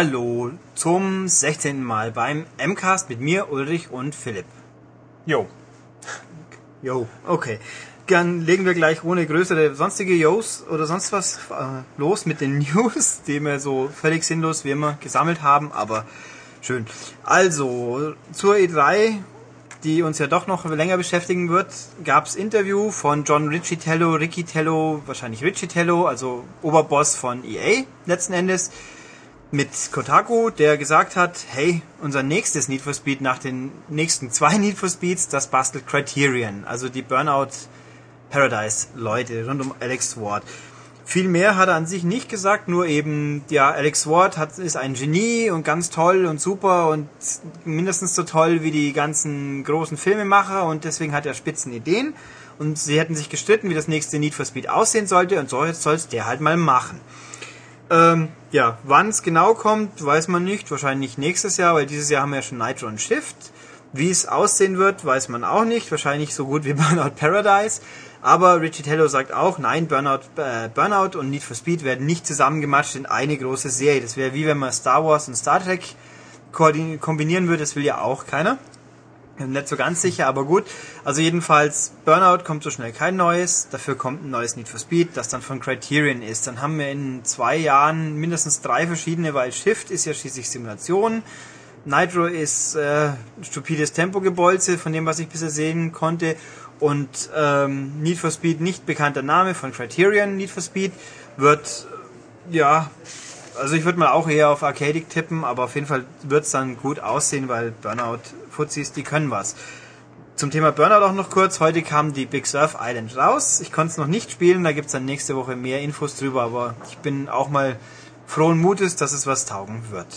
Hallo zum 16. Mal beim MCAST mit mir, Ulrich und Philipp. Jo. Jo, okay. Dann legen wir gleich ohne größere sonstige Jos oder sonst was äh, los mit den News, die wir so völlig sinnlos wie immer gesammelt haben, aber schön. Also, zur E3 die uns ja doch noch länger beschäftigen wird, gab es Interview von John Riccitello, Riccitello, wahrscheinlich Riccitello, also Oberboss von EA letzten Endes, mit Kotaku, der gesagt hat, hey, unser nächstes Need for Speed nach den nächsten zwei Need for Speeds, das bastelt Criterion, also die Burnout Paradise Leute rund um Alex Ward. Viel mehr hat er an sich nicht gesagt, nur eben, ja, Alex Ward hat, ist ein Genie und ganz toll und super und mindestens so toll wie die ganzen großen Filmemacher und deswegen hat er spitzen Ideen und sie hätten sich gestritten, wie das nächste Need for Speed aussehen sollte und so jetzt soll es der halt mal machen. Ähm, ja, wann es genau kommt, weiß man nicht. Wahrscheinlich nächstes Jahr, weil dieses Jahr haben wir ja schon Nitro und Shift. Wie es aussehen wird, weiß man auch nicht. Wahrscheinlich so gut wie Burnout Paradise. Aber Richie Tello sagt auch, nein, Burnout, äh, Burnout und Need for Speed werden nicht zusammengematscht in eine große Serie. Das wäre wie wenn man Star Wars und Star Trek kombinieren würde. Das will ja auch keiner. Nicht so ganz sicher, aber gut. Also jedenfalls, Burnout kommt so schnell kein neues. Dafür kommt ein neues Need for Speed, das dann von Criterion ist. Dann haben wir in zwei Jahren mindestens drei verschiedene, weil Shift ist ja schließlich Simulation. Nitro ist äh, stupides Tempogebolze, von dem, was ich bisher sehen konnte. Und ähm, Need for Speed, nicht bekannter Name von Criterion Need for Speed, wird, ja, also ich würde mal auch eher auf Arcadic tippen, aber auf jeden Fall wird es dann gut aussehen, weil Burnout Fuzis, die können was. Zum Thema Burnout auch noch kurz. Heute kam die Big Surf Island raus. Ich konnte es noch nicht spielen, da gibt es dann nächste Woche mehr Infos drüber, aber ich bin auch mal frohen Mutes, dass es was taugen wird.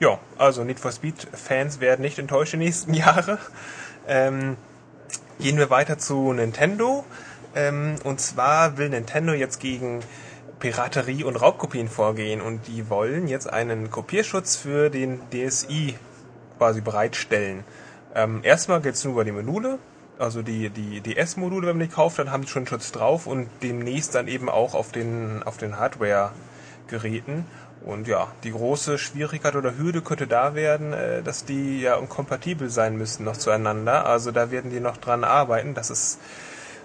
Ja, also Need for Speed Fans werden nicht enttäuscht die nächsten Jahre. Ähm, Gehen wir weiter zu Nintendo. Ähm, und zwar will Nintendo jetzt gegen Piraterie und Raubkopien vorgehen und die wollen jetzt einen Kopierschutz für den DSi quasi bereitstellen. Ähm, erstmal geht es nur über die Module, also die, die DS-Module, wenn man die kauft, dann haben die schon Schutz drauf und demnächst dann eben auch auf den, auf den Hardware-Geräten. Und ja, die große Schwierigkeit oder Hürde könnte da werden, äh, dass die ja kompatibel sein müssen noch zueinander. Also da werden die noch dran arbeiten, dass es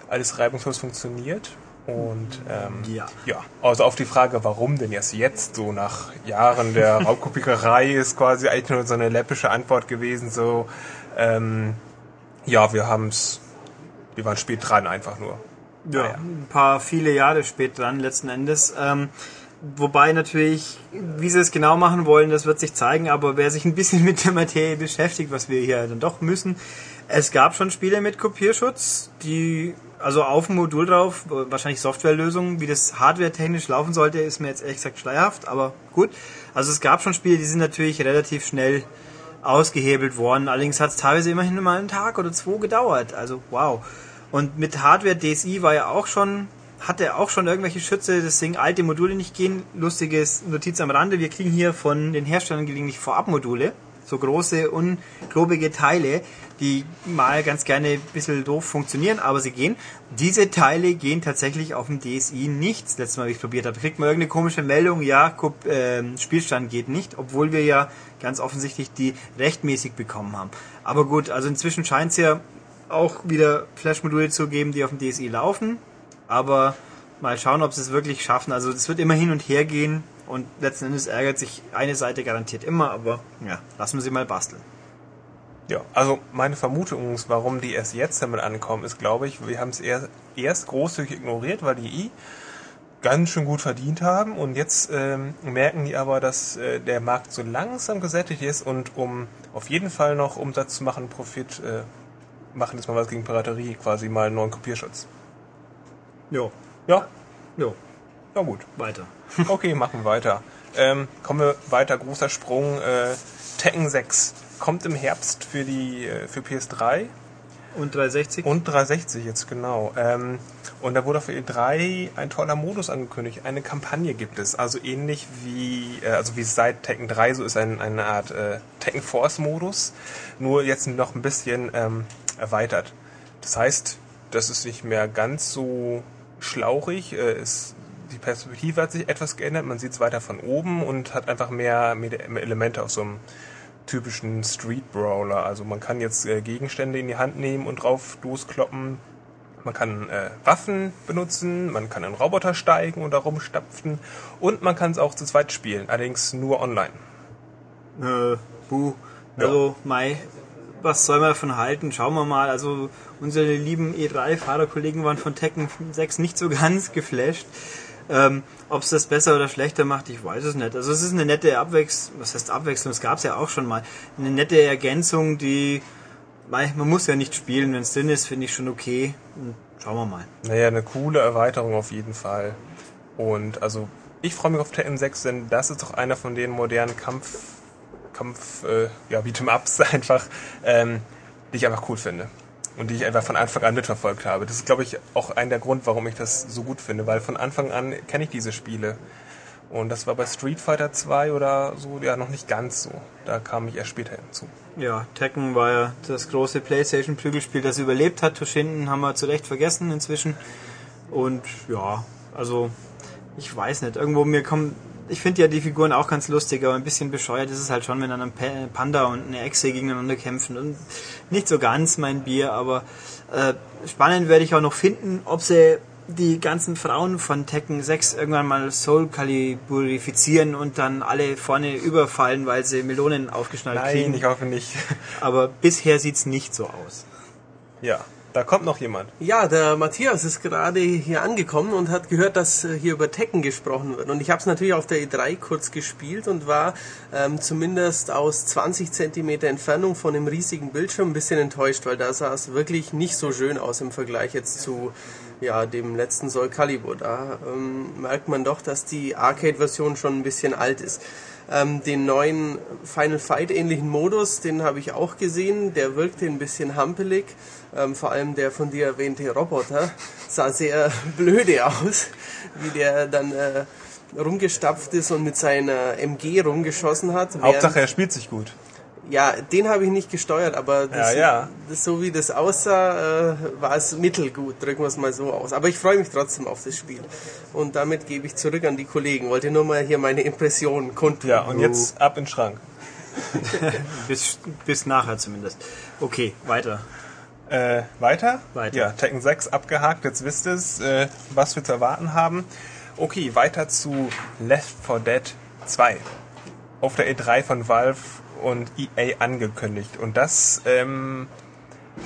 alles reibungslos funktioniert. Und ähm, ja. ja, also auf die Frage, warum denn erst jetzt, so nach Jahren der Raubkopiererei, ist quasi eigentlich nur so eine läppische Antwort gewesen, so ähm, ja, wir haben's, wir waren spät dran einfach nur. Ja, naja. ein paar viele Jahre spät dran letzten Endes. Ähm, Wobei natürlich, wie sie es genau machen wollen, das wird sich zeigen, aber wer sich ein bisschen mit der Materie beschäftigt, was wir hier dann doch müssen, es gab schon Spiele mit Kopierschutz, die also auf dem Modul drauf, wahrscheinlich Softwarelösungen, wie das hardware-technisch laufen sollte, ist mir jetzt ehrlich gesagt schleierhaft, aber gut. Also es gab schon Spiele, die sind natürlich relativ schnell ausgehebelt worden. Allerdings hat es teilweise immerhin mal einen Tag oder zwei gedauert. Also wow. Und mit Hardware DSI war ja auch schon hat er auch schon irgendwelche Schütze, deswegen alte Module nicht gehen. Lustiges Notiz am Rande, wir kriegen hier von den Herstellern gelegentlich Vorabmodule, so große, unklobige Teile, die mal ganz gerne ein bisschen doof funktionieren, aber sie gehen. Diese Teile gehen tatsächlich auf dem DSI nicht. Das letzte Mal, wie ich probiert habe, kriegt man irgendeine komische Meldung, ja, äh, Spielstand geht nicht, obwohl wir ja ganz offensichtlich die rechtmäßig bekommen haben. Aber gut, also inzwischen scheint es ja auch wieder Flash-Module zu geben, die auf dem DSI laufen aber mal schauen, ob sie es wirklich schaffen. Also es wird immer hin und her gehen und letzten Endes ärgert sich eine Seite garantiert immer, aber ja, lassen wir sie mal basteln. Ja, also meine Vermutung, warum die erst jetzt damit ankommen, ist, glaube ich, wir haben es erst, erst großzügig ignoriert, weil die I ganz schön gut verdient haben und jetzt ähm, merken die aber, dass äh, der Markt so langsam gesättigt ist und um auf jeden Fall noch Umsatz zu machen, Profit äh, machen jetzt mal was gegen Piraterie, quasi mal einen neuen Kopierschutz. Jo. Ja? Jo. Ja gut. Weiter. okay, machen wir weiter. Ähm, kommen wir weiter, großer Sprung. Äh, Tekken 6 kommt im Herbst für die äh, für PS3. Und 360? Und 360 jetzt, genau. Ähm, und da wurde für E3 ein toller Modus angekündigt. Eine Kampagne gibt es. Also ähnlich wie, äh, also wie es seit Tekken 3 so ist, ein, eine Art äh, Tekken Force Modus. Nur jetzt noch ein bisschen ähm, erweitert. Das heißt, das ist nicht mehr ganz so schlauchig. Äh, es die Perspektive hat sich etwas geändert, man sieht es weiter von oben und hat einfach mehr, mehr Elemente aus so einem typischen Street Brawler. Also man kann jetzt äh, Gegenstände in die Hand nehmen und drauf loskloppen. Man kann äh, Waffen benutzen, man kann einen Roboter steigen und da rumstapfen und man kann es auch zu zweit spielen, allerdings nur online. Äh, buh. Also, Mai, was soll man davon halten? Schauen wir mal. Also, unsere lieben E3-Fahrerkollegen waren von Tekken 6 nicht so ganz geflasht. Ähm, Ob es das besser oder schlechter macht, ich weiß es nicht. Also es ist eine nette Abwechslung, was heißt Abwechslung, es gab es ja auch schon mal. Eine nette Ergänzung, die, man muss ja nicht spielen, wenn es drin ist, finde ich schon okay. Und schauen wir mal. Naja, eine coole Erweiterung auf jeden Fall. Und also ich freue mich auf Tekken 6, denn das ist doch einer von den modernen Kampf, Kampf, äh, ja, Beat'em Ups einfach, ähm, die ich einfach cool finde und die ich einfach von Anfang an mitverfolgt habe. Das ist, glaube ich, auch ein der Grund, warum ich das so gut finde, weil von Anfang an kenne ich diese Spiele. Und das war bei Street Fighter 2 oder so ja noch nicht ganz so. Da kam ich erst später hinzu. Ja, Tekken war ja das große PlayStation-Prügelspiel, das überlebt hat. Toshinden haben wir zu Recht vergessen inzwischen. Und ja, also ich weiß nicht. Irgendwo mir kommen ich finde ja die Figuren auch ganz lustig, aber ein bisschen bescheuert ist es halt schon, wenn dann ein Panda und eine Echse gegeneinander kämpfen. Und nicht so ganz mein Bier, aber äh, spannend werde ich auch noch finden, ob sie die ganzen Frauen von Tekken 6 irgendwann mal Soul kaliburifizieren und dann alle vorne überfallen, weil sie Melonen aufgeschnallt Nein, kriegen. ich hoffe nicht. Aber bisher sieht's nicht so aus. Ja. Da kommt noch jemand. Ja, der Matthias ist gerade hier angekommen und hat gehört, dass äh, hier über Tekken gesprochen wird. Und ich habe es natürlich auf der E3 kurz gespielt und war ähm, zumindest aus 20 Zentimeter Entfernung von dem riesigen Bildschirm ein bisschen enttäuscht, weil da sah es wirklich nicht so schön aus im Vergleich jetzt zu ja, dem letzten Soul Calibur. Da ähm, merkt man doch, dass die Arcade-Version schon ein bisschen alt ist. Ähm, den neuen Final Fight ähnlichen Modus, den habe ich auch gesehen. Der wirkte ein bisschen hampelig. Ähm, vor allem der von dir erwähnte Roboter sah sehr blöde aus, wie der dann äh, rumgestapft ist und mit seiner MG rumgeschossen hat. Hauptsache er spielt sich gut. Ja, den habe ich nicht gesteuert, aber das, ja, ja. Das, so wie das aussah, äh, war es mittelgut, drücken wir es mal so aus. Aber ich freue mich trotzdem auf das Spiel. Und damit gebe ich zurück an die Kollegen. Wollte nur mal hier meine Impressionen kundtun. Ja, und jetzt ab in den Schrank. bis, bis nachher zumindest. Okay, weiter. Äh, weiter? Weiter. Ja, Tekken 6 abgehakt, jetzt wisst ihr es, äh, was wir zu erwarten haben. Okay, weiter zu Left 4 Dead 2. Auf der E3 von Valve und EA angekündigt. Und das ähm,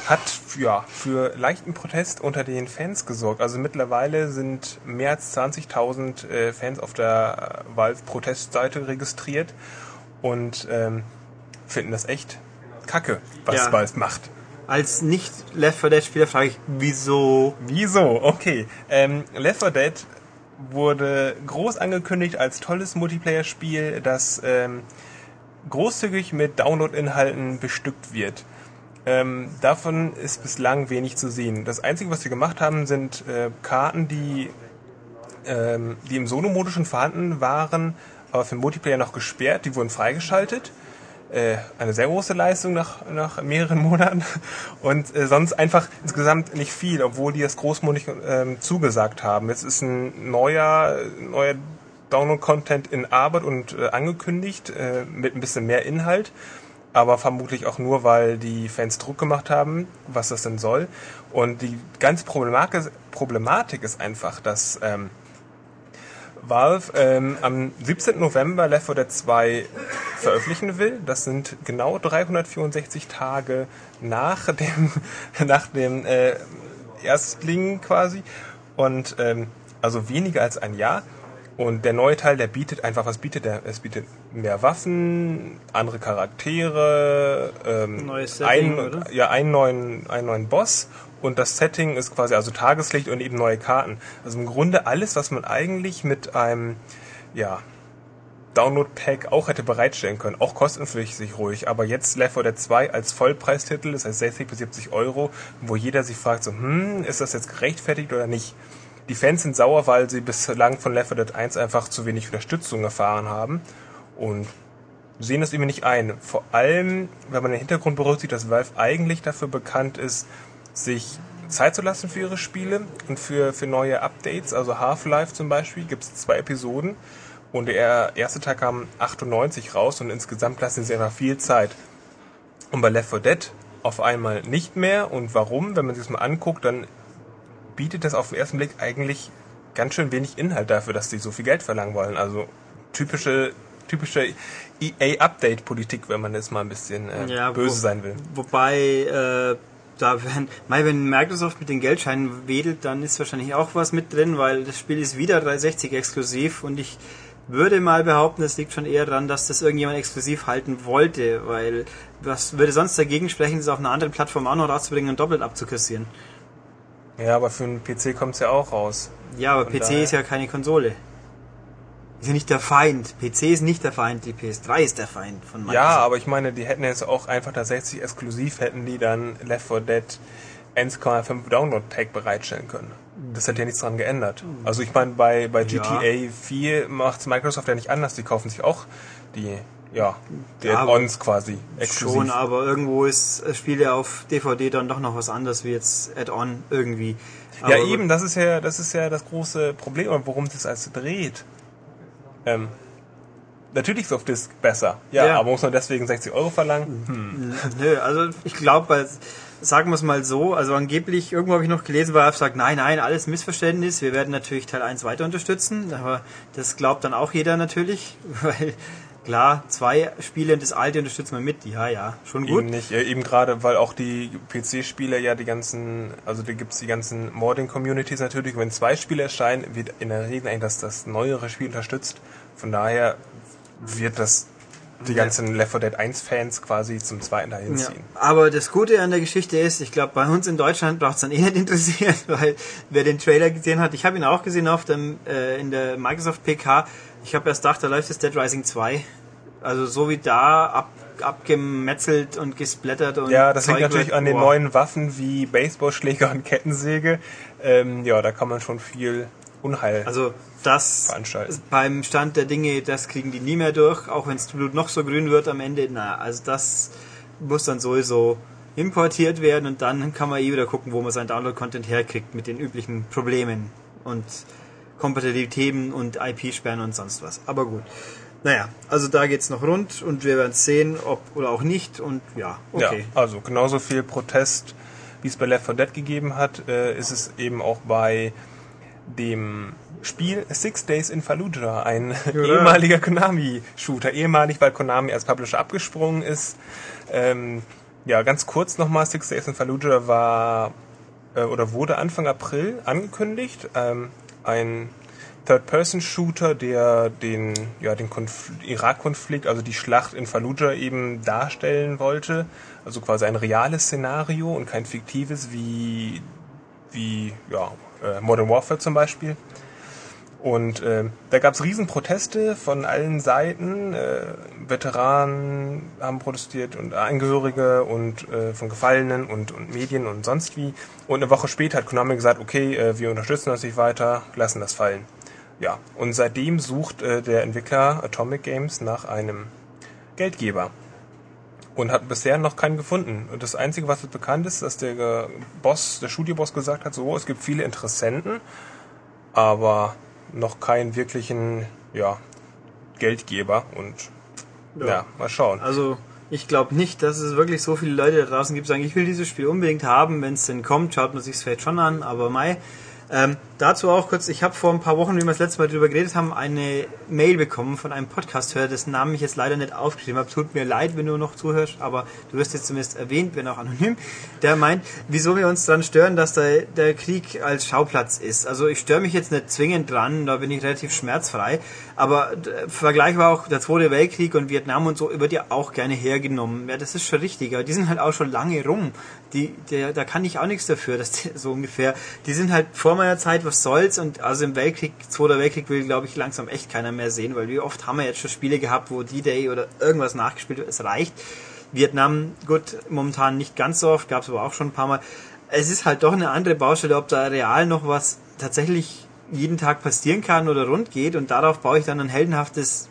hat ja, für leichten Protest unter den Fans gesorgt. Also mittlerweile sind mehr als 20.000 äh, Fans auf der Valve-Protestseite registriert und ähm, finden das echt kacke, was ja. Valve macht. Als nicht Left 4 Dead Spieler frage ich, wieso? Wieso? Okay. Ähm, Left 4 Dead wurde groß angekündigt als tolles Multiplayer-Spiel, das ähm, großzügig mit Download-Inhalten bestückt wird. Ähm, davon ist bislang wenig zu sehen. Das Einzige, was wir gemacht haben, sind äh, Karten, die, ähm, die im Solo-Modus schon vorhanden waren, aber für Multiplayer noch gesperrt. Die wurden freigeschaltet. Äh, eine sehr große Leistung nach, nach mehreren Monaten. Und äh, sonst einfach insgesamt nicht viel, obwohl die das großmundig äh, zugesagt haben. Jetzt ist ein neuer, neuer Download-Content in Arbeit und äh, angekündigt, äh, mit ein bisschen mehr Inhalt, aber vermutlich auch nur, weil die Fans Druck gemacht haben, was das denn soll. Und die ganze Problematik, Problematik ist einfach, dass ähm, Valve ähm, am 17. November Left 4 Dead 2 veröffentlichen will. Das sind genau 364 Tage nach dem, nach dem äh, Erstling quasi. Und ähm, also weniger als ein Jahr. Und der neue Teil, der bietet einfach, was bietet der? Es bietet mehr Waffen, andere Charaktere, ähm, Neues Setting, ein, oder? ja, einen neuen, einen neuen Boss und das Setting ist quasi also Tageslicht und eben neue Karten. Also im Grunde alles, was man eigentlich mit einem, ja, Download-Pack auch hätte bereitstellen können. Auch kostenpflichtig ruhig. Aber jetzt Left 4 Dead 2 als Vollpreistitel, das heißt 60 bis 70 Euro, wo jeder sich fragt so, hm, ist das jetzt gerechtfertigt oder nicht? Die Fans sind sauer, weil sie bislang von Left 4 Dead 1 einfach zu wenig Unterstützung erfahren haben und sehen das irgendwie nicht ein. Vor allem, wenn man den Hintergrund berücksichtigt, dass Valve eigentlich dafür bekannt ist, sich Zeit zu lassen für ihre Spiele und für, für neue Updates. Also Half-Life zum Beispiel gibt es zwei Episoden und der erste Tag kam 98 raus und insgesamt lassen sie einfach viel Zeit. Und bei Left 4 Dead auf einmal nicht mehr. Und warum? Wenn man sich das mal anguckt, dann bietet das auf den ersten Blick eigentlich ganz schön wenig Inhalt dafür, dass sie so viel Geld verlangen wollen. Also typische typische EA-Update-Politik, wenn man jetzt mal ein bisschen äh, ja, böse wo, sein will. Wobei, äh, da wenn, mal wenn Microsoft mit den Geldscheinen wedelt, dann ist wahrscheinlich auch was mit drin, weil das Spiel ist wieder 360 exklusiv und ich würde mal behaupten, es liegt schon eher daran, dass das irgendjemand exklusiv halten wollte, weil was würde sonst dagegen sprechen, das auf einer anderen Plattform auch noch rauszubringen und doppelt abzukassieren? Ja, aber für einen PC kommt es ja auch raus. Ja, aber Von PC ist ja keine Konsole. Ist ja nicht der Feind. PC ist nicht der Feind, die PS3 ist der Feind von Microsoft. Ja, aber ich meine, die hätten jetzt auch einfach tatsächlich exklusiv, hätten die dann Left 4 Dead 1,5 Download-Pack bereitstellen können. Das hat ja nichts dran geändert. Also ich meine, bei, bei GTA ja. 4 macht Microsoft ja nicht anders. Die kaufen sich auch die, ja, die ja, Add-ons quasi exklusiv. Schon, aber irgendwo ist das Spiel ja auf DVD dann doch noch was anderes wie jetzt Add-on irgendwie. Aber ja, eben, das ist ja, das ist ja das große Problem, worum es alles dreht. Ähm, natürlich ist auf Disc besser, ja, ja, aber muss man deswegen 60 Euro verlangen? Hm. Nö, also ich glaube, sagen wir es mal so, also angeblich, irgendwo habe ich noch gelesen, weil er sagt, nein, nein, alles Missverständnis, wir werden natürlich Teil 1 weiter unterstützen, aber das glaubt dann auch jeder natürlich, weil klar, zwei Spiele und das alte unterstützen wir mit, ja, ja, schon gut. Eben nicht, eben gerade, weil auch die PC-Spieler ja die ganzen, also da gibt es die ganzen Modding-Communities natürlich, wenn zwei Spiele erscheinen, wird in der Regel eigentlich das, das neuere Spiel unterstützt, von daher wird das die ganzen Left 4 Dead 1 Fans quasi zum zweiten dahin ziehen. Ja, aber das Gute an der Geschichte ist, ich glaube, bei uns in Deutschland braucht es dann eh nicht interessiert, weil wer den Trailer gesehen hat, ich habe ihn auch gesehen auf dem, äh, in der Microsoft PK, ich habe erst gedacht, da läuft das Dead Rising 2. Also so wie da ab, abgemetzelt und gesplattert und Ja, das Zeug liegt natürlich wird, an den neuen Waffen wie Baseballschläger und Kettensäge. Ähm, ja, da kann man schon viel Unheil also das beim Stand der Dinge, das kriegen die nie mehr durch, auch wenn das Blut noch so grün wird am Ende. Na, also das muss dann sowieso importiert werden und dann kann man eh wieder gucken, wo man seinen Download-Content herkriegt mit den üblichen Problemen und Kompatibilitäten und IP-Sperren und sonst was. Aber gut. Naja, also da geht's noch rund und wir werden sehen, ob oder auch nicht und ja, okay. Ja, also genauso viel Protest, wie es bei Left 4 Dead gegeben hat, äh, ist es eben auch bei dem Spiel Six Days in Fallujah, ein ja. ehemaliger Konami-Shooter. Ehemalig, weil Konami als Publisher abgesprungen ist. Ähm, ja, ganz kurz nochmal, Six Days in Fallujah war äh, oder wurde Anfang April angekündigt. Ähm, ein Third-Person-Shooter, der den, ja, den Irak-Konflikt, also die Schlacht in Fallujah eben darstellen wollte. Also quasi ein reales Szenario und kein fiktives wie, wie ja, äh, Modern Warfare zum Beispiel. Und äh, da gab es Riesenproteste von allen Seiten. Äh, Veteranen haben protestiert und Angehörige und äh, von Gefallenen und, und Medien und sonst wie. Und eine Woche später hat Konami gesagt, okay, äh, wir unterstützen das nicht weiter, lassen das fallen. Ja, und seitdem sucht äh, der Entwickler Atomic Games nach einem Geldgeber und hat bisher noch keinen gefunden. Und das Einzige, was bekannt ist, dass der Boss, der Studioboss gesagt hat, so, es gibt viele Interessenten, aber noch keinen wirklichen, ja, Geldgeber und ja, ja mal schauen. Also ich glaube nicht, dass es wirklich so viele Leute da draußen gibt, die sagen, ich will dieses Spiel unbedingt haben, wenn es denn kommt, schaut man sich es vielleicht schon an, aber Mai, ähm, dazu auch kurz, ich habe vor ein paar Wochen, wie wir das letzte Mal darüber geredet haben, eine Mail bekommen von einem Podcast-Hörer, dessen Namen ich jetzt leider nicht aufgeschrieben habe. Tut mir leid, wenn du noch zuhörst, aber du wirst jetzt zumindest erwähnt, wenn auch anonym. Der meint, wieso wir uns daran stören, dass der, der Krieg als Schauplatz ist. Also ich störe mich jetzt nicht zwingend dran, da bin ich relativ schmerzfrei, aber vergleichbar auch der Zweite Weltkrieg und Vietnam und so wird ja auch gerne hergenommen. Ja, das ist schon richtig, aber die sind halt auch schon lange rum. Die, der, da kann ich auch nichts dafür, dass die, so ungefähr. Die sind halt vor meiner Zeit, was soll's, und also im Weltkrieg, Zweiter Weltkrieg will, glaube ich, langsam echt keiner mehr sehen, weil wie oft haben wir jetzt schon Spiele gehabt, wo D-Day oder irgendwas nachgespielt wird, es reicht. Vietnam, gut, momentan nicht ganz so oft, gab es aber auch schon ein paar Mal. Es ist halt doch eine andere Baustelle, ob da real noch was tatsächlich jeden Tag passieren kann oder rund geht und darauf baue ich dann ein heldenhaftes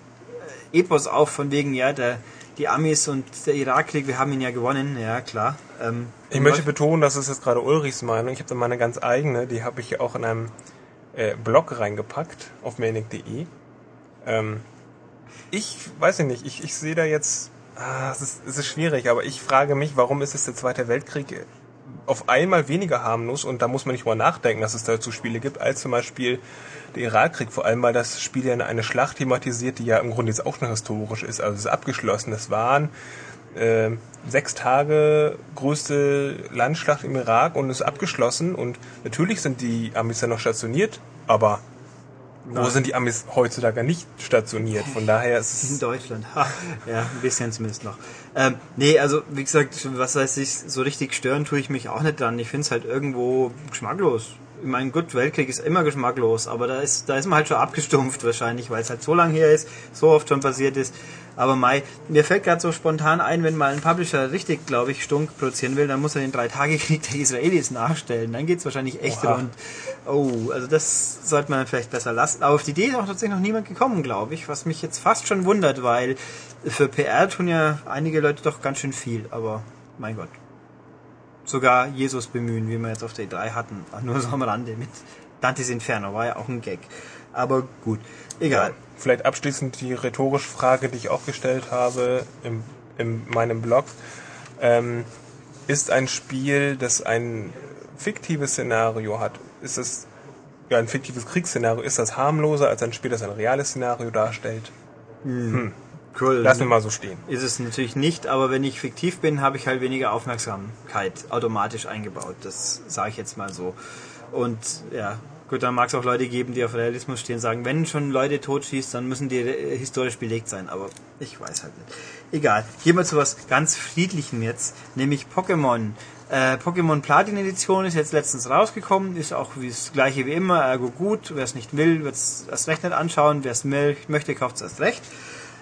Epos auf, von wegen, ja, der, die Amis und der Irakkrieg, wir haben ihn ja gewonnen, ja klar. Ähm, Ich möchte betonen, das ist jetzt gerade Ulrichs Meinung. Ich habe da meine ganz eigene, die habe ich auch in einem äh, Blog reingepackt auf manic.de. Ähm, ich weiß ich nicht, ich, ich sehe da jetzt, ah, es, ist, es ist schwierig, aber ich frage mich, warum ist es der Zweite Weltkrieg auf einmal weniger harmlos und da muss man nicht mal nachdenken, dass es dazu Spiele gibt, als zum Beispiel der Irakkrieg, vor allem weil das Spiel ja eine Schlacht thematisiert, die ja im Grunde jetzt auch schon historisch ist, also es ist abgeschlossen. Es waren äh, sechs Tage größte Landschlacht im Irak und ist abgeschlossen. Und natürlich sind die Amis ja noch stationiert, aber wo Nein. sind die Amis heutzutage nicht stationiert? Von daher ist In es Deutschland. Ha, ja, ein bisschen zumindest noch. Ähm, nee, also wie gesagt, was weiß ich, so richtig stören tue ich mich auch nicht dran. Ich finde es halt irgendwo geschmacklos. Ich meine, gut, Weltkrieg ist immer geschmacklos, aber da ist, da ist man halt schon abgestumpft wahrscheinlich, weil es halt so lang her ist, so oft schon passiert ist. Aber Mai, mir fällt gerade so spontan ein, wenn mal ein Publisher richtig, glaube ich, Stunk produzieren will, dann muss er den Drei-Tage-Krieg der Israelis nachstellen. Dann geht's wahrscheinlich echt Oha. rund. Oh, also das sollte man vielleicht besser lassen. Aber auf die Idee ist auch tatsächlich noch niemand gekommen, glaube ich, was mich jetzt fast schon wundert, weil für PR tun ja einige Leute doch ganz schön viel, aber mein Gott. Sogar Jesus bemühen, wie wir jetzt auf der E3 hatten. Nur so am Rande mit Dante's Inferno, war ja auch ein Gag. Aber gut, egal. vielleicht abschließend die rhetorische Frage, die ich auch gestellt habe im, in meinem Blog. Ähm, ist ein Spiel, das ein fiktives Szenario hat, ist es ja ein fiktives Kriegsszenario, ist das harmloser als ein Spiel, das ein reales Szenario darstellt? Cool. Lassen wir mal so stehen. Ist es natürlich nicht, aber wenn ich fiktiv bin, habe ich halt weniger Aufmerksamkeit automatisch eingebaut. Das sage ich jetzt mal so. Und ja, gut, dann mag es auch Leute geben, die auf Realismus stehen und sagen, wenn schon Leute totschießt, dann müssen die historisch belegt sein. Aber ich weiß halt nicht. Egal. Gehen wir zu was ganz Friedlichem jetzt, nämlich Pokémon. Äh, Pokémon Platin Edition ist jetzt letztens rausgekommen, ist auch wie das gleiche wie immer, ergo gut. Wer es nicht will, wird es erst recht nicht anschauen. Wer es möchte, kauft es erst recht.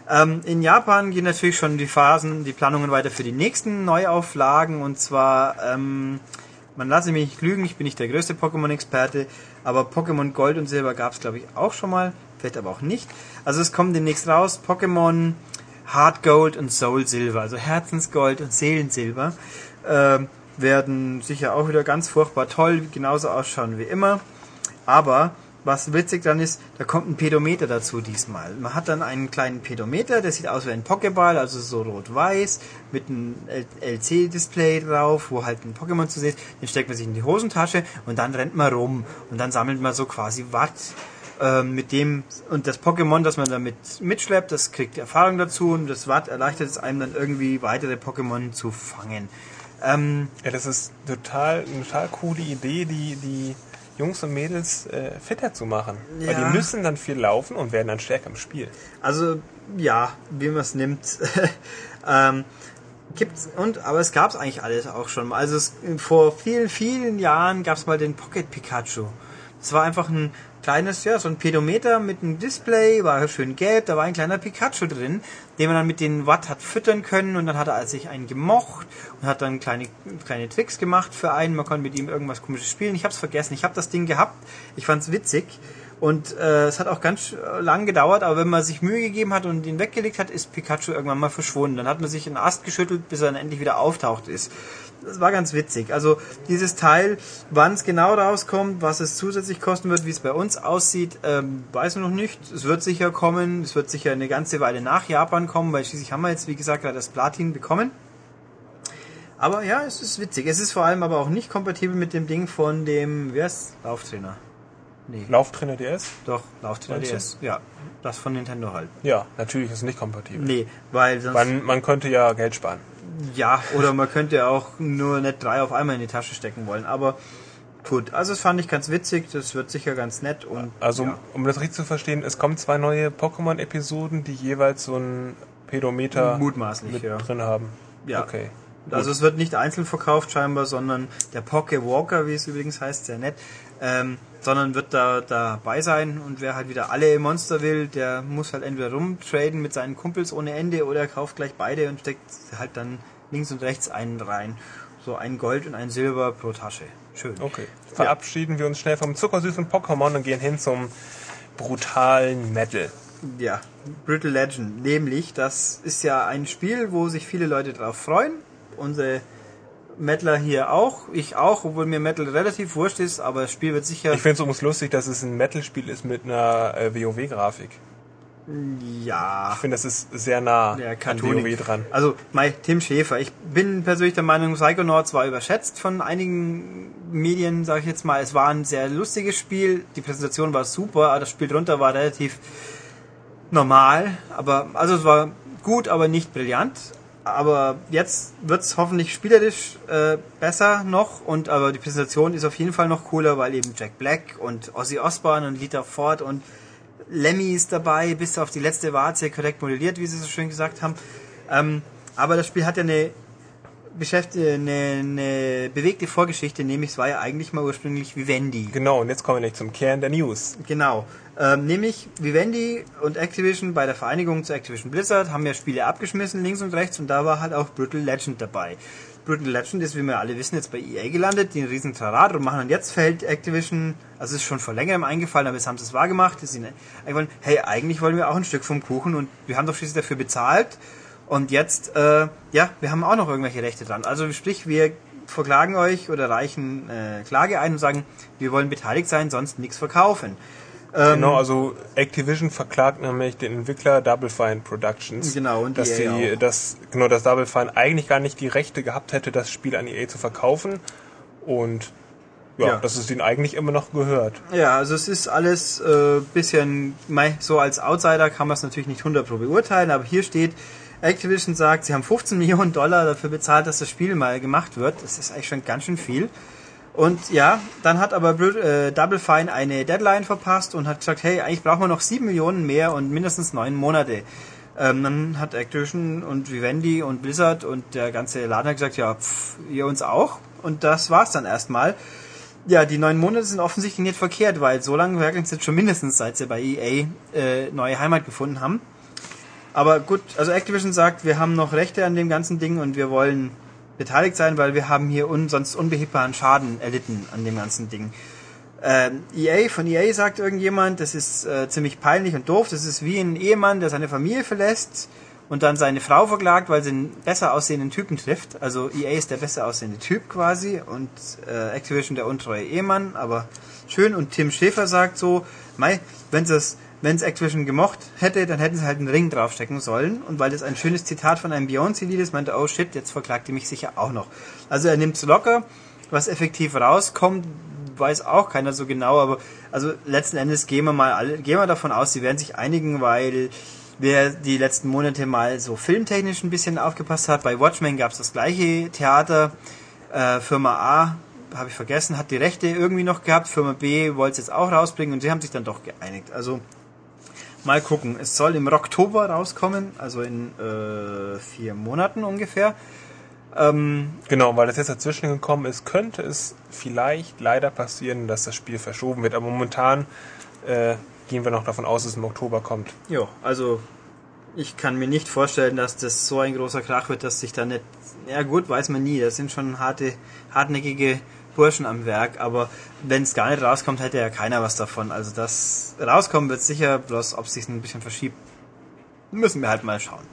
Ähm, in Japan gehen natürlich schon die Phasen, die Planungen weiter für die nächsten Neuauflagen und zwar, ähm, man lasse mich nicht lügen, ich bin nicht der größte Pokémon-Experte, aber Pokémon Gold und Silber gab es glaube ich auch schon mal, vielleicht aber auch nicht. Also es kommen demnächst raus Pokémon Heart Gold und Soul Silber, also Herzensgold und Seelensilber, ähm, werden sicher auch wieder ganz furchtbar toll, genauso ausschauen wie immer. Aber was witzig dann ist, da kommt ein Pedometer dazu diesmal. Man hat dann einen kleinen Pedometer, der sieht aus wie ein Pokéball, also so rot-weiß, mit einem LC-Display drauf, wo halt ein Pokémon zu sehen ist. Den steckt man sich in die Hosentasche und dann rennt man rum und dann sammelt man so quasi Watt ähm, mit dem und das Pokémon, das man damit mitschleppt, das kriegt Erfahrung dazu und das Watt erleichtert es einem dann irgendwie weitere Pokémon zu fangen. Ähm, Ja, das ist total, eine total coole Idee, die, die Jungs und Mädels äh, fitter zu machen. Weil Ja. die müssen dann viel laufen und werden dann stärker im Spiel. Also ja, wie man es nimmt. ähm, gibt's und aber es gab es eigentlich alles auch schon mal. Also es, vor vielen vielen Jahren gab es mal den Pocket Pikachu. Das war einfach ein kleines, ja, so ein Pedometer mit einem Display, war schön gelb, da war ein kleiner Pikachu drin, den man dann mit den Watt hat füttern können und dann hat er sich einen gemocht und hat dann kleine, kleine Tricks gemacht für einen, man konnte mit ihm irgendwas komisches spielen. Ich hab's vergessen, ich habe das Ding gehabt, ich fand's witzig und äh, es hat auch ganz äh, lang gedauert, aber wenn man sich Mühe gegeben hat und ihn weggelegt hat, ist Pikachu irgendwann mal verschwunden. Dann hat man sich einen Ast geschüttelt, bis er dann endlich wieder auftaucht ist. Das war ganz witzig. Also dieses Teil, wann es genau rauskommt, was es zusätzlich kosten wird, wie es bei uns aussieht, ähm, weiß ich noch nicht. Es wird sicher kommen. Es wird sicher eine ganze Weile nach Japan kommen, weil schließlich haben wir jetzt, wie gesagt, das Platin bekommen. Aber ja, es ist witzig. Es ist vor allem aber auch nicht kompatibel mit dem Ding von dem, wer ist Lauftrainer? Nee, Lauftrainer DS? doch, Lauftrainer? DS. Ja, das von Nintendo halt. Ja, natürlich ist es nicht kompatibel. Nee, weil sonst... Man, man könnte ja Geld sparen. Ja, oder man könnte auch nur nicht drei auf einmal in die Tasche stecken wollen. Aber gut, also das fand ich ganz witzig. Das wird sicher ganz nett. Und Also, ja. um das richtig zu verstehen, es kommen zwei neue Pokémon-Episoden, die jeweils so ein Pedometer Mutmaßlich, mit ja. drin haben. Ja. Okay. Also es wird nicht einzeln verkauft scheinbar, sondern der Poké Walker, wie es übrigens heißt, sehr nett, ähm, sondern wird da dabei sein und wer halt wieder alle Monster will, der muss halt entweder rumtraden mit seinen Kumpels ohne Ende oder er kauft gleich beide und steckt halt dann links und rechts einen rein. So ein Gold und ein Silber pro Tasche. Schön. Okay. Verabschieden wir uns schnell vom zuckersüßen Pokémon und gehen hin zum brutalen Metal. Ja, Brittle Legend. Nämlich, das ist ja ein Spiel, wo sich viele Leute drauf freuen. Unsere Metaler hier auch, ich auch, obwohl mir Metal relativ wurscht ist, aber das Spiel wird sicher. Ich finde es übrigens lustig, dass es ein Metal-Spiel ist mit einer äh, WoW-Grafik. ja. Ich finde, das ist sehr nah Der an. WoW dran. Also, mein Tim Schäfer. Ich bin persönlich der Meinung, Psychonauts war überschätzt von einigen Medien, sage ich jetzt mal. Es war ein sehr lustiges Spiel. Die Präsentation war super, aber das Spiel drunter war relativ normal. Aber, also es war gut, aber nicht brillant. Aber jetzt wird's hoffentlich spielerisch äh, besser noch und aber die Präsentation ist auf jeden Fall noch cooler, weil eben Jack Black und Ozzy Osbourne und Lita Ford und Lemmy ist dabei, bis auf die letzte Warze korrekt modelliert, wie sie so schön gesagt haben. Ähm, aber das Spiel hat ja eine, beschäft- äh, eine, eine bewegte Vorgeschichte, nämlich es war ja eigentlich mal ursprünglich Vivendi. Genau, und jetzt kommen wir nicht zum Kern der News. Genau. Ähm, nämlich Vivendi und Activision bei der Vereinigung zu Activision Blizzard haben ja Spiele abgeschmissen, links und rechts, und da war halt auch Brutal Legend dabei. Brutal Legend ist, wie wir alle wissen, jetzt bei EA gelandet, die einen riesen Tarat und machen und jetzt fällt Activision, also ist schon vor längerem eingefallen, aber jetzt haben sie es wahr gemacht, es ist ihnen eingefallen, hey, eigentlich wollen wir auch ein Stück vom Kuchen und wir haben doch schließlich dafür bezahlt und jetzt, äh, ja, wir haben auch noch irgendwelche Rechte dran. Also sprich, wir verklagen euch oder reichen äh, Klage ein und sagen, wir wollen beteiligt sein, sonst nichts verkaufen. Ähm, Genau, also Activision verklagt nämlich den Entwickler Double Fine Productions. Genau, und dass EA auch. dass, genau, dass Double Fine eigentlich gar nicht die Rechte gehabt hätte, das Spiel an EA zu verkaufen. Und ja, Ja. dass es ihnen eigentlich immer noch gehört. Ja, also es ist alles äh, bisschen, so als Outsider kann man es natürlich nicht 100 pro beurteilen, aber hier steht, Activision sagt, sie haben 15 Millionen Dollar dafür bezahlt, dass das Spiel mal gemacht wird. Das ist eigentlich schon ganz schön viel. Und ja, dann hat aber äh, Double Fine eine Deadline verpasst und hat gesagt, hey, eigentlich brauchen wir noch 7 Millionen mehr und mindestens 9 Monate. Ähm, dann hat Activision und Vivendi und Blizzard und der ganze Laden gesagt, ja, pff, ihr uns auch. Und das war's dann erstmal. Ja, die neun Monate sind offensichtlich nicht verkehrt, weil so lange werkeln sie jetzt schon mindestens, seit sie bei EA äh, neue Heimat gefunden haben. Aber gut, also Activision sagt, wir haben noch Rechte an dem ganzen Ding und wir wollen beteiligt sein, weil wir haben hier un sonst unbehebbaren Schaden erlitten an dem ganzen Ding. Ähm, EA, von EA sagt irgendjemand, das ist äh, ziemlich peinlich und doof, das ist wie ein Ehemann, der seine Familie verlässt und dann seine Frau verklagt, weil sie einen besser aussehenden Typen trifft. Also EA ist der besser aussehende Typ quasi und äh, Activision der untreue Ehemann, aber schön. Und Tim Schäfer sagt so, mei, wenn es wenn es Activision gemocht hätte, dann hätten sie halt einen Ring draufstecken sollen. Und weil das ein schönes Zitat von einem Beyoncé-Lied ist, meinte, oh shit, jetzt verklagt die mich sicher auch noch. Also er nimmt es locker. Was effektiv rauskommt, weiß auch keiner so genau, aber also letzten Endes gehen wir mal alle, gehen wir davon aus, sie werden sich einigen, weil wer die letzten Monate mal so filmtechnisch ein bisschen aufgepasst hat, bei Watchmen gab es das gleiche Theater, äh, Firma A, habe ich vergessen, hat die Rechte irgendwie noch gehabt, Firma B wollte es jetzt auch rausbringen und sie haben sich dann doch geeinigt. Also mal gucken. Es soll im Oktober rauskommen, also in äh, vier Monaten ungefähr. Ähm, Genau, weil das jetzt dazwischen gekommen ist, könnte es vielleicht leider passieren, dass das Spiel verschoben wird. Aber momentan äh, gehen wir noch davon aus, dass es im Oktober kommt. Ja, also ich kann mir nicht vorstellen, dass das so ein großer Krach wird, dass sich da nicht. Ja gut, weiß man nie. Das sind schon harte, hartnäckige Burschen am Werk, aber wenn es gar nicht rauskommt, hätte ja keiner was davon. Also das rauskommen wird sicher, bloß ob es sich ein bisschen verschiebt, müssen wir halt mal schauen.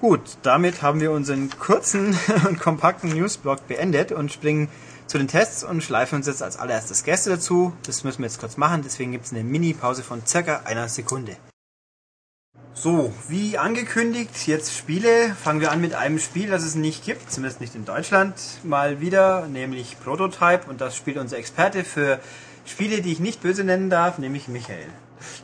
Gut, damit haben wir unseren kurzen und kompakten Newsblock beendet und springen zu den Tests und schleifen uns jetzt als allererstes Gäste dazu. Das müssen wir jetzt kurz machen, deswegen gibt es eine Mini-Pause von circa einer Sekunde. So, wie angekündigt, jetzt Spiele. Fangen wir an mit einem Spiel, das es nicht gibt, zumindest nicht in Deutschland, mal wieder, nämlich Prototype. Und das spielt unser Experte für Spiele, die ich nicht böse nennen darf, nämlich Michael.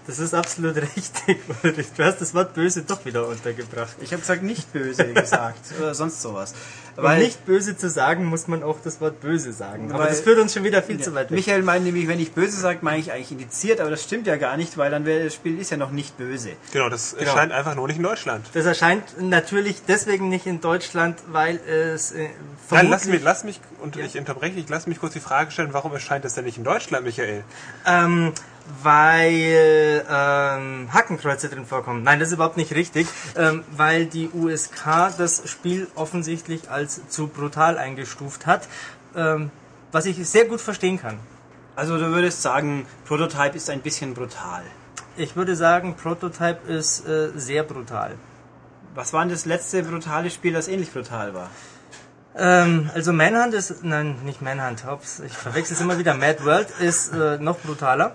Das ist absolut richtig, Ulrich. Du hast das Wort böse doch wieder untergebracht. Ich habe gesagt, nicht böse gesagt oder sonst sowas. Um nicht böse zu sagen, muss man auch das Wort böse sagen. Aber Weil- das führt uns schon wieder viel Ja. zu weit weg. Michael meint nämlich, wenn ich böse sage, meine ich eigentlich indiziert, aber das stimmt ja gar nicht, weil dann wäre das Spiel ist ja noch nicht böse. Genau, das erscheint einfach nur nicht in Deutschland. Das erscheint natürlich deswegen nicht in Deutschland, weil es äh, Nein, lass mich, lass mich, und Ja. ich unterbreche, ich lass mich kurz die Frage stellen, warum erscheint das denn nicht in Deutschland, Michael? ähm, weil ähm, Hakenkreuze drin vorkommen. Nein, das ist überhaupt nicht richtig, ähm, weil die USK das Spiel offensichtlich als zu brutal eingestuft hat, ähm, was ich sehr gut verstehen kann. Also du würdest sagen, Prototype ist ein bisschen brutal. Ich würde sagen, Prototype ist äh, sehr brutal. Was war denn das letzte brutale Spiel, das ähnlich brutal war? Ähm, also Manhunt ist, nein, nicht Manhunt, hops, ich verwechsel es immer wieder. Mad World ist äh, noch brutaler.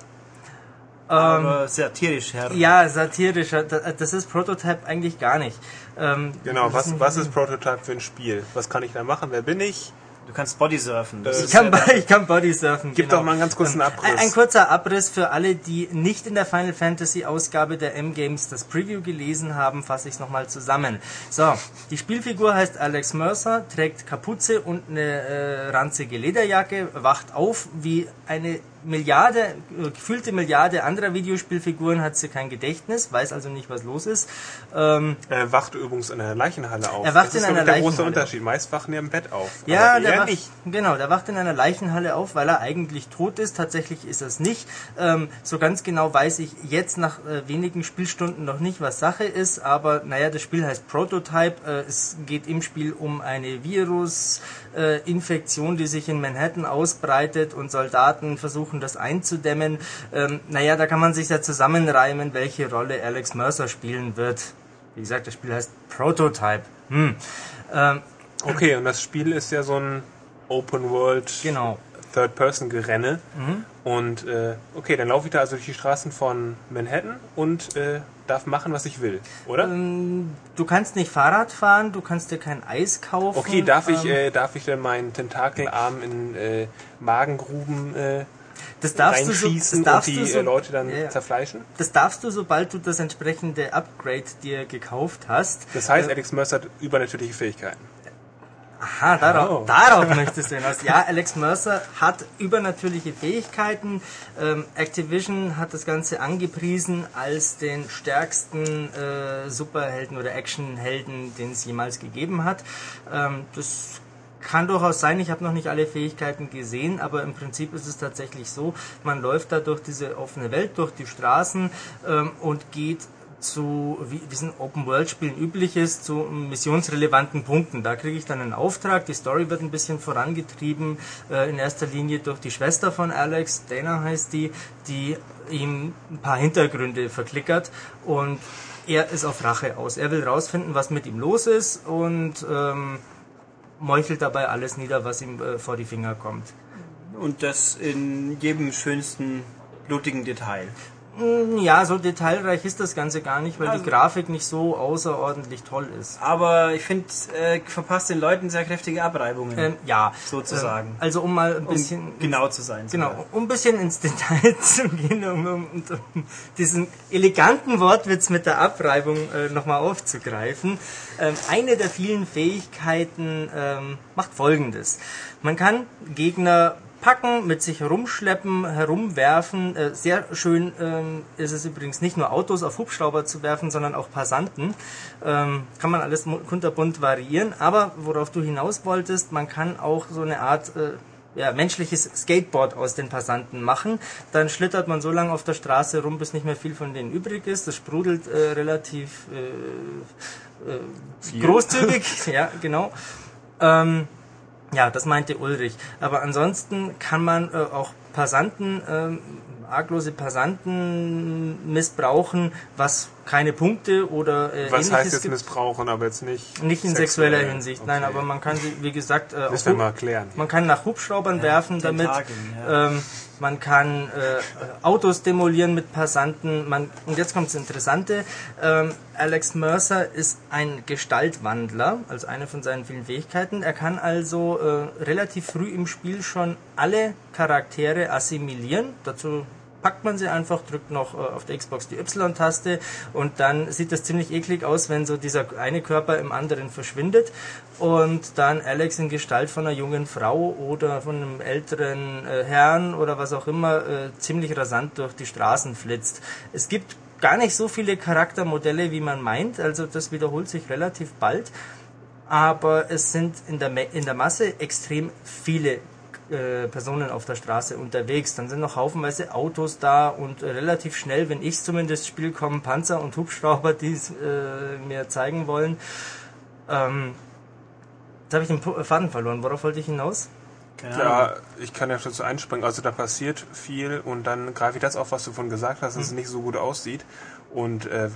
Aber satirisch, Herr. Ja, satirischer. Da- Das ist Prototype eigentlich gar nicht. Ähm, Genau, was, was ist Prototype für ein Spiel? Was kann ich da machen? Wer bin ich? Du kannst Bodysurfen. Das Äh, Ich kann, ja ich kann Bodysurfen. Gib genau. doch mal einen ganz kurzen Abriss. Ein, ein kurzer Abriss für alle, die nicht in der Final Fantasy Ausgabe der M-Games das Preview gelesen haben, fasse ich es nochmal zusammen. So, die Spielfigur heißt Alex Mercer, trägt Kapuze und eine äh, ranzige Lederjacke, wacht auf wie eine Milliarde, äh, gefühlte Milliarde anderer Videospielfiguren, hat sie kein Gedächtnis, weiß also nicht, was los ist. Ähm, Er wacht übrigens in einer Leichenhalle auf. Er wacht das in ist einer der große Unterschied. Meist wachen die im Bett auf. Ja, der er wacht, nicht. genau, der wacht in einer Leichenhalle auf, weil er eigentlich tot ist. Tatsächlich ist er es nicht. Ähm, so ganz genau weiß ich jetzt nach äh, wenigen Spielstunden noch nicht, was Sache ist. Aber naja, das Spiel heißt Prototype. Äh, es geht im Spiel um eine Virus-Infektion, die sich in Manhattan ausbreitet und Soldaten versuchen, das einzudämmen. Ähm, naja, da kann man sich ja zusammenreimen, welche Rolle Alex Mercer spielen wird. Wie gesagt, das Spiel heißt Prototype. Hm. Ähm, Okay, und das Spiel ist ja so ein Open World genau. Third-Person-Gerenne. Mhm. Und äh, okay, dann laufe ich da also durch die Straßen von Manhattan und äh, darf machen, was ich will, oder? Ähm, Du kannst nicht Fahrrad fahren, du kannst dir kein Eis kaufen. Okay, darf ich, ähm, äh, darf ich denn meinen Tentakelarm in äh, Magengruben äh, das darfst du so, reinschießen das darfst und du die so, äh, Leute dann Ja, ja. zerfleischen? Das darfst du, sobald du das entsprechende Upgrade dir gekauft hast. Das heißt, Alex Mercer hat übernatürliche Fähigkeiten. Aha, darauf, Oh. darauf möchtest du hinaus. Ja, Alex Mercer hat übernatürliche Fähigkeiten. Ähm, Activision hat das Ganze angepriesen als den stärksten äh, Superhelden oder Actionhelden, den es jemals gegeben hat. Ähm, das kann durchaus sein, ich habe noch nicht alle Fähigkeiten gesehen, aber im Prinzip ist es tatsächlich so, man läuft da durch diese offene Welt, durch die Straßen ähm, und geht zu, wie, wie es in Open-World-Spielen üblich ist, zu missionsrelevanten Punkten. Da kriege ich dann einen Auftrag, die Story wird ein bisschen vorangetrieben, äh, in erster Linie durch die Schwester von Alex, Dana heißt die, die ihm ein paar Hintergründe verklickert und er ist auf Rache aus. Er will rausfinden, was mit ihm los ist und ähm, meuchelt dabei alles nieder, was ihm äh, vor die Finger kommt. Und das in jedem schönsten, blutigen Detail. Mm, Ja, so detailreich ist das Ganze gar nicht, weil Also- die Grafik nicht so außerordentlich toll ist. Aber ich finde, äh, verpasst den Leuten sehr kräftige Abreibungen. Ähm, ja, Sozusagen. Ähm, also um mal ein um bisschen genau zu sein. sogar. Genau, um ein bisschen ins Detail zu gehen, um, um, um, um diesen eleganten Wortwitz mit der Abreibung äh, nochmal aufzugreifen. Ähm, eine der vielen Fähigkeiten ähm, macht folgendes. Man kann Gegner packen, mit sich herumschleppen, herumwerfen. Äh, sehr schön ähm, ist es übrigens nicht nur Autos auf Hubschrauber zu werfen, sondern auch Passanten. Ähm, kann man alles kunterbunt variieren. Aber worauf du hinaus wolltest, man kann auch so eine Art äh, ja, menschliches Skateboard aus den Passanten machen. Dann schlittert man so lange auf der Straße rum, bis nicht mehr viel von denen übrig ist. Das sprudelt äh, relativ äh, äh, großzügig. ja, genau. Ähm, ja, das meinte Ulrich. Aber ansonsten kann man äh, auch Passanten, ähm, arglose Passanten missbrauchen, was keine Punkte oder äh, Was heißt jetzt gibt. missbrauchen, aber jetzt nicht Nicht in sexuell? sexueller Hinsicht, nein, Okay. aber man kann sie, wie gesagt, äh, Müssen wir mal erklären. man kann nach Hubschraubern werfen damit. Tentakeln, ja. Ähm, man kann äh, Autos demolieren mit Passanten. Man, und jetzt kommt das Interessante. Ähm, Alex Mercer ist ein Gestaltwandler, also eine von seinen vielen Fähigkeiten. Er kann also äh, relativ früh im Spiel schon alle Charaktere assimilieren. Dazu packt man sie einfach, drückt noch äh, auf der Xbox die Y-Taste und dann sieht das ziemlich eklig aus, wenn so dieser eine Körper im anderen verschwindet und dann Alex in Gestalt von einer jungen Frau oder von einem älteren äh, Herrn oder was auch immer äh, ziemlich rasant durch die Straßen flitzt. Es gibt gar nicht so viele Charaktermodelle, wie man meint, also das wiederholt sich relativ bald aber es sind in der, in der Masse extrem viele äh, Personen auf der Straße unterwegs. Dann sind noch haufenweise Autos da und äh, relativ schnell, wenn ich zumindest spiele, kommen Panzer und Hubschrauber, die es äh, mir zeigen wollen. Ähm, jetzt habe ich den Pu- Faden verloren. Worauf wollte ich hinaus? Ja, ich kann ja dazu einspringen. Also da passiert viel und dann greife ich das auf, was du von gesagt hast, dass es nicht so gut aussieht. Und äh,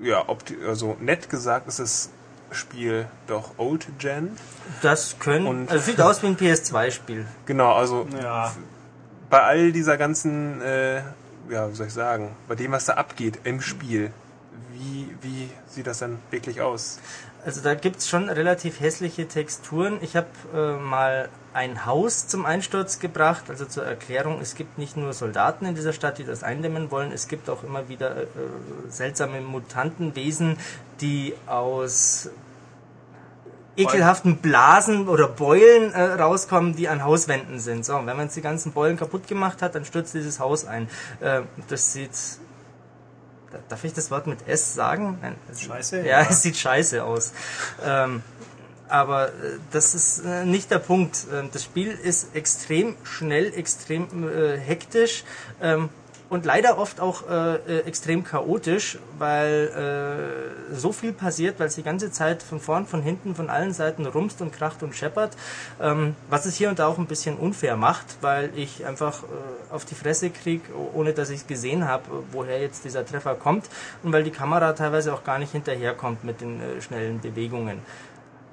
ja, opti also nett gesagt ist es Spiel doch Old Gen. Das können. Und- also sieht aus wie ein PS2-Spiel. Genau, also Ja. bei all dieser ganzen, äh, ja, wie soll ich sagen, bei dem, was da abgeht im Spiel, wie, wie sieht das dann wirklich aus? Also da gibt's schon relativ hässliche Texturen. Ich habe äh, mal ein Haus zum Einsturz gebracht. Also zur Erklärung, es gibt nicht nur Soldaten in dieser Stadt, die das eindämmen wollen. Es gibt auch immer wieder äh, seltsame Mutantenwesen, die aus ekelhaften Blasen oder Beulen äh, rauskommen, die an Hauswänden sind. So, wenn man jetzt die ganzen Beulen kaputt gemacht hat, dann stürzt dieses Haus ein. Äh, das sieht... Darf ich das Wort mit S sagen? Nein, es- Scheiße? Ja, Ja. es sieht scheiße aus. Ähm, aber äh, das ist äh, nicht der Punkt. Ähm, das Spiel ist extrem schnell, extrem äh, hektisch ähm, und leider oft auch äh, äh, extrem chaotisch, weil äh, so viel passiert, weil es die ganze Zeit von vorn, von hinten, von allen Seiten rumst und kracht und scheppert, ähm, was es hier und da auch ein bisschen unfair macht, weil ich einfach äh, auf die Fresse krieg, ohne dass ich es gesehen habe, woher jetzt dieser Treffer kommt und weil die Kamera teilweise auch gar nicht hinterherkommt mit den äh, schnellen Bewegungen.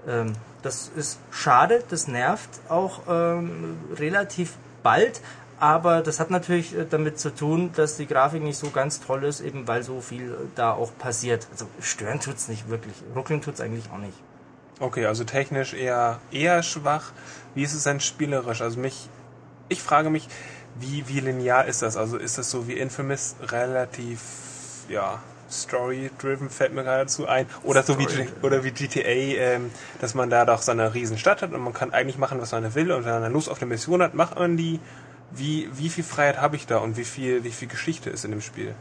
Ähm, das ist schade, das nervt auch ähm, relativ bald, aber das hat natürlich äh, damit zu tun, dass die Grafik nicht so ganz toll ist, eben weil so viel äh, da auch passiert. Also stören tut's nicht wirklich, ruckeln tut's eigentlich auch nicht. Okay, also technisch eher, eher schwach. Wie ist es denn spielerisch? Also mich, ich frage mich, wie, wie linear ist das? Also ist das so wie Infamous relativ, ja, story-driven fällt mir geradezu ein. Oder so wie, oder wie GTA, ähm, dass man da doch seine riesen Stadt hat und man kann eigentlich machen, was man will und wenn man dann Lust auf eine Mission hat, macht man die. Wie, wie viel Freiheit habe ich da und wie viel, wie viel Geschichte ist in dem Spiel?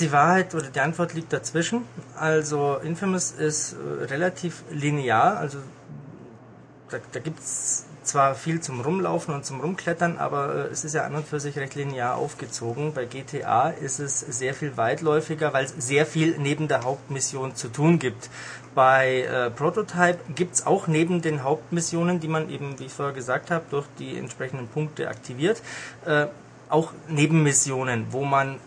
Die Wahrheit oder die Antwort liegt dazwischen. Also Infamous ist äh, relativ linear, also da, da gibt's zwar viel zum Rumlaufen und zum Rumklettern, aber äh, es ist ja an und für sich recht linear aufgezogen. Bei GTA ist es sehr viel weitläufiger, weil es sehr viel neben der Hauptmission zu tun gibt. Bei äh, Prototype gibt's auch neben den Hauptmissionen, die man eben, wie ich vorher gesagt habe, durch die entsprechenden Punkte aktiviert, äh, auch Nebenmissionen, wo man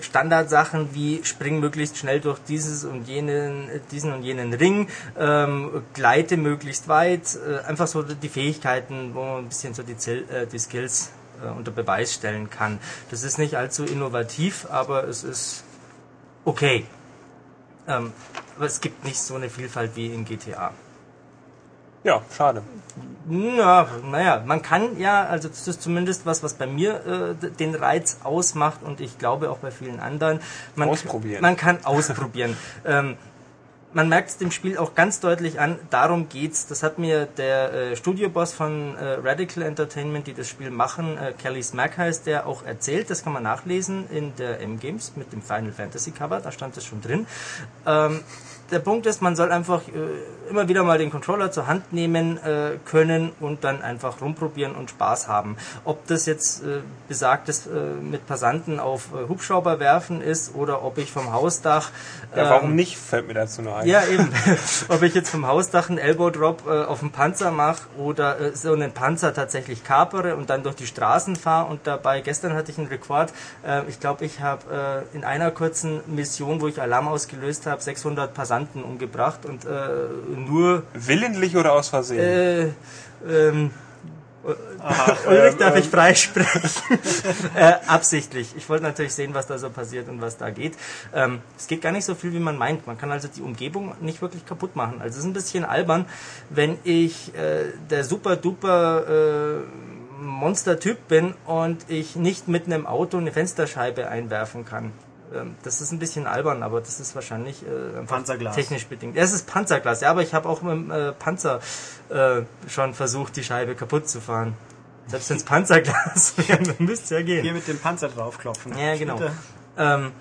Standardsachen wie spring möglichst schnell durch dieses und jenen, diesen und jenen Ring, ähm, gleite möglichst weit, äh, einfach so die Fähigkeiten, wo man ein bisschen so die, Zil äh, die Skills äh, unter Beweis stellen kann. Das ist nicht allzu innovativ, aber es ist okay. Ähm, aber es gibt nicht so eine Vielfalt wie in GTA. Ja, schade. Ja, naja, man kann ja, also das ist zumindest was, was bei mir äh, den Reiz ausmacht und ich glaube auch bei vielen anderen. Man, Ausprobieren. Man kann ausprobieren. ähm, man merkt es dem Spiel auch ganz deutlich an, darum geht's. Das hat mir der äh, Studioboss von äh, Radical Entertainment, die das Spiel machen, äh, Kelly Smack heißt der, auch erzählt. Das kann man nachlesen in der M-Games mit dem Final Fantasy Cover, da stand das schon drin. Ähm, der Punkt ist, man soll einfach äh, immer wieder mal den Controller zur Hand nehmen äh, können und dann einfach rumprobieren und Spaß haben. Ob das jetzt äh, besagtes äh, mit Passanten auf äh, Hubschrauber werfen ist oder ob ich vom Hausdach Ja, warum nicht, fällt mir dazu noch ein. ja, eben. Ob ich jetzt vom Hausdach einen Elbow Drop äh, auf den Panzer mache oder äh, so einen Panzer tatsächlich kapere und dann durch die Straßen fahre und dabei, gestern hatte ich einen Rekord, äh, ich glaube, ich habe äh, in einer kurzen Mission, wo ich Alarm ausgelöst habe, 600 Passanten umgebracht und äh, nur Willentlich oder aus Versehen? äh, ähm, Aha, Ulrich ähm, darf ich ähm, freisprechen. äh, absichtlich. Ich wollte natürlich sehen, was da so passiert und was da geht. Ähm, es geht gar nicht so viel, wie man meint. Man kann also die Umgebung nicht wirklich kaputt machen. Also es ist ein bisschen albern, wenn ich äh, der super duper äh, Monster-Typ bin und ich nicht mit einem Auto eine Fensterscheibe einwerfen kann. Ähm, Das ist ein bisschen albern, aber das ist wahrscheinlich äh, technisch bedingt. Ja, es ist Panzerglas, ja, aber ich habe auch mit dem äh, Panzer äh, schon versucht, die Scheibe kaputt zu fahren. Selbst wenn es Panzerglas wäre, dann müsste es ja Hier gehen. mit dem Panzer draufklopfen. Ja, genau. Ähm,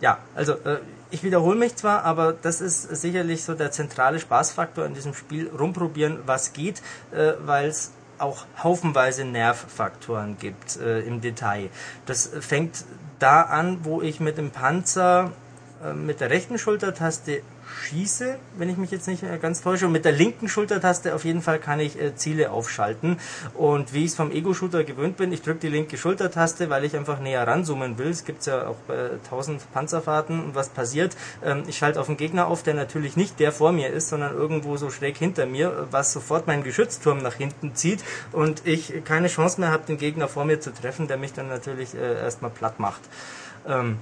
ja, also äh, ich wiederhole mich zwar, aber das ist sicherlich so der zentrale Spaßfaktor in diesem Spiel. Rumprobieren, was geht, äh, weil es auch haufenweise Nervfaktoren gibt äh, im Detail. Das fängt da an, wo ich mit dem Panzer äh, mit der rechten Schultertaste schieße, wenn ich mich jetzt nicht äh, ganz täusche. Und mit der linken Schultertaste auf jeden Fall kann ich äh, Ziele aufschalten. Und wie ich es vom Ego-Shooter gewöhnt bin, ich drücke die linke Schultertaste, weil ich einfach näher ranzoomen will. Es gibt ja auch bei 1000 Panzerfahrten. Und was passiert? Ähm, ich schalte auf einen Gegner auf, der natürlich nicht der vor mir ist, sondern irgendwo so schräg hinter mir, was sofort meinen Geschützturm nach hinten zieht und ich keine Chance mehr habe, den Gegner vor mir zu treffen, der mich dann natürlich äh, erstmal platt macht. Ähm,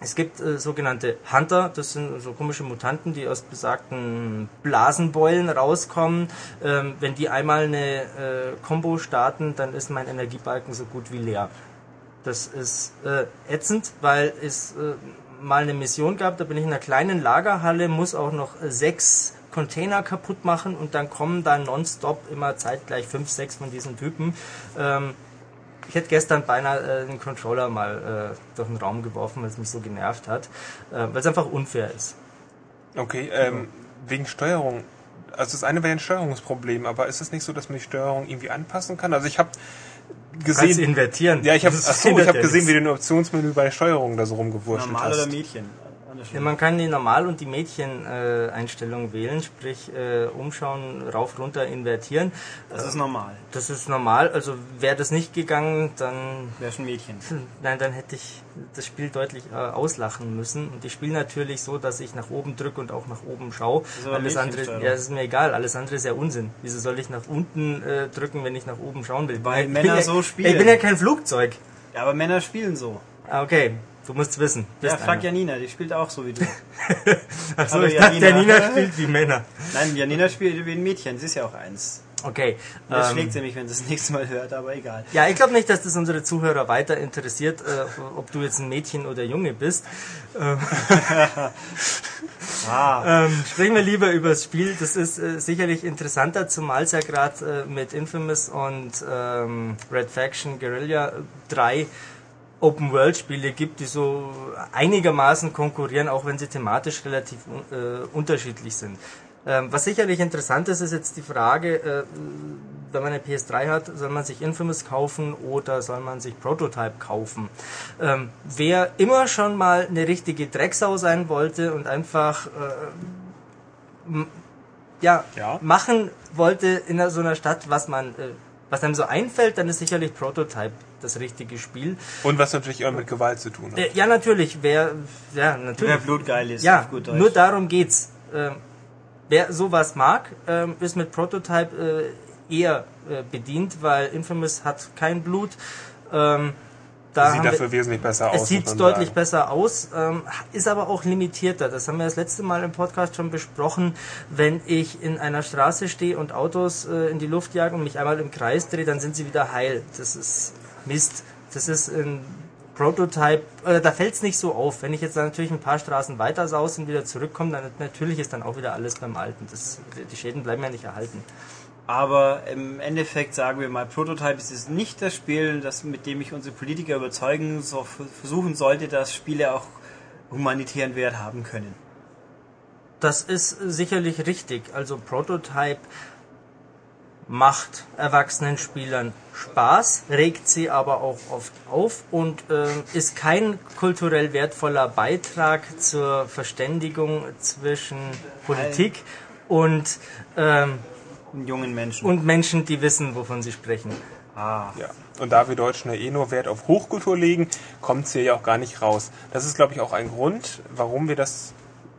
es gibt äh, sogenannte Hunter, das sind so komische Mutanten, die aus besagten Blasenbeulen rauskommen. Ähm, wenn die einmal eine äh, Combo starten, dann ist mein Energiebalken so gut wie leer. Das ist äh, ätzend, weil es äh, mal eine Mission gab, da bin ich in einer kleinen Lagerhalle, muss auch noch äh, sechs Container kaputt machen und dann kommen da nonstop immer zeitgleich fünf, sechs von diesen Typen. Ähm, ich hätte gestern beinahe äh, den Controller mal äh, durch den Raum geworfen, weil es mich so genervt hat, äh, weil es einfach unfair ist. Okay, ähm, wegen Steuerung. Also das eine wäre ein Steuerungsproblem, aber ist es nicht so, dass man die Steuerung irgendwie anpassen kann? Also ich habe Kannst gesehen, invertieren. ja, ich habe, achso, ich ja gesehen, wie du in Optionsmenü bei der Steuerung da so rumgewurschtelt Normal oder hast. Ja, man kann die Normal- und die Mädchen-Einstellung wählen, sprich äh, umschauen, rauf, runter, invertieren. Das ist normal. Das ist normal, also wäre das nicht gegangen, dann Wäre schon Mädchen. Nein, dann hätte ich das Spiel deutlich äh, auslachen müssen. Und ich spiele natürlich so, dass ich nach oben drücke und auch nach oben schaue. Alles andere, ja, ist mir egal. Alles andere ist ja Unsinn. Wieso soll ich nach unten äh, drücken, wenn ich nach oben schauen will? Weil ich Männer ja, so spielen. Ich bin ja kein Flugzeug. Ja, aber Männer spielen so. Ah, Okay, du musst wissen. Ja, frag einer. Janina, die spielt auch so wie du. Achso, Hallo, ich dachte, Janina. Janina spielt wie Männer. Nein, Janina spielt wie ein Mädchen, sie ist ja auch eins. Okay. Das ähm, schlägt sie mich, wenn sie das nächste Mal hört, aber egal. Ja, ich glaube nicht, dass das unsere Zuhörer weiter interessiert, äh, ob du jetzt ein Mädchen oder Junge bist. Ah, Ähm, sprechen wir lieber über das Spiel. Das ist äh, sicherlich interessanter, zumal es ja gerade äh, mit Infamous und ähm, Red Faction Guerilla drei Open-World-Spiele gibt, die so einigermaßen konkurrieren, auch wenn sie thematisch relativ äh, unterschiedlich sind. Ähm, was sicherlich interessant ist, ist jetzt die Frage, äh, wenn man eine PS3 hat, soll man sich Infamous kaufen oder soll man sich Prototype kaufen? Ähm, wer immer schon mal eine richtige Drecksau sein wollte und einfach äh, ja, Ja. machen wollte in so einer Stadt, was man äh, was einem so einfällt, dann ist sicherlich Prototype das richtige Spiel. Und was natürlich immer mit Gewalt zu tun hat. Äh, ja, natürlich, wer ja, natürlich. wer blutgeil ist, Ja, auf gut Deutsch. nur darum geht's. Ähm, wer sowas mag, ähm, ist mit Prototype äh, eher äh, bedient, weil Infamous hat kein Blut. Ähm, da Sieht haben wir- dafür wesentlich besser aus. es sieht deutlich sagen. besser aus, ähm, ist aber auch limitierter. Das haben wir das letzte Mal im Podcast schon besprochen. Wenn ich in einer Straße stehe und Autos äh, in die Luft jagen und mich einmal im Kreis drehe, dann sind sie wieder heil. Das ist Mist. Das ist ein Prototype, äh, da fällt es nicht so auf. Wenn ich jetzt natürlich ein paar Straßen weiter saus und wieder zurückkomme, dann natürlich ist dann auch wieder alles beim Alten. Das, die Schäden bleiben ja nicht erhalten. Aber im Endeffekt sagen wir mal, Prototype ist es nicht das Spiel, das, mit dem ich unsere Politiker überzeugen, so versuchen sollte, dass Spiele auch humanitären Wert haben können. Das ist sicherlich richtig. Also Prototype macht erwachsenen Spielern Spaß, regt sie aber auch oft auf und äh, ist kein kulturell wertvoller Beitrag zur Verständigung zwischen Politik und, ähm, Jungen Menschen. und Menschen, die wissen, wovon sie sprechen. ah. Ja. Und da wir Deutschen ja eh nur Wert auf Hochkultur legen, kommt es hier ja auch gar nicht raus. Das ist, glaube ich, auch ein Grund, warum wir das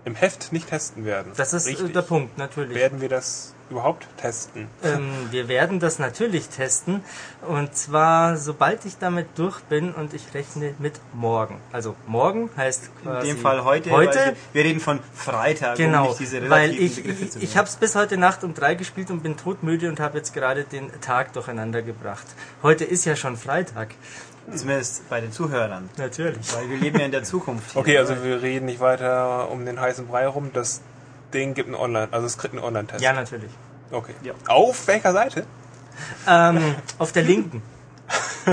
im Heft nicht testen werden. Das ist äh, Richtig. der Punkt, natürlich. Werden wir das überhaupt testen? Ähm, wir werden das natürlich testen. Und zwar, sobald ich damit durch bin und ich rechne mit morgen. Also morgen heißt In quasi dem Fall heute. Heute, Wir reden von Freitag, um genau. nicht diese Weil ich, Begriffe ich, ich habe es bis heute Nacht um drei gespielt und bin todmüde und habe jetzt gerade den Tag durcheinander gebracht. Heute ist ja schon Freitag. Zumindest bei den Zuhörern. Natürlich. Weil wir leben ja in der Zukunft. hier. Okay, also wir reden nicht weiter um den heißen Brei rum. Das Ding gibt einen Online, also es kriegt einen Online-Test. Ja, natürlich. Okay. Ja. Auf welcher Seite? Ähm, auf der linken.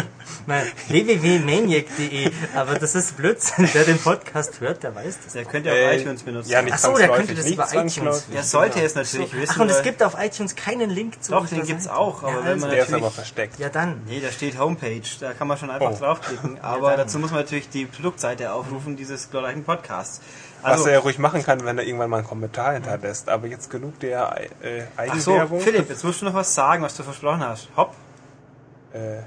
Www.maniac.de, aber das ist Blödsinn. Wer den Podcast hört, der weiß das. Der könnte auch Äh, iTunes benutzen. Ja, nicht Ach so, der könnte das nicht über iTunes. Der sollte es natürlich wissen. Ach, und es gibt auf iTunes keinen Link zu Doch, den gibt's Seite. auch, aber ja, wenn man Der ist aber versteckt. ja, dann. Nee, da steht Homepage. Da kann man schon einfach Oh. draufklicken. Aber dazu muss man natürlich die Produktseite aufrufen, dieses glorreichen Podcasts. Was Also, er ja ruhig machen kann, wenn er irgendwann mal einen Kommentar hinterlässt. Aber jetzt genug der äh, ach so, Eigenwerbung. Philipp, jetzt musst du noch was sagen, was du versprochen hast. Hopp. Äh,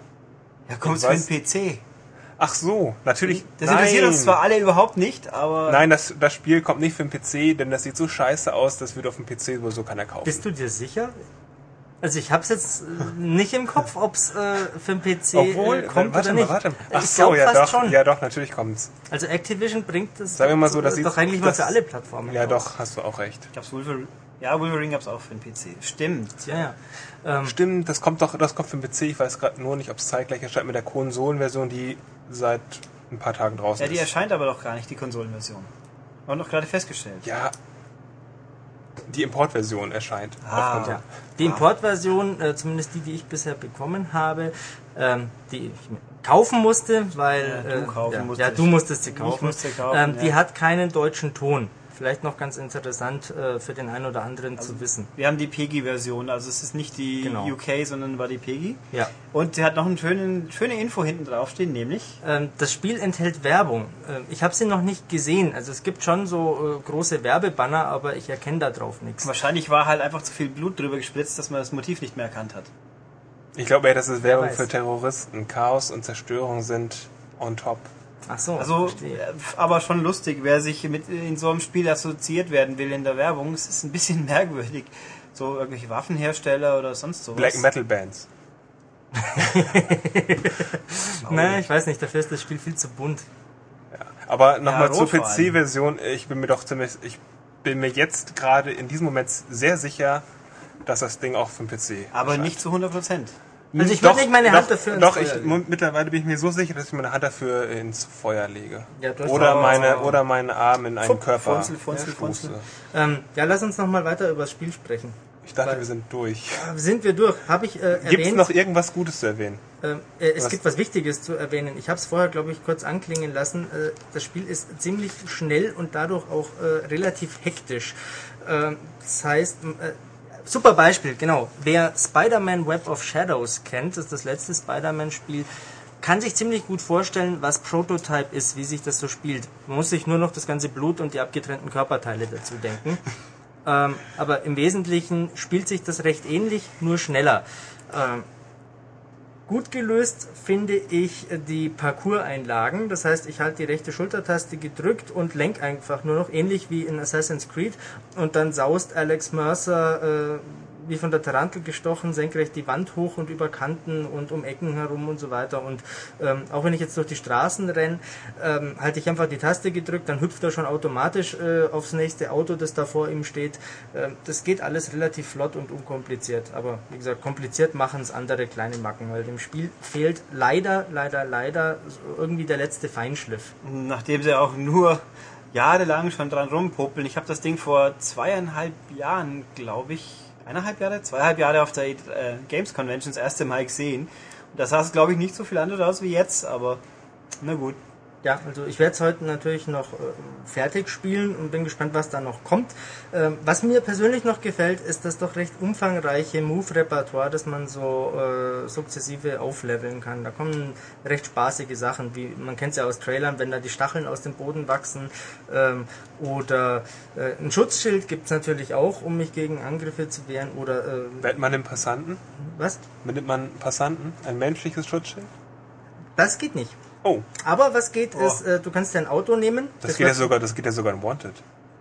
Ja, kommst Was? für den PC. ach so, natürlich. Das nein. interessiert uns zwar alle überhaupt nicht, aber Nein, das, das Spiel kommt nicht für den PC, denn das sieht so scheiße aus, das wird auf dem PC sowieso keiner kaufen. Bist du dir sicher? Also ich hab's jetzt äh, nicht im Kopf, ob's äh, für den PC Obwohl, äh, kommt warte oder mal, nicht. warte mal. Ach ich so, ja doch, schon. ja doch, natürlich kommt's. Also Activision bringt das Sagen wir mal so, das sieht- doch eigentlich mal das- für alle Plattformen. Ja raus. doch, hast du auch recht. ich glaub's Wolverine. Ja, Wolverine gab's auch für den PC. Stimmt. Ja, ja. Ähm, Stimmt, das kommt doch, das kommt für den PC, ich weiß gerade nur nicht, ob es zeitgleich erscheint mit der Konsolenversion, die seit ein paar Tagen draußen Ja, die ist. erscheint aber doch gar nicht, die Konsolenversion. Haben wir doch gerade festgestellt. Ja, die Importversion erscheint. Ah. Auf- ja. Die Importversion, äh, zumindest die, die ich bisher bekommen habe, ähm, die ich kaufen musste, weil Ja, du äh, kaufen ja, musstest. ja, du musstest sie Ich kaufen. musste kaufen, ähm, Die hat keinen deutschen Ton. Vielleicht noch ganz interessant äh, für den einen oder anderen Also zu wissen. Wir haben die PEGI-Version, also es ist nicht die Genau. UK, sondern war die PEGI. Ja. Und sie hat noch eine schöne, schöne Info hinten draufstehen, nämlich Ähm, das Spiel enthält Werbung. Ähm, ich habe sie noch nicht gesehen. Also es gibt schon so äh, große Werbebanner, aber ich erkenne da drauf nichts. wahrscheinlich war halt einfach zu viel Blut drüber gespritzt, dass man das Motiv nicht mehr erkannt hat. Ich glaube eher, dass es Werbung für Terroristen. Chaos und Zerstörung sind on top. Ach so, Also, verstehe. äh, aber schon lustig, wer sich mit in so einem Spiel assoziiert werden will in der Werbung, es ist ein bisschen merkwürdig. So irgendwelche Waffenhersteller oder sonst sowas. Black Metal Bands. Nein, ich weiß nicht, dafür ist das Spiel viel zu bunt. Aber nochmal Ja, zur. PC-Version. Ich bin mir doch ziemlich, ich bin mir jetzt gerade in diesem Moment sehr sicher, dass das Ding auch für den PC Aber erscheint. nicht zu 100 Prozent. Also ich würde nicht meine Hand doch, dafür ins Doch, Feuer ich, legen. mittlerweile bin ich mir so sicher, dass ich meine Hand dafür ins Feuer lege. Ja, du hast oder, auch- meine, oder meinen Arm in einen Fupp, Körper. Funzel, Funzel, Funzel. Ähm, ja, lass uns noch mal weiter über das Spiel sprechen. Ich dachte, Weil- wir sind durch. Sind wir durch? Habe ich äh, Gibt es noch irgendwas Gutes zu erwähnen? Ähm, äh, es Was? gibt was Wichtiges zu erwähnen. Ich habe es vorher, glaube ich, kurz anklingen lassen. Äh, das Spiel ist ziemlich schnell und dadurch auch äh, relativ hektisch. Ähm, das heißt, äh, super Beispiel, genau. Wer Spider-Man Web of Shadows kennt, das ist das letzte Spider-Man-Spiel, kann sich ziemlich gut vorstellen, was Prototype ist, wie sich das so spielt. Man muss sich nur noch das ganze Blut und die abgetrennten Körperteile dazu denken. Ähm, aber im Wesentlichen spielt sich das recht ähnlich, nur schneller. Ähm, Gut gelöst finde ich die Parcours-Einlagen. Das heißt, ich halte die rechte Schultertaste gedrückt und lenk einfach nur noch ähnlich wie in Assassin's Creed. Und dann saust Alex Mercer äh, wie von der Tarantel gestochen, senkrecht die Wand hoch und über Kanten und um Ecken herum und so weiter. Und ähm, auch wenn ich jetzt durch die Straßen renne, ähm, halte ich einfach die Taste gedrückt, dann hüpft er schon automatisch äh, aufs nächste Auto, das da vor ihm steht. Ähm, das geht alles relativ flott und unkompliziert. Aber wie gesagt, kompliziert machen es andere kleine Macken, weil dem Spiel fehlt leider, leider, leider irgendwie der letzte Feinschliff. Nachdem sie auch nur jahrelang schon dran rumpopeln. Ich habe das Ding vor zweieinhalb Jahren, glaube ich, eineinhalb Jahre, zweieinhalb Jahre auf der äh, Games Convention das erste Mal gesehen. Und da sah es, glaube ich, nicht so viel anders aus wie jetzt, aber na gut. Ja, also ich werde es heute natürlich noch äh, fertig spielen und bin gespannt, was da noch kommt. Ähm, was mir persönlich noch gefällt, ist das doch recht umfangreiche Move-Repertoire, das man so äh, sukzessive aufleveln kann. Da kommen recht spaßige Sachen, wie man kennt es ja aus Trailern, wenn da die Stacheln aus dem Boden wachsen. Ähm, oder äh, ein Schutzschild gibt es natürlich auch, um mich gegen Angriffe zu wehren. Oder äh, Wählt man den Passanten? was? Benimmt man Passanten? Ein menschliches Schutzschild? Das geht nicht. Oh, Aber was geht Oh. ist, äh, du kannst dir ein Auto nehmen. das geht ja sogar, das geht ja sogar in Wanted.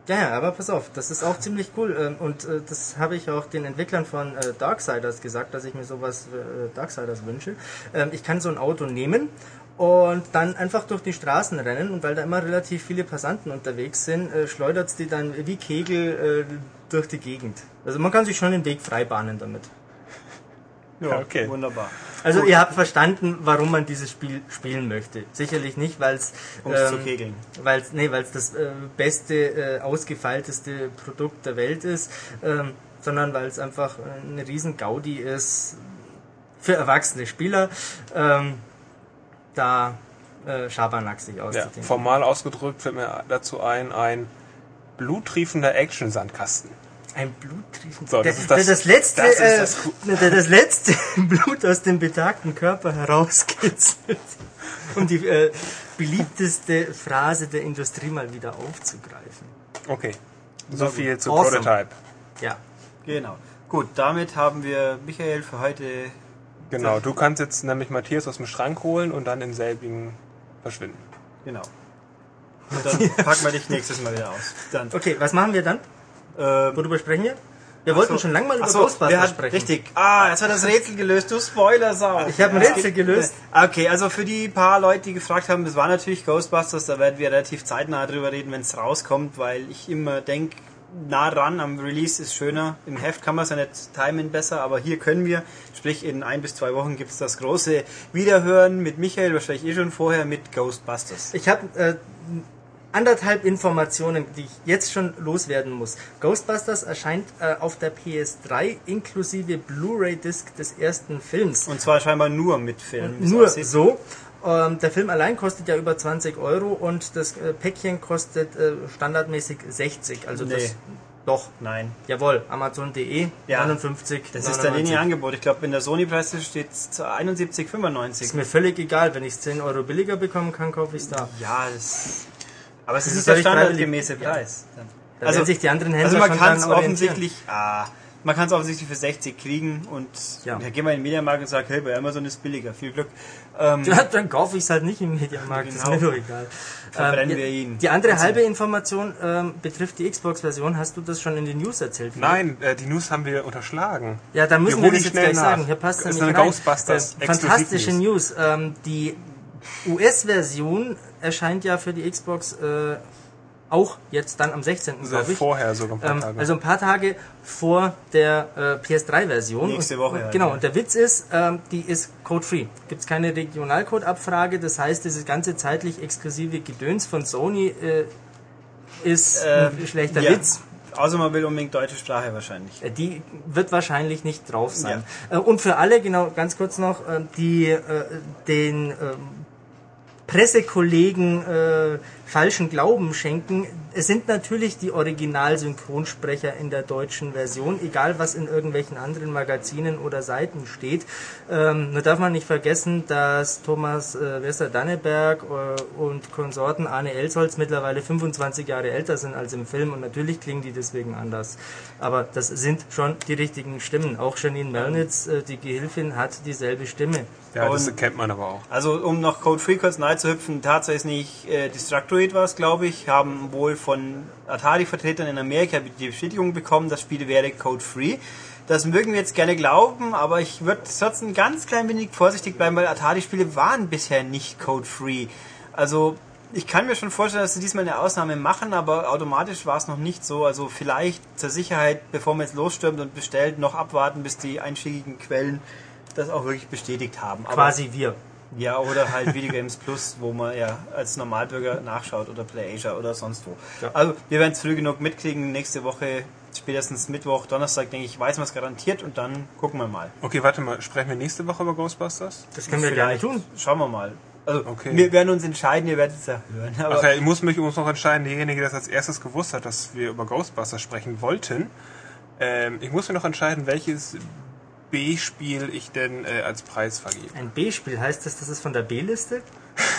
Ja, ja, aber pass auf, das ist auch ziemlich cool. ähm, Und äh, das habe ich auch den Entwicklern von äh, Darksiders gesagt, dass ich mir sowas äh, Darksiders wünsche. Ähm, Ich kann so ein Auto nehmen und dann einfach durch die Straßen rennen und weil da immer relativ viele Passanten unterwegs sind, äh, schleudert es die dann wie Kegel äh, durch die Gegend. Also man kann sich schon den Weg freibahnen damit. Ja, Okay. wunderbar. Also ihr habt verstanden, warum man dieses Spiel spielen möchte. Sicherlich nicht, weil es Um es zu kegeln. weil es nee, weil's das äh, beste, äh, ausgefeilteste Produkt der Welt ist, ähm, sondern weil es einfach eine riesen Gaudi ist für erwachsene Spieler. Ähm, da äh, Schabernack sich Ja, auszudenken. formal ausgedrückt fällt mir dazu ein, ein bluttriefender Action-Sandkasten. Ein Bluttriefen. So, das ist das- das letzte, das ist äh, das der das letzte Blut aus dem betagten Körper herauskitzelt. Um die äh, beliebteste Phrase der Industrie mal wieder aufzugreifen. Okay. So viel zu Awesome. Prototype. Ja. Genau. Gut, damit haben wir Michael für heute. Genau, du kannst jetzt nämlich Matthias aus dem Schrank holen und dann in selbigen verschwinden. Genau. Und dann packen wir dich nächstes Mal wieder aus. Dann. Okay, was machen wir dann? Ähm, Worüber sprechen wir? Wir wollten so. schon lange mal über so, Ghostbusters sprechen. Richtig. Ah, jetzt hat das Rätsel gelöst. Du Spoiler-Sau. Ich habe ein Rätsel gelöst. Okay, also für die paar Leute, die gefragt haben, das war natürlich Ghostbusters, da werden wir relativ zeitnah drüber reden, wenn es rauskommt, weil ich immer denke, nah ran am Release ist schöner. Im Heft kann man es ja nicht timen besser, aber hier können wir, sprich in ein bis zwei Wochen gibt es das große Wiederhören mit Michael, wahrscheinlich eh schon vorher, mit Ghostbusters. Ich habe äh, anderthalb Informationen, die ich jetzt schon loswerden muss. Ghostbusters erscheint äh, auf der PS3 inklusive Blu-ray-Disc des ersten Films. Und zwar scheinbar nur mit Film. Nur so. Ähm, der Film allein kostet ja über 20 Euro und das äh, Päckchen kostet äh, standardmäßig 60. Also Nee. das doch. Nein. Jawohl, Amazon.de, Ja. 59. Das ist der linie Angebot. Ich glaube, in der Sony-Preis steht es zu 71,95. Ist mir völlig egal, wenn ich es 10 Euro billiger bekommen kann, kaufe ich es da. Ja, das. Aber es Das ist ist der standardgemäße. Preis. Da werden sich die anderen Händler also man kann es offensichtlich, ah, man kann es offensichtlich für 60 kriegen und Ja. da gehen wir in den Mediamarkt und sagen, hey, bei Amazon ist billiger. Viel Glück. Ähm, Ja, dann kaufe ich es halt nicht im Mediamarkt, ist Genau. mir doch egal. Verbrennen Ähm, wir ihn. Die andere Also- halbe Information ähm, betrifft die Xbox-Version. Hast du das schon in den News erzählt? Nein, äh, die News haben wir unterschlagen. Ja, da müssen Wir wir, das jetzt schnell gleich nach. sagen. Hier passt Das es ist nicht eine rein. Ghostbusters Äh, Fantastische. News. Ähm, die US-Version erscheint ja für die Xbox äh, auch jetzt dann am 16. Also glaube ich. vorher sogar ein paar Ähm, Tage. also ein paar Tage vor der äh, PS3-Version. Nächste Woche und, halt, Genau, ja. und der Witz ist, ähm, die ist code-free. Gibt es keine Regionalcode-Abfrage, das heißt, dieses ganze zeitlich exklusive Gedöns von Sony äh, ist Ähm, ein schlechter ja. Witz. Außer man will unbedingt deutsche Sprache wahrscheinlich. Äh, Die wird wahrscheinlich nicht drauf sein. Äh, Und für alle, genau, ganz kurz noch, äh, die den ähm, Pressekollegen äh, falschen Glauben schenken. Es sind natürlich die Originalsynchronsprecher in der deutschen Version, egal was in irgendwelchen anderen Magazinen oder Seiten steht. Ähm, nur darf man nicht vergessen, dass Thomas äh, Wester-Danneberg äh, und Konsorten Arne Elsholz mittlerweile 25 Jahre älter sind als im Film und natürlich klingen die deswegen anders. Aber das sind schon die richtigen Stimmen. Auch Janine Melnitz, äh, die Gehilfin, hat dieselbe Stimme. Ja, das und- kennt man aber auch. Also um noch Code Free kurz nahe zu hüpfen, tatsächlich äh, Destructoid war es, glaube ich, haben wohl von Atari-Vertretern in Amerika die Bestätigung bekommen, das Spiel wäre Code Free. Das mögen wir jetzt gerne glauben, aber ich würde trotzdem ein ganz klein wenig vorsichtig bleiben, weil Atari-Spiele waren bisher nicht Code Free. Also ich kann mir schon vorstellen, dass sie diesmal eine Ausnahme machen, aber automatisch war es noch nicht so. Also vielleicht zur Sicherheit, bevor man jetzt losstürmt und bestellt, noch abwarten, bis die einschlägigen Quellen das auch wirklich bestätigt haben. Aber Quasi wir. ja, oder halt Videogames Plus, wo man ja als Normalbürger nachschaut oder PlayAsia oder sonst wo. Also wir werden es früh genug mitkriegen. Nächste Woche, spätestens Mittwoch, Donnerstag, denke ich, weiß man es garantiert und dann gucken wir mal. Okay, warte mal, sprechen wir nächste Woche über Ghostbusters? Das können wir gerne tun. Schauen wir mal. Also Okay. wir werden uns entscheiden, ihr werdet es ja hören. Aber Ach ja, ich muss mich muss noch entscheiden, derjenige, der das als erstes gewusst hat, dass wir über Ghostbusters sprechen wollten. Ähm, ich muss mir noch entscheiden, welches B-Spiel ich denn äh, als Preis vergebe. Ein B-Spiel heißt das, das ist von der B-Liste?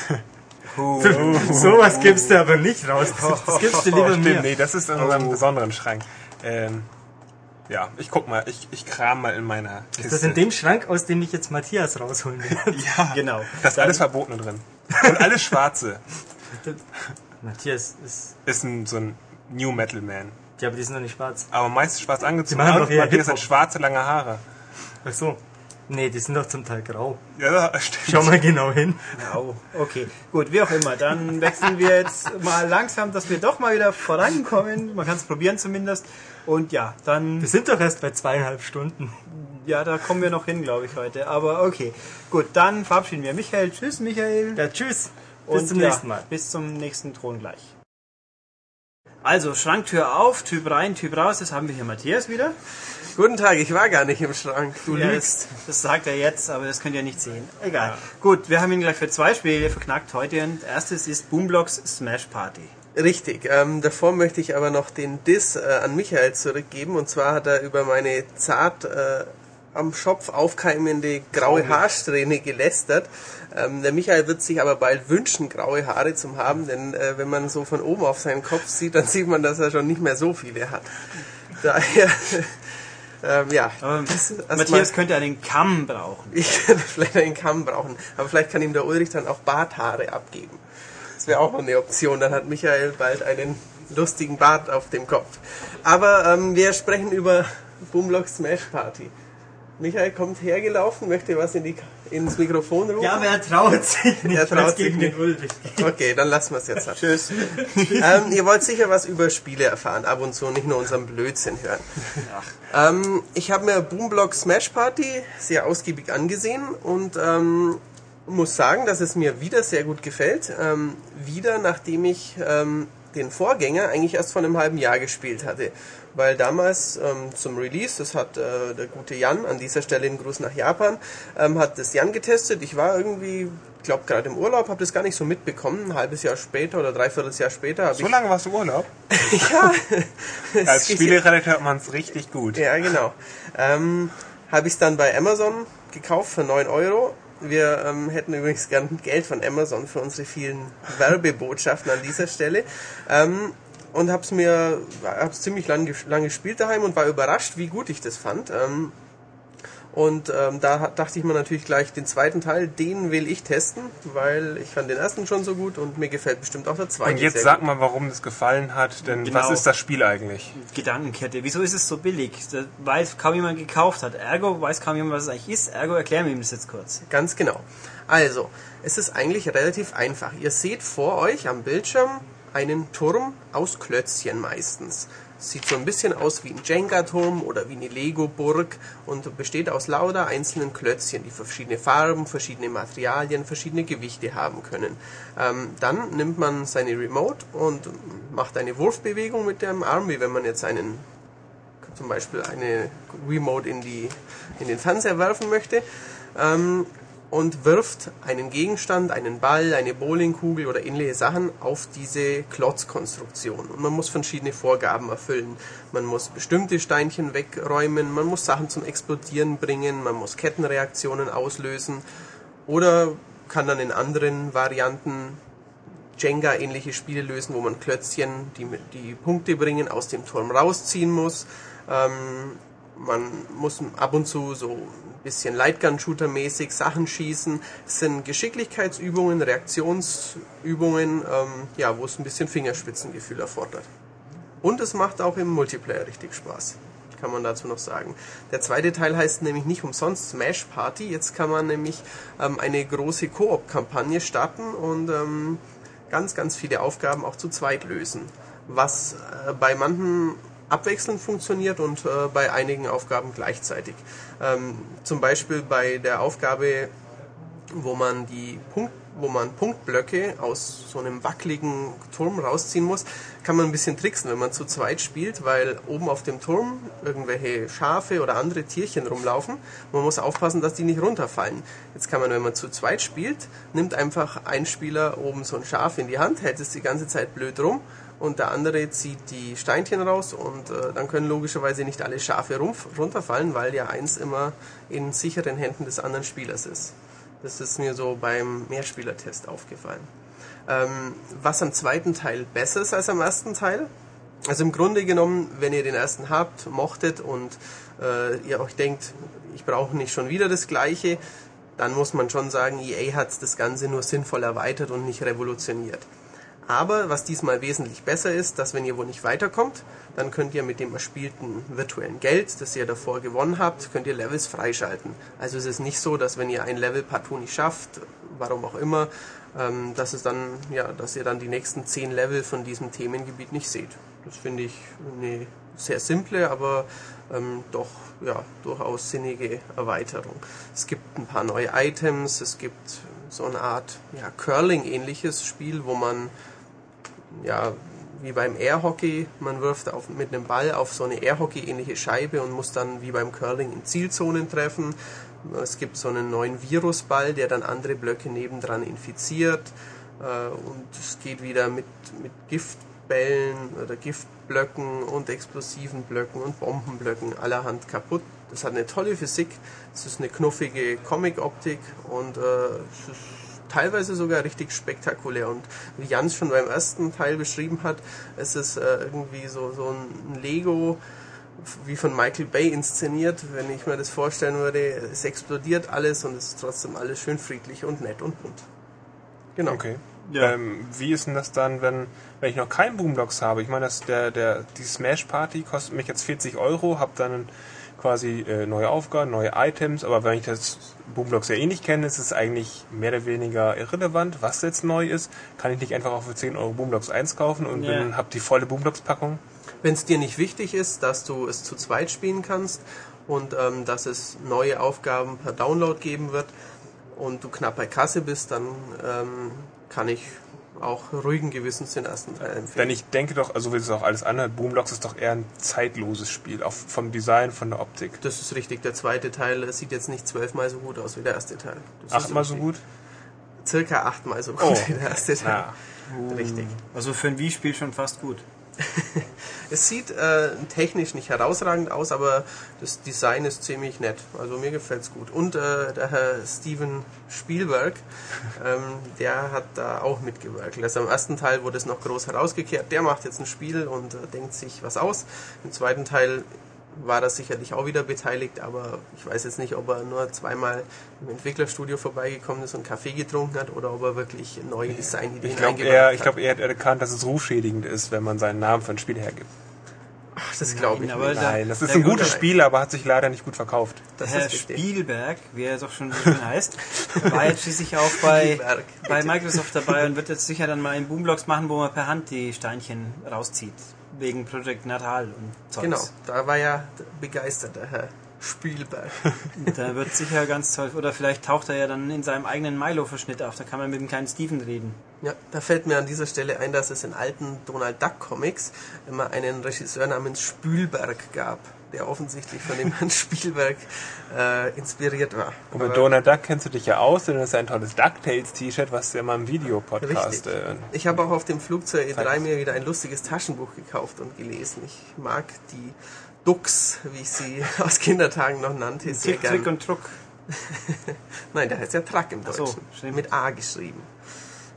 Puh. Sowas gibst du aber nicht raus. Das, das gibst du lieber Stimmt, mir. nee, das ist in unserem besonderen Schrank. Ähm, ja, ich guck mal, ich, ich kram mal in meiner Kiste. Ist das in dem Schrank, aus dem ich jetzt Matthias rausholen werde? Ja, Genau. Da ist alles Verbotene drin. Und alles Schwarze. Matthias ist. Ist ein, so ein New Metal Man. Ja, aber die sind doch nicht schwarz. Aber meist schwarz angezogen. Die machen doch Matthias hat schwarze, lange Haare. Ach so. Nee, die sind doch zum Teil grau. Ja, stimmt. Schau mal genau hin. Au, okay. Gut, wie auch immer. Dann wechseln wir jetzt mal langsam, dass wir doch mal wieder vorankommen. Man kann es probieren zumindest. Und ja, dann Wir sind doch erst bei zweieinhalb Stunden. Ja, da kommen wir noch hin, glaube ich, heute. Aber okay. Gut, dann verabschieden wir Michael. Tschüss, Michael. Ja, tschüss. Bis Und zum ja, nächsten Mal. Bis zum nächsten Thron gleich. Also, Schranktür auf, Typ rein, Typ raus. Das haben wir hier Matthias wieder. Guten Tag, ich war gar nicht im Schrank. Du Ja, lügst. das, das sagt er jetzt, aber das könnt ihr nicht sehen. Egal. Gut, wir haben ihn gleich für zwei Spiele verknackt heute. Und erstes ist Boomblocks Smash Party. Richtig. Ähm, davor möchte ich aber noch den Diss äh, an Michael zurückgeben. Und zwar hat er über meine zart äh, am Schopf aufkeimende graue Haarsträhne gelästert. Ähm, der Michael wird sich aber bald wünschen, graue Haare zu haben, denn äh, wenn man so von oben auf seinen Kopf sieht, dann sieht man, dass er schon nicht mehr so viele hat. Daher, ähm, ja, Matthias könnte einen Kamm brauchen. ich könnte vielleicht einen Kamm brauchen, aber vielleicht kann ihm der Ulrich dann auch Barthaare abgeben. Das wäre auch noch eine Option. Dann hat Michael bald einen lustigen Bart auf dem Kopf. Aber ähm, wir sprechen über Boomlock Smash Party. Michael kommt hergelaufen, möchte was in die, ins Mikrofon rufen. Ja, aber er traut sich nicht, Er traut sich gegen nicht. Okay, dann lassen wir es jetzt. Tschüss. ähm, ihr wollt sicher was über Spiele erfahren, ab und zu, nicht nur unseren Blödsinn hören. Ähm, ich habe mir Boomblock Smash Party sehr ausgiebig angesehen und ähm, muss sagen, dass es mir wieder sehr gut gefällt. Ähm, wieder, nachdem ich ähm, den Vorgänger eigentlich erst vor einem halben Jahr gespielt hatte. Weil damals ähm, zum Release, das hat äh, der gute Jan, an dieser Stelle einen Gruß nach Japan, ähm, hat das Jan getestet. Ich war irgendwie, glaube gerade im Urlaub, habe das gar nicht so mitbekommen. Ein halbes Jahr später oder dreiviertel Jahr später habe So ich... lange warst du Urlaub? Ja, Als Spieleredakteur hat man es richtig gut. ja, genau. Ähm, Habe ich es dann bei Amazon gekauft für 9 Euro. Wir ähm, hätten übrigens gern Geld von Amazon für unsere vielen Werbebotschaften an dieser Stelle. Ähm, und habe es mir hab's ziemlich lang, ges- lang gespielt daheim und war überrascht, wie gut ich das fand. Ähm, und ähm, da dachte ich mir natürlich gleich, den zweiten Teil, den will ich testen, weil ich fand den ersten schon so gut und mir gefällt bestimmt auch der zweite. Und jetzt sehr sag gut. mal, warum das gefallen hat, denn Genau. was ist das Spiel eigentlich? Gedankenkette. Wieso ist es so billig? Weiß kaum jemand gekauft hat. Ergo weiß kaum jemand, was es eigentlich ist. Ergo erklären wir ihm das jetzt kurz. Ganz genau. Also, es ist eigentlich relativ einfach. Ihr seht vor euch am Bildschirm einen Turm aus Klötzchen meistens. Sieht so ein bisschen aus wie ein Jenga-Turm oder wie eine Lego-Burg und besteht aus lauter einzelnen Klötzchen, die verschiedene Farben, verschiedene Materialien, verschiedene Gewichte haben können. Ähm, dann nimmt man seine Remote und macht eine Wurfbewegung mit dem Arm, wie wenn man jetzt einen zum Beispiel eine Remote in, die, in den Fernseher werfen möchte ähm, und wirft einen Gegenstand, einen Ball, eine Bowlingkugel oder ähnliche Sachen auf diese Klotzkonstruktion. Und man muss verschiedene Vorgaben erfüllen. Man muss bestimmte Steinchen wegräumen, man muss Sachen zum Explodieren bringen, man muss Kettenreaktionen auslösen oder kann dann in anderen Varianten Jenga-ähnliche Spiele lösen, wo man Klötzchen, die, die Punkte bringen, aus dem Turm rausziehen muss. Ähm, man muss ab und zu so bisschen Lightgun-Shooter-mäßig Sachen schießen. Sind Geschicklichkeitsübungen, Reaktionsübungen, ähm, ja, wo es ein bisschen Fingerspitzengefühl erfordert. Und es macht auch im Multiplayer richtig Spaß. Kann man dazu noch sagen. Der zweite Teil heißt nämlich nicht umsonst Smash Party. Jetzt kann man nämlich ähm, eine große Koop-Kampagne starten und ähm, ganz, ganz viele Aufgaben auch zu zweit lösen. Was äh, bei manchen abwechselnd funktioniert und äh, bei einigen Aufgaben gleichzeitig. Ähm, zum Beispiel bei der Aufgabe wo man die Punkt, wo man Punktblöcke aus so einem wackeligen Turm rausziehen muss, kann man ein bisschen tricksen, wenn man zu zweit spielt, weil oben auf dem Turm irgendwelche Schafe oder andere Tierchen rumlaufen. Man muss aufpassen, dass die nicht runterfallen. Jetzt kann man, wenn man zu zweit spielt, nimmt einfach ein Spieler oben so ein Schaf in die Hand, hält es die ganze Zeit blöd rum und der andere zieht die Steinchen raus und äh, dann können logischerweise nicht alle Schafe runterfallen, weil ja eins immer in sicheren Händen des anderen Spielers ist. Das ist mir so beim Mehrspielertest aufgefallen. Ähm, was am zweiten Teil besser ist als am ersten Teil? Also im Grunde genommen, wenn ihr den ersten habt, mochtet und äh, ihr euch denkt, ich brauche nicht schon wieder das gleiche, dann muss man schon sagen, EA hat das Ganze nur sinnvoll erweitert und nicht revolutioniert. Aber was diesmal wesentlich besser ist, dass wenn ihr wo nicht weiterkommt, dann könnt ihr mit dem erspielten virtuellen Geld, das ihr davor gewonnen habt, könnt ihr Levels freischalten. Also es ist nicht so, dass wenn ihr ein Level partout nicht schafft, warum auch immer, ähm, dass es dann, ja, dass ihr dann die nächsten zehn Level von diesem Themengebiet nicht seht. Das finde ich eine sehr simple, aber ähm, doch ja, durchaus sinnige Erweiterung. Es gibt ein paar neue Items, es gibt so eine Art ja, Curling-ähnliches Spiel, wo man ja, wie beim Airhockey. Man wirft auf, mit einem Ball auf so eine Airhockey-ähnliche Scheibe und muss dann wie beim Curling in Zielzonen treffen. Es gibt so einen neuen Virusball, der dann andere Blöcke nebendran infiziert. Äh, und es geht wieder mit, mit Giftbällen oder Giftblöcken und explosiven Blöcken und Bombenblöcken allerhand kaputt. Das hat eine tolle Physik, es ist eine knuffige Comic-Optik und äh, es ist teilweise sogar richtig spektakulär. Und wie Jans schon beim ersten Teil beschrieben hat, es ist äh, irgendwie so, so ein Lego wie von Michael Bay inszeniert, wenn ich mir das vorstellen würde. Es explodiert alles und es ist trotzdem alles schön friedlich und nett und bunt. Genau. Okay. Ähm, wie ist denn das dann, wenn, wenn ich noch keinen Boombox habe? Ich meine, das, der, der, die Smash Party kostet mich jetzt 40 Euro, habe dann quasi äh, neue Aufgaben, neue Items, aber wenn ich das Boomblocks ja eh nicht kenne, ist es eigentlich mehr oder weniger irrelevant, was jetzt neu ist. Kann ich nicht einfach auch für 10 Euro Boomblocks 1 kaufen und Ja. bin, hab die volle Boomblocks-Packung? Wenn es dir nicht wichtig ist, dass du es zu zweit spielen kannst und ähm, dass es neue Aufgaben per Download geben wird und du knapp bei Kasse bist, dann ähm, kann ich auch ruhigen Gewissens den ersten Teil empfehlen. Denn ich denke doch, also wie es auch alles andere, Boomblocks ist doch eher ein zeitloses Spiel, auch vom Design, von der Optik. das ist richtig. Der zweite Teil sieht jetzt nicht zwölfmal so gut aus wie der erste Teil. Das ist Achtmal so gut? Circa achtmal so gut Oh. wie der erste Teil. Na, Richtig. Also für ein Wii-Spiel schon fast gut. Es sieht äh, technisch nicht herausragend aus, aber das Design ist ziemlich nett. Also mir gefällt's gut. Und äh, der Herr Steven Spielberg, ähm, der hat da auch mitgewirkt. Also im ersten Teil wurde es noch groß herausgekehrt. Der macht jetzt ein Spiel und äh, denkt sich was aus. Im zweiten Teil war er sicherlich auch wieder beteiligt, aber ich weiß jetzt nicht, ob er nur zweimal im Entwicklerstudio vorbeigekommen ist und Kaffee getrunken hat oder ob er wirklich neue Designideen ich glaube eingebracht eher, hat. ich glaub, er hat erkannt, dass es rufschädigend ist, wenn man seinen Namen für ein Spiel hergibt. Ach, das glaube ich nicht. Da- Nein, das ist ein gute- gutes Spiel, aber hat sich leider nicht gut verkauft. Das Herr. Spielberg, wie er doch schon heißt, war jetzt schließlich auch bei, Spielberg, bei. Microsoft dabei und wird jetzt sicher dann mal in Boomblocks machen, wo man per Hand die Steinchen rauszieht. Wegen Project Natal und Zeugs. Genau, da war ja begeistert der Herr Spielberg. Da wird sicher ganz toll. Oder vielleicht taucht er ja dann in seinem eigenen Milo-Verschnitt auf. Da kann man mit dem kleinen Steven reden. Ja, da fällt mir an dieser Stelle ein, dass es in alten Donald Duck Comics immer einen Regisseur namens Spülberg gab, der offensichtlich von dem Herrn Spielberg äh, inspiriert war. Und mit Aber- Donald Duck kennst du dich ja aus, denn das ist ein tolles DuckTales-T-Shirt, was du ja mal im Videopodcast... Richtig. Äh, Ich habe auch auf dem Flug zur E3 Zeig. mir wieder ein lustiges Taschenbuch gekauft und gelesen. Ich mag die Ducks, wie ich sie aus Kindertagen noch nannte, sehr Trick gern. und Truck. Nein, der heißt ja Truck im so, Deutschen. stimmt. mit A geschrieben.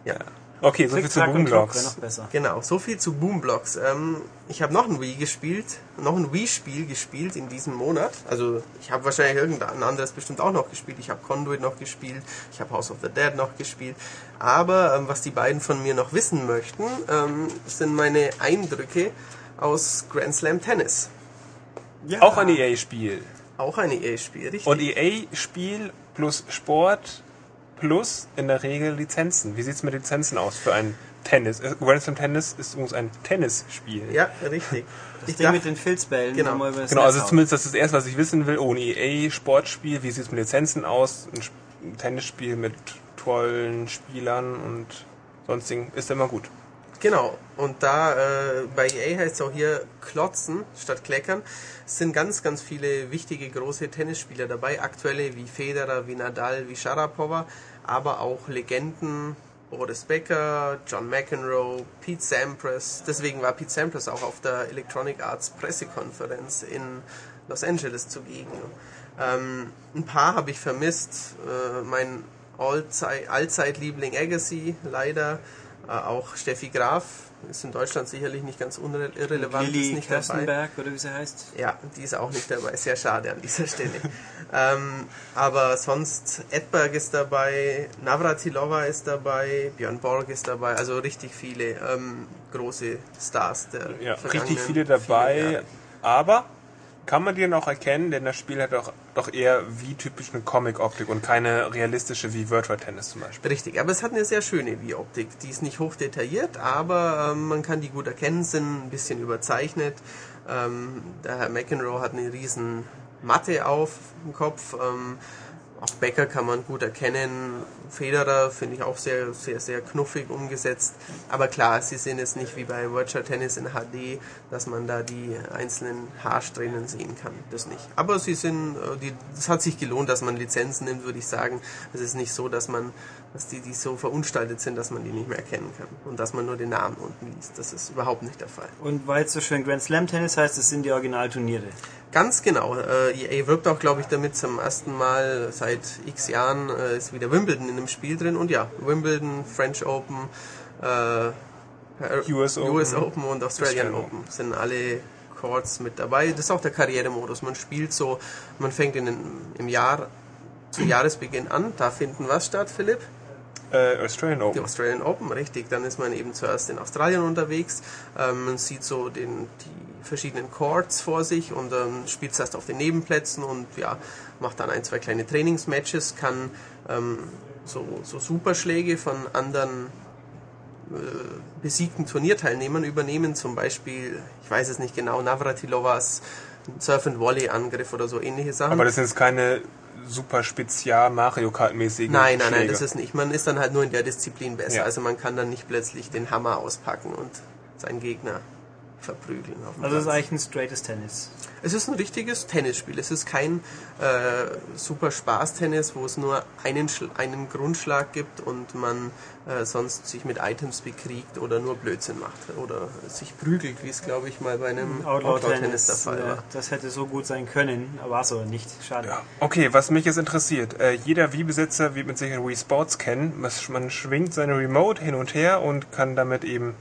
Ja. Okay, so viel zu Boomblocks. besser. Genau, so viel zu Boomblocks. Ähm, ich habe noch ein Wii gespielt, noch ein Wii-Spiel gespielt in diesem Monat. Also ich habe wahrscheinlich irgendein anderes bestimmt auch noch gespielt. Ich habe Conduit noch gespielt, ich habe House of the Dead noch gespielt. Aber ähm, was die beiden von mir noch wissen möchten, ähm, sind meine Eindrücke aus Grand Slam Tennis. Ja. Auch ein EA-Spiel. Auch ein EA-Spiel, richtig? Und EA-Spiel plus Sport plus in der Regel Lizenzen. Wie sieht's mit Lizenzen aus für ein Tennis? Äh, Grand Slam Tennis ist übrigens ein Tennisspiel. ja, richtig. Das Ich Ding mit den Filzbällen. Genau. Genau, Netz also zumindest das ist das erste, was ich wissen will. Oh, ein EA-Sportspiel, wie sieht's mit Lizenzen aus? Ein Tennisspiel mit tollen Spielern und sonstigen ist immer gut. Genau, und da äh, bei EA heißt es auch hier Klotzen statt Kleckern. Es sind ganz, ganz viele wichtige große Tennisspieler dabei. Aktuelle wie Federer, wie Nadal, wie Sharapova, aber auch Legenden. Boris Becker, John McEnroe, Pete Sampras. Deswegen war Pete Sampras auch auf der Electronic Arts Pressekonferenz in Los Angeles zugegen. Ähm, ein paar habe ich vermisst. Äh, mein Allzeit- Allzeitliebling Agassi, leider. Äh, auch Steffi Graf ist in Deutschland sicherlich nicht ganz irrelevant. ist Lilly nicht dabei. Kerstenberg, oder wie sie heißt. Ja, die ist auch nicht dabei. Sehr schade an dieser Stelle. ähm, aber sonst, Edberg ist dabei, Navratilova ist dabei, Björn Borg ist dabei. Also richtig viele ähm, große Stars der Ja, richtig viele dabei. Aber kann man die noch erkennen, denn das Spiel hat doch, doch eher wie typisch eine Comic-Optik und keine realistische wie Virtual Tennis zum Beispiel. Richtig, aber es hat eine sehr schöne Wie-Optik. Die ist nicht hoch detailliert, aber ähm, man kann die gut erkennen, sind ein bisschen überzeichnet. Ähm, der Herr McEnroe hat eine riesen Matte auf dem Kopf. Ähm, auch Becker kann man gut erkennen. Federer finde ich auch sehr, sehr, sehr knuffig umgesetzt. Aber klar, sie sind jetzt nicht wie bei Virtual Tennis in HD, dass man da die einzelnen Haarsträhnen sehen kann. Das nicht. Aber sie sind, äh, es hat sich gelohnt, dass man Lizenzen nimmt, würde ich sagen. Es ist nicht so, dass man, dass die, die so verunstaltet sind, dass man die nicht mehr erkennen kann. Und dass man nur den Namen unten liest. Das ist überhaupt nicht der Fall. Und weil es so schön Grand Slam Tennis heißt, es sind die Originalturniere. Ganz genau. Äh, EA wirbt auch, glaube ich, damit zum ersten Mal seit x Jahren äh, ist wieder Wimbledon in dem Spiel drin. Und ja, Wimbledon, French Open, äh, US Open. US Open und Australian Open sind alle Courts mit dabei. Das ist auch der Karrieremodus. Man spielt so, man fängt in im Jahr zu Jahresbeginn an. Da finden was statt, Philipp? Äh, Australian Die Open. Australian Open, richtig. Dann ist man eben zuerst in Australien unterwegs. Ähm, man sieht so den, die verschiedenen Courts vor sich und ähm, spielt zuerst auf den Nebenplätzen und ja, macht dann ein, zwei kleine Trainingsmatches, kann ähm, so, so Superschläge von anderen äh, besiegten Turnierteilnehmern übernehmen. Zum Beispiel, ich weiß es nicht genau, Navratilovas Surf and Volley Angriff oder so ähnliche Sachen. Aber das sind jetzt keine super spezial Mario Kart mäßigen Nein, nein, nein, Schläge. das ist nicht. Man ist dann halt nur in der Disziplin besser. Ja. Also man kann dann nicht plötzlich den Hammer auspacken und seinen Gegner verprügeln. Auf dem Also es ist eigentlich ein straightes Tennis. es ist ein richtiges Tennisspiel. Es ist kein äh, super Spaß-Tennis, wo es nur einen, einen Grundschlag gibt und man äh, sonst sich mit Items bekriegt oder nur Blödsinn macht oder sich prügelt, wie es glaube ich mal bei einem Outlaw Outlaw-Tennis Tennis, der Fall war. das hätte so gut sein können, war es aber nicht. Schade. Ja. Okay, was mich jetzt interessiert. Äh, jeder Wii-Besitzer wird mit Sicherheit Wii Sports kennen. Man schwingt seine Remote hin und her und kann damit eben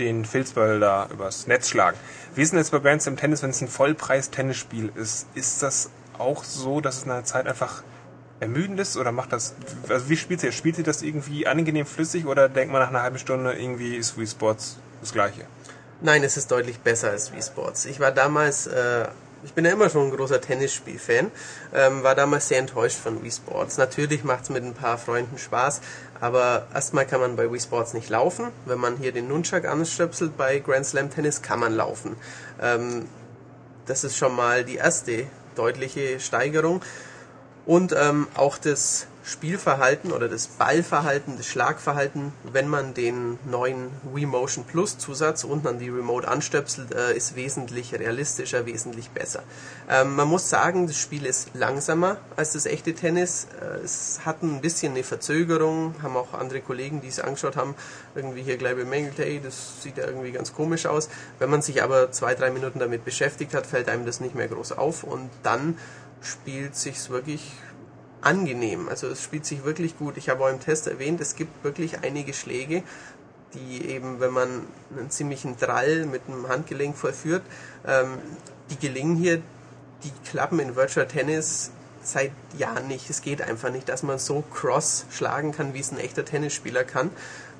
den Filzball da übers Netz schlagen. Wie ist denn jetzt bei Grand Slam Tennis, wenn es ein Vollpreis-Tennisspiel ist? Ist das auch so, dass es nach einer Zeit einfach ermüdend ist oder macht das, also wie spielt ihr? Spielt ihr das irgendwie angenehm flüssig oder denkt man nach einer halben Stunde irgendwie ist Wii Sports das gleiche? Nein, es ist deutlich besser als Wii Sports. Ich war damals, äh, ich bin ja immer schon ein großer Tennisspiel-Fan, ähm, war damals sehr enttäuscht von Wii Sports. Natürlich macht es mit ein paar Freunden Spaß, aber erstmal kann man bei Wii Sports nicht laufen. Wenn man hier den Nunchuck anstöpselt bei Grand Slam Tennis, kann man laufen. Ähm, das ist schon mal die erste deutliche Steigerung. Und ähm, auch das Spielverhalten oder das Ballverhalten, das Schlagverhalten, wenn man den neuen Wii Motion Plus Zusatz unten an die Remote anstöpselt, äh, ist wesentlich realistischer, wesentlich besser. Ähm, man muss sagen, das Spiel ist langsamer als das echte Tennis. Äh, es hat ein bisschen eine Verzögerung, haben auch andere Kollegen, die es angeschaut haben, irgendwie hier gleich bemängelt, hey, das sieht ja irgendwie ganz komisch aus. Wenn man sich aber zwei, drei Minuten damit beschäftigt hat, fällt einem das nicht mehr groß auf und dann spielt sich's wirklich angenehm. Also es spielt sich wirklich gut. Ich habe auch im Test erwähnt, es gibt wirklich einige Schläge, die eben, wenn man einen ziemlichen Drall mit dem Handgelenk vollführt, ähm, die gelingen hier, die klappen in Virtual Tennis seit Jahren nicht. Es geht einfach nicht, dass man so cross schlagen kann, wie es ein echter Tennisspieler kann.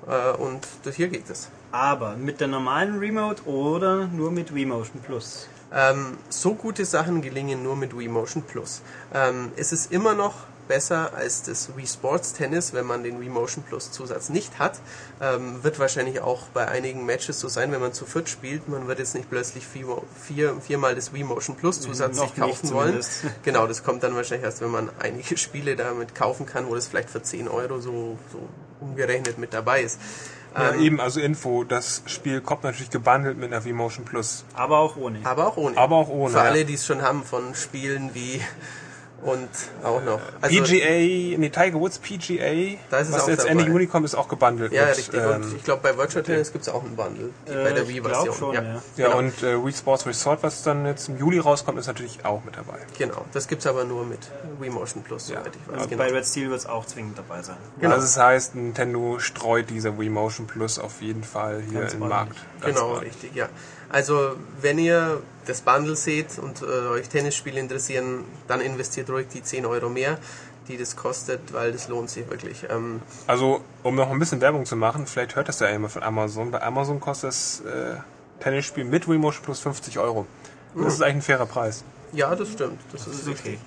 Äh, und hier geht es. Aber mit der normalen Remote oder nur mit Wii Motion Plus? Ähm, so gute Sachen gelingen nur mit Wii Motion Plus. Ähm, es ist immer noch besser als das Wii Sports Tennis, wenn man den Wii Motion Plus Zusatz nicht hat. Ähm, wird wahrscheinlich auch bei einigen Matches so sein, wenn man zu viert spielt. Man wird jetzt nicht plötzlich vier, vier, viermal das Wii Motion Plus Zusatz sich kaufen nicht wollen. Genau, das kommt dann wahrscheinlich erst, wenn man einige Spiele damit kaufen kann, wo das vielleicht für 10 Euro so, so umgerechnet mit dabei ist. Ja, Ähm, eben, also Info, das Spiel kommt natürlich gebundelt mit einer Wii Motion Plus. Aber auch ohne. Aber auch ohne. Aber auch ohne, Für ja. alle, die es schon haben von Spielen wie und auch noch. Also, PGA, nee, Tiger Woods PGA, Da ist es was auch jetzt dabei. Ende Juni kommt, ist auch gebundelt. Ja, mit, richtig. ähm, und ich glaube, bei Virtual Tennis gibt es auch einen Bundle. die- bei Äh, der ich Wii-Version. schon, ja. ja, genau. und äh, Wii Sports Resort, was dann jetzt im Juli rauskommt, ist natürlich auch mit dabei. genau. Das gibt es aber nur mit Wii Motion Plus, Ja. soweit ich weiß. Also Genau. Bei Red Steel wird es auch zwingend dabei sein. Genau. Also das heißt, Nintendo streut diese Wii Motion Plus auf jeden Fall hier Ganz im. Markt. Ganz Genau, ordentlich. richtig, ja. Also, wenn ihr das Bundle seht und äh, euch Tennisspiele interessieren, dann investiert ruhig die 10 Euro mehr, die das kostet, weil das lohnt sich wirklich. Ähm, Also, um noch ein bisschen Werbung zu machen, vielleicht hört das ja jemand von Amazon. Bei Amazon kostet das äh, Tennisspiel mit Wii Motion Plus 50 Euro. Und Das ist eigentlich ein fairer Preis. ja, das stimmt. Das ist Das ist richtig. okay.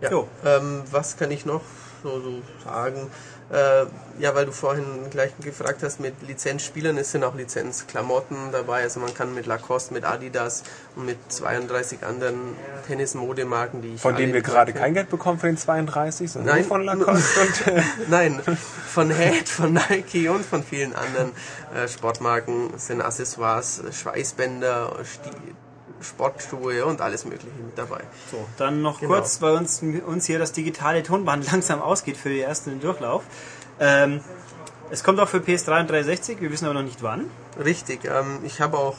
Ja. Jo. Ähm, was kann ich noch so, so sagen. Äh, ja, weil du vorhin gleich gefragt hast, mit Lizenzspielern, es sind auch Lizenzklamotten dabei. Also man kann mit Lacoste, mit Adidas und mit 32 anderen Tennismodemarken, die ich Von denen wir gerade kein Geld bekommen für den 32, sondern Nein. nur von Lacoste und äh, Nein, von Head, von Nike und von vielen anderen äh, Sportmarken sind Accessoires, Schweißbänder, Sti Sportschuhe und alles Mögliche mit dabei. So, dann noch Genau. kurz, weil uns, uns hier das digitale Tonband langsam ausgeht für den ersten Durchlauf. Ähm, es kommt auch für PS3 und 360, wir wissen aber noch nicht wann. Richtig, ähm, ich habe auch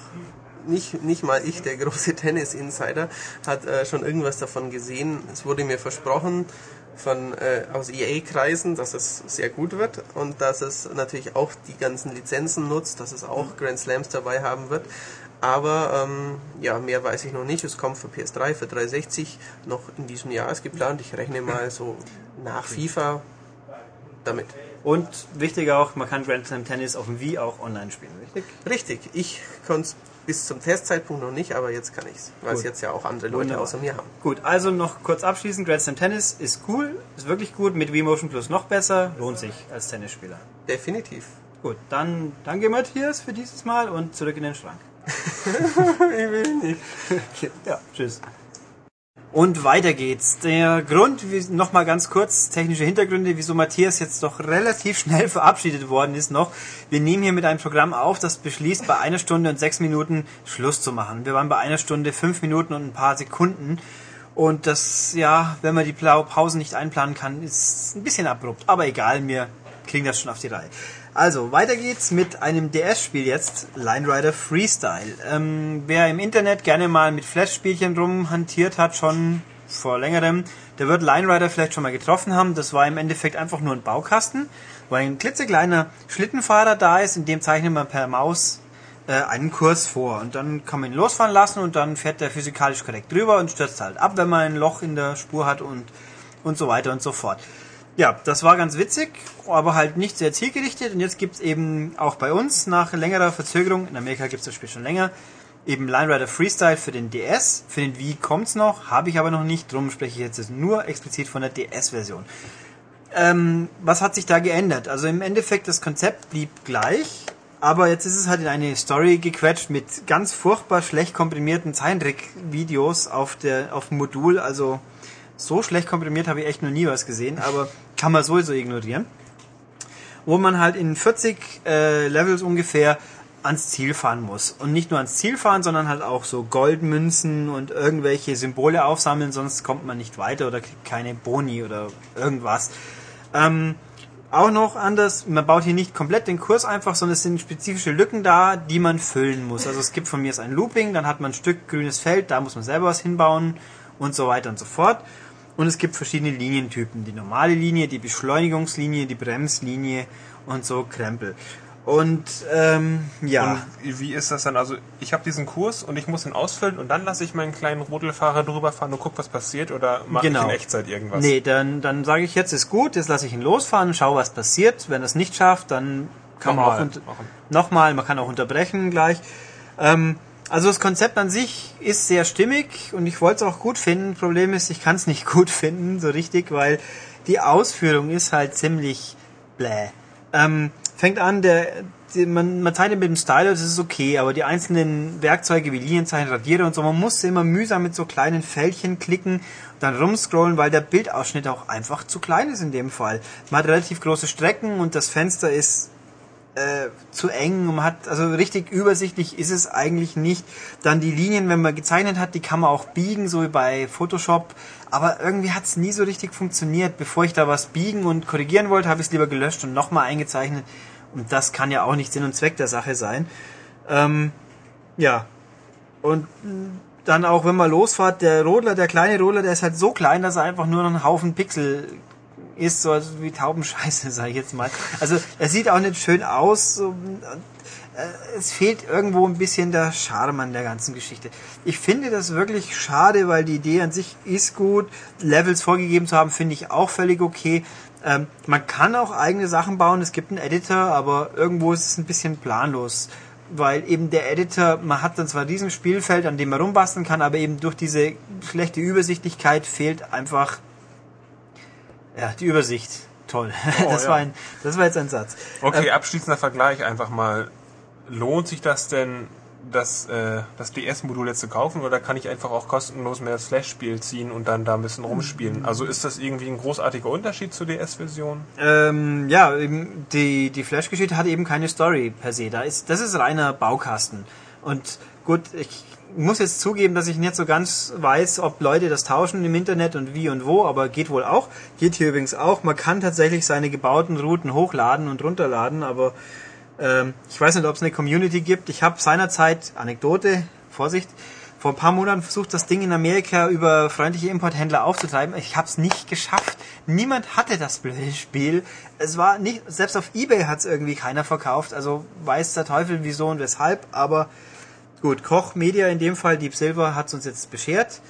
nicht, nicht mal ich, der große Tennis-Insider, hat äh, schon irgendwas davon gesehen. Es wurde mir versprochen von äh, aus EA-Kreisen, dass es sehr gut wird und dass es natürlich auch die ganzen Lizenzen nutzt, dass es auch Grand Slams dabei haben wird. Aber ähm, ja, mehr weiß ich noch nicht. Es kommt für PS3, für 360 noch in diesem Jahr ist geplant. Ich rechne mal so nach FIFA damit. Und wichtig auch, man kann Grand Slam Tennis auf dem Wii auch online spielen, richtig? Richtig, ich konnte es bis zum Testzeitpunkt noch nicht, aber jetzt kann ich es, weil es jetzt ja auch andere Leute Wunderbar. außer mir haben. Gut, also noch kurz abschließend, Grand Slam Tennis ist cool, ist wirklich gut, mit Wii Motion Plus noch besser, lohnt sich als Tennisspieler. Definitiv. Gut, dann danke Matthias für dieses Mal und zurück in den Schrank. Ich will nicht. Ja, tschüss. Und weiter geht's. Der Grund, nochmal ganz kurz, technische Hintergründe, wieso Matthias jetzt doch relativ schnell verabschiedet worden ist noch. Wir nehmen hier mit einem Programm auf, das beschließt, bei einer Stunde und sechs Minuten Schluss zu machen. Wir waren bei einer Stunde, fünf Minuten und ein paar Sekunden. Und das, ja, wenn man die Pausen nicht einplanen kann, ist ein bisschen abrupt. Aber egal, wir kriegen das schon auf die Reihe. Also, weiter geht's mit einem DS-Spiel jetzt, Line Rider Freestyle. Ähm, wer im Internet gerne mal mit Flash-Spielchen rumhantiert hat, schon vor längerem, der wird Line Rider vielleicht schon mal getroffen haben. Das war im Endeffekt einfach nur ein Baukasten, wo ein klitzekleiner Schlittenfahrer da ist, in dem zeichnet man per Maus äh, einen Kurs vor. Und dann kann man ihn losfahren lassen und dann fährt der physikalisch korrekt drüber und stürzt halt ab, wenn man ein Loch in der Spur hat und, und so weiter und so fort. Ja, das war ganz witzig, aber halt nicht sehr zielgerichtet. Und jetzt gibt's eben auch bei uns nach längerer Verzögerung, in Amerika gibt's das Spiel schon länger, eben Line Rider Freestyle für den DS. Für den Wii kommt's noch, habe ich aber noch nicht, drum spreche ich jetzt nur explizit von der DS-Version. Ähm, was hat sich da geändert? Also im Endeffekt, das Konzept blieb gleich, aber jetzt ist es halt in eine Story gequetscht mit ganz furchtbar schlecht komprimierten Zeichentrick-Videos auf der auf dem Modul. Also so schlecht komprimiert habe ich echt noch nie was gesehen, aber kann man sowieso ignorieren. Wo man halt in 40 äh, Levels ungefähr ans Ziel fahren muss. Und nicht nur ans Ziel fahren, sondern halt auch so Goldmünzen und irgendwelche Symbole aufsammeln, sonst kommt man nicht weiter oder kriegt keine Boni oder irgendwas. Ähm, auch noch anders, man baut hier nicht komplett den Kurs einfach, sondern es sind spezifische Lücken da, die man füllen muss. Also es gibt von mir ein Looping, dann hat man ein Stück grünes Feld, da muss man selber was hinbauen und so weiter und so fort. Und es gibt verschiedene Linientypen. Die normale Linie, die Beschleunigungslinie, die Bremslinie und so Krempel. Und ähm, ja. Und wie ist das dann? Also ich habe diesen Kurs und ich muss ihn ausfüllen und dann lasse ich meinen kleinen Rodelfahrer drüber fahren und guck, was passiert oder mache Genau. ich in Echtzeit irgendwas? Nee, dann, dann sage ich jetzt ist gut, jetzt lasse ich ihn losfahren, schau, was passiert. Wenn er es nicht schafft, dann kann man auch Nochmal unter- machen. nochmal, man kann auch unterbrechen gleich. Ähm, also das Konzept an sich ist sehr stimmig und ich wollte es auch gut finden. Problem ist, ich kann es nicht gut finden, so richtig, weil die Ausführung ist halt ziemlich bläh. Ähm, fängt an, der, die, man, man zeichnet mit dem Styler, das ist okay, aber die einzelnen Werkzeuge wie Linienzeichen, Radierer und so, man muss immer mühsam mit so kleinen Fältchen klicken, dann rumscrollen, weil der Bildausschnitt auch einfach zu klein ist in dem Fall. Man hat relativ große Strecken und das Fenster ist äh, zu eng und man hat, also richtig übersichtlich ist es eigentlich nicht. Dann die Linien, wenn man gezeichnet hat, die kann man auch biegen, so wie bei Photoshop. Aber irgendwie hat es nie so richtig funktioniert. Bevor ich da was biegen und korrigieren wollte, habe ich es lieber gelöscht und nochmal eingezeichnet. Und das kann ja auch nicht Sinn und Zweck der Sache sein. Ähm, ja. Und dann auch, wenn man losfahrt, der Rodler, der kleine Rodler, der ist halt so klein, dass er einfach nur noch ein Haufen Pixel ist, so wie Taubenscheiße, sage ich jetzt mal. Also er sieht auch nicht schön aus. So, äh, es fehlt irgendwo ein bisschen der Charme an der ganzen Geschichte. Ich finde das wirklich schade, weil die Idee an sich ist gut. Levels vorgegeben zu haben, finde ich auch völlig okay. Ähm, man kann auch eigene Sachen bauen, es gibt einen Editor, aber irgendwo ist es ein bisschen planlos. Weil eben der Editor, man hat dann zwar diesen Spielfeld, an dem man rumbasteln kann, aber eben durch diese schlechte Übersichtlichkeit fehlt einfach Ja, die Übersicht. Toll. Oh, das, ja. war ein, das war jetzt ein Satz. Okay, abschließender Vergleich einfach mal. Lohnt sich das denn, das, äh, das DS-Modul jetzt zu kaufen oder kann ich einfach auch kostenlos mehr das Flash-Spiel ziehen und dann da ein bisschen rumspielen? Also ist das irgendwie ein großartiger Unterschied zur DS-Version? Ähm, ja, die, die Flash-Geschichte hat eben keine Story per se. Da ist, das ist reiner Baukasten. Und gut, ich muss jetzt zugeben, dass ich nicht so ganz weiß, ob Leute das tauschen im Internet und wie und wo, aber geht wohl auch. Geht hier übrigens auch. Man kann tatsächlich seine gebauten Routen hochladen und runterladen, aber ähm, ich weiß nicht, ob es eine Community gibt. Ich habe seinerzeit, Anekdote, Vorsicht, vor ein paar Monaten versucht, das Ding in Amerika über freundliche Importhändler aufzutreiben. Ich habe es nicht geschafft. Niemand hatte das blöde Spiel. Es war nicht, selbst auf eBay hat es irgendwie keiner verkauft. Also weiß der Teufel wieso und weshalb. Aber gut, Koch Media in dem Fall, Deep Silver, hat es uns jetzt beschert.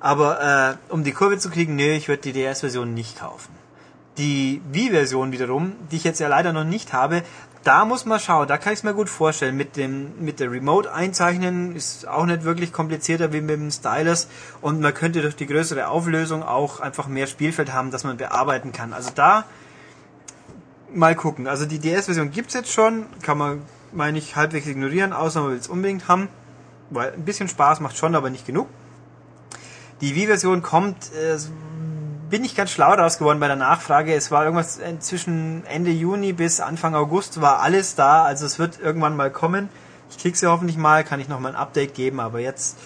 Aber äh, um die Kurve zu kriegen, nee, ich würde die DS-Version nicht kaufen. Die Wii-Version wiederum, die ich jetzt ja leider noch nicht habe, da muss man schauen, da kann ich es mir gut vorstellen. Mit dem mit der Remote einzeichnen ist auch nicht wirklich komplizierter wie mit dem Stylus und man könnte durch die größere Auflösung auch einfach mehr Spielfeld haben, das man bearbeiten kann. Also da mal gucken. Also die DS-Version gibt's jetzt schon, kann man, meine ich, halbwegs ignorieren, außer man will es unbedingt haben, weil ein bisschen Spaß macht schon, aber nicht genug. Die Wii-Version kommt, äh, bin ich ganz schlau daraus geworden bei der Nachfrage. Es war irgendwas äh, zwischen Ende Juni bis Anfang August war alles da, also es wird irgendwann mal kommen. Ich krieg sie hoffentlich mal, kann ich noch mal ein Update geben, aber jetzt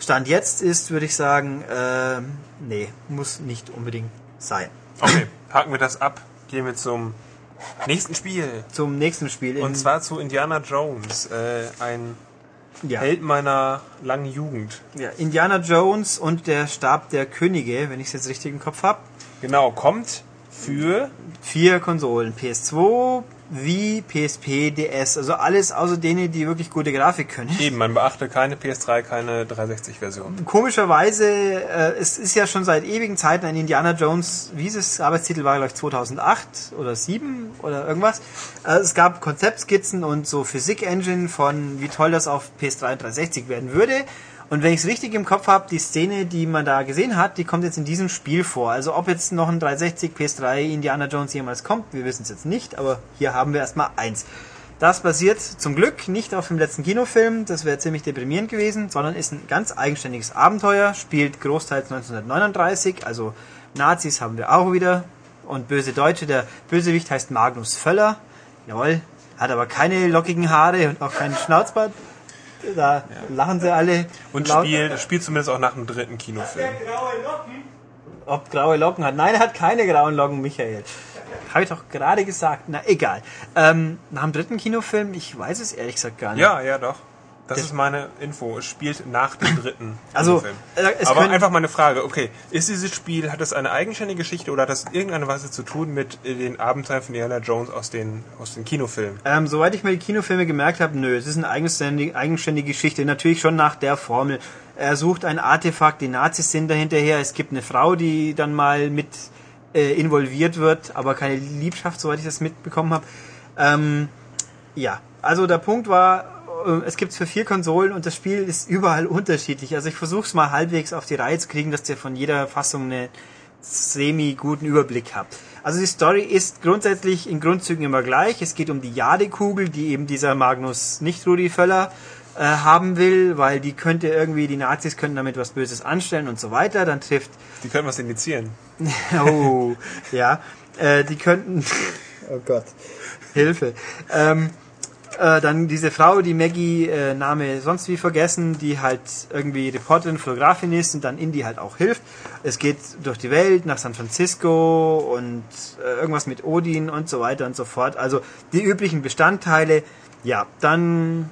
Stand jetzt ist, würde ich sagen, äh, nee, muss nicht unbedingt sein. Okay, haken wir das ab. Gehen wir zum nächsten Spiel. Zum nächsten Spiel. Und zwar zu Indiana Jones, äh, ein ja. Held meiner langen Jugend. Ja, Indiana Jones und der Stab der Könige, wenn ich es jetzt richtig im Kopf habe. Genau, kommt für Vier Konsolen. PS2, Wii, PSP, DS. Also alles außer denen, die wirklich gute Grafik können. eben, man beachte keine PS3, keine 360-Version. Komischerweise, äh, es ist ja schon seit ewigen Zeiten ein Indiana Jones, wie ist es, Arbeitstitel war glaube ich 2008 oder 7 oder irgendwas. Äh, es gab Konzeptskizzen und so Physik-Engine von, wie toll das auf PS3 und 360 werden würde. Und wenn ich es richtig im Kopf habe, die Szene, die man da gesehen hat, die kommt jetzt in diesem Spiel vor. Also ob jetzt noch ein 360 PS3 Indiana Jones jemals kommt, wir wissen es jetzt nicht, aber hier haben wir erstmal eins. Das basiert zum Glück nicht auf dem letzten Kinofilm, das wäre ziemlich deprimierend gewesen, sondern ist ein ganz eigenständiges Abenteuer, spielt großteils 1939, also Nazis haben wir auch wieder und böse Deutsche. Der Bösewicht heißt Magnus Völler, jawohl, hat aber keine lockigen Haare und auch keinen Schnauzbart. Da lachen sie alle. Und spielt, spielt zumindest auch nach dem dritten Kinofilm. Ob graue Locken hat. Nein, er hat keine grauen Locken, Michael. Habe ich doch gerade gesagt. Na, egal. Ähm, nach dem dritten Kinofilm, ich weiß es ehrlich gesagt gar nicht. Ja, ja, doch. Das ist meine Info. Es spielt nach dem dritten Also, äh, es Aber einfach meine Frage, okay, ist dieses Spiel, hat es eine eigenständige Geschichte oder hat das irgendeine Weise zu tun mit äh, den Abenteuern von Indiana Jones aus den, aus den Kinofilmen? Ähm, soweit ich mir die Kinofilme gemerkt habe, nö, es ist eine eigenständige, eigenständige Geschichte. Natürlich schon nach der Formel. Er sucht ein Artefakt, die Nazis sind dahinterher. Es gibt eine Frau, die dann mal mit äh, involviert wird, aber keine Liebschaft, soweit ich das mitbekommen habe. Ähm, ja, also der Punkt war, es gibt für vier Konsolen und das Spiel ist überall unterschiedlich. Also ich versuche es mal halbwegs auf die Reihe zu kriegen, dass ihr von jeder Fassung eine semi-guten Überblick habt. Also die Story ist grundsätzlich in Grundzügen immer gleich. Es geht um die Jadekugel, die eben dieser Magnus, nicht Rudi Völler, äh, haben will, weil die könnte irgendwie, die Nazis könnten damit was Böses anstellen und so weiter. Dann trifft Die können was indizieren. Oh, ja. Äh, die könnten. Oh Gott. Hilfe. Ähm, äh, dann diese Frau, die Maggie, äh, Name sonst wie vergessen, die halt irgendwie Reporterin, Fotografin ist und dann Indy halt auch hilft. Es geht durch die Welt nach San Francisco und äh, irgendwas mit Odin und so weiter und so fort. Also die üblichen Bestandteile. Ja, dann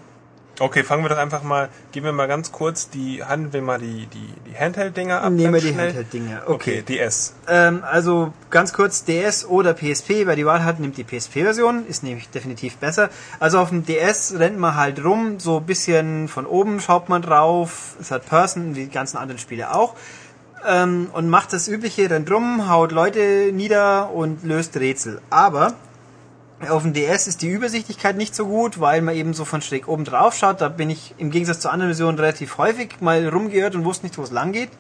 Okay, fangen wir doch einfach mal, geben wir mal ganz kurz die, handeln wir mal die, die, die Handheld-Dinger ab. nehmen wir die schnell. Handheld-Dinge. Okay, DS. Ähm, also ganz kurz DS oder PSP, wer die Wahl hat, nimmt die PSP-Version, ist nämlich definitiv besser. Also auf dem DS rennt man halt rum, so ein bisschen von oben schaut man drauf, es hat Person, wie die ganzen anderen Spiele auch. Ähm, und macht das übliche, rennt rum, haut Leute nieder und löst Rätsel. Aber auf dem DS ist die Übersichtlichkeit nicht so gut, weil man eben so von schräg oben drauf schaut. Da bin ich im Gegensatz zu anderen Versionen relativ häufig mal rumgeirrt und wusste nicht, wo es lang geht.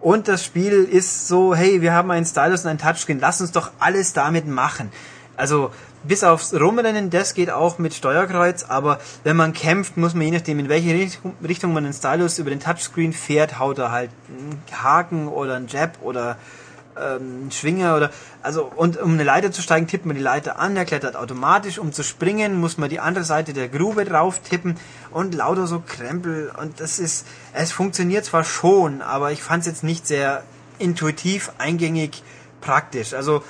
Und das Spiel ist so, hey, wir haben einen Stylus und ein Touchscreen, lass uns doch alles damit machen. Also bis aufs Rumrennen, das geht auch mit Steuerkreuz, aber wenn man kämpft, muss man je nachdem, in welche Richtung- Richtung man den Stylus über den Touchscreen fährt, haut er halt einen Haken oder einen Jab oder ähm, Schwinger oder also und um eine Leiter zu steigen, tippt man die Leiter an, er klettert automatisch. Um zu springen, muss man die andere Seite der Grube drauf tippen und lauter so Krempel und das ist, es funktioniert zwar schon, aber ich fand es jetzt nicht sehr intuitiv, eingängig, praktisch. Also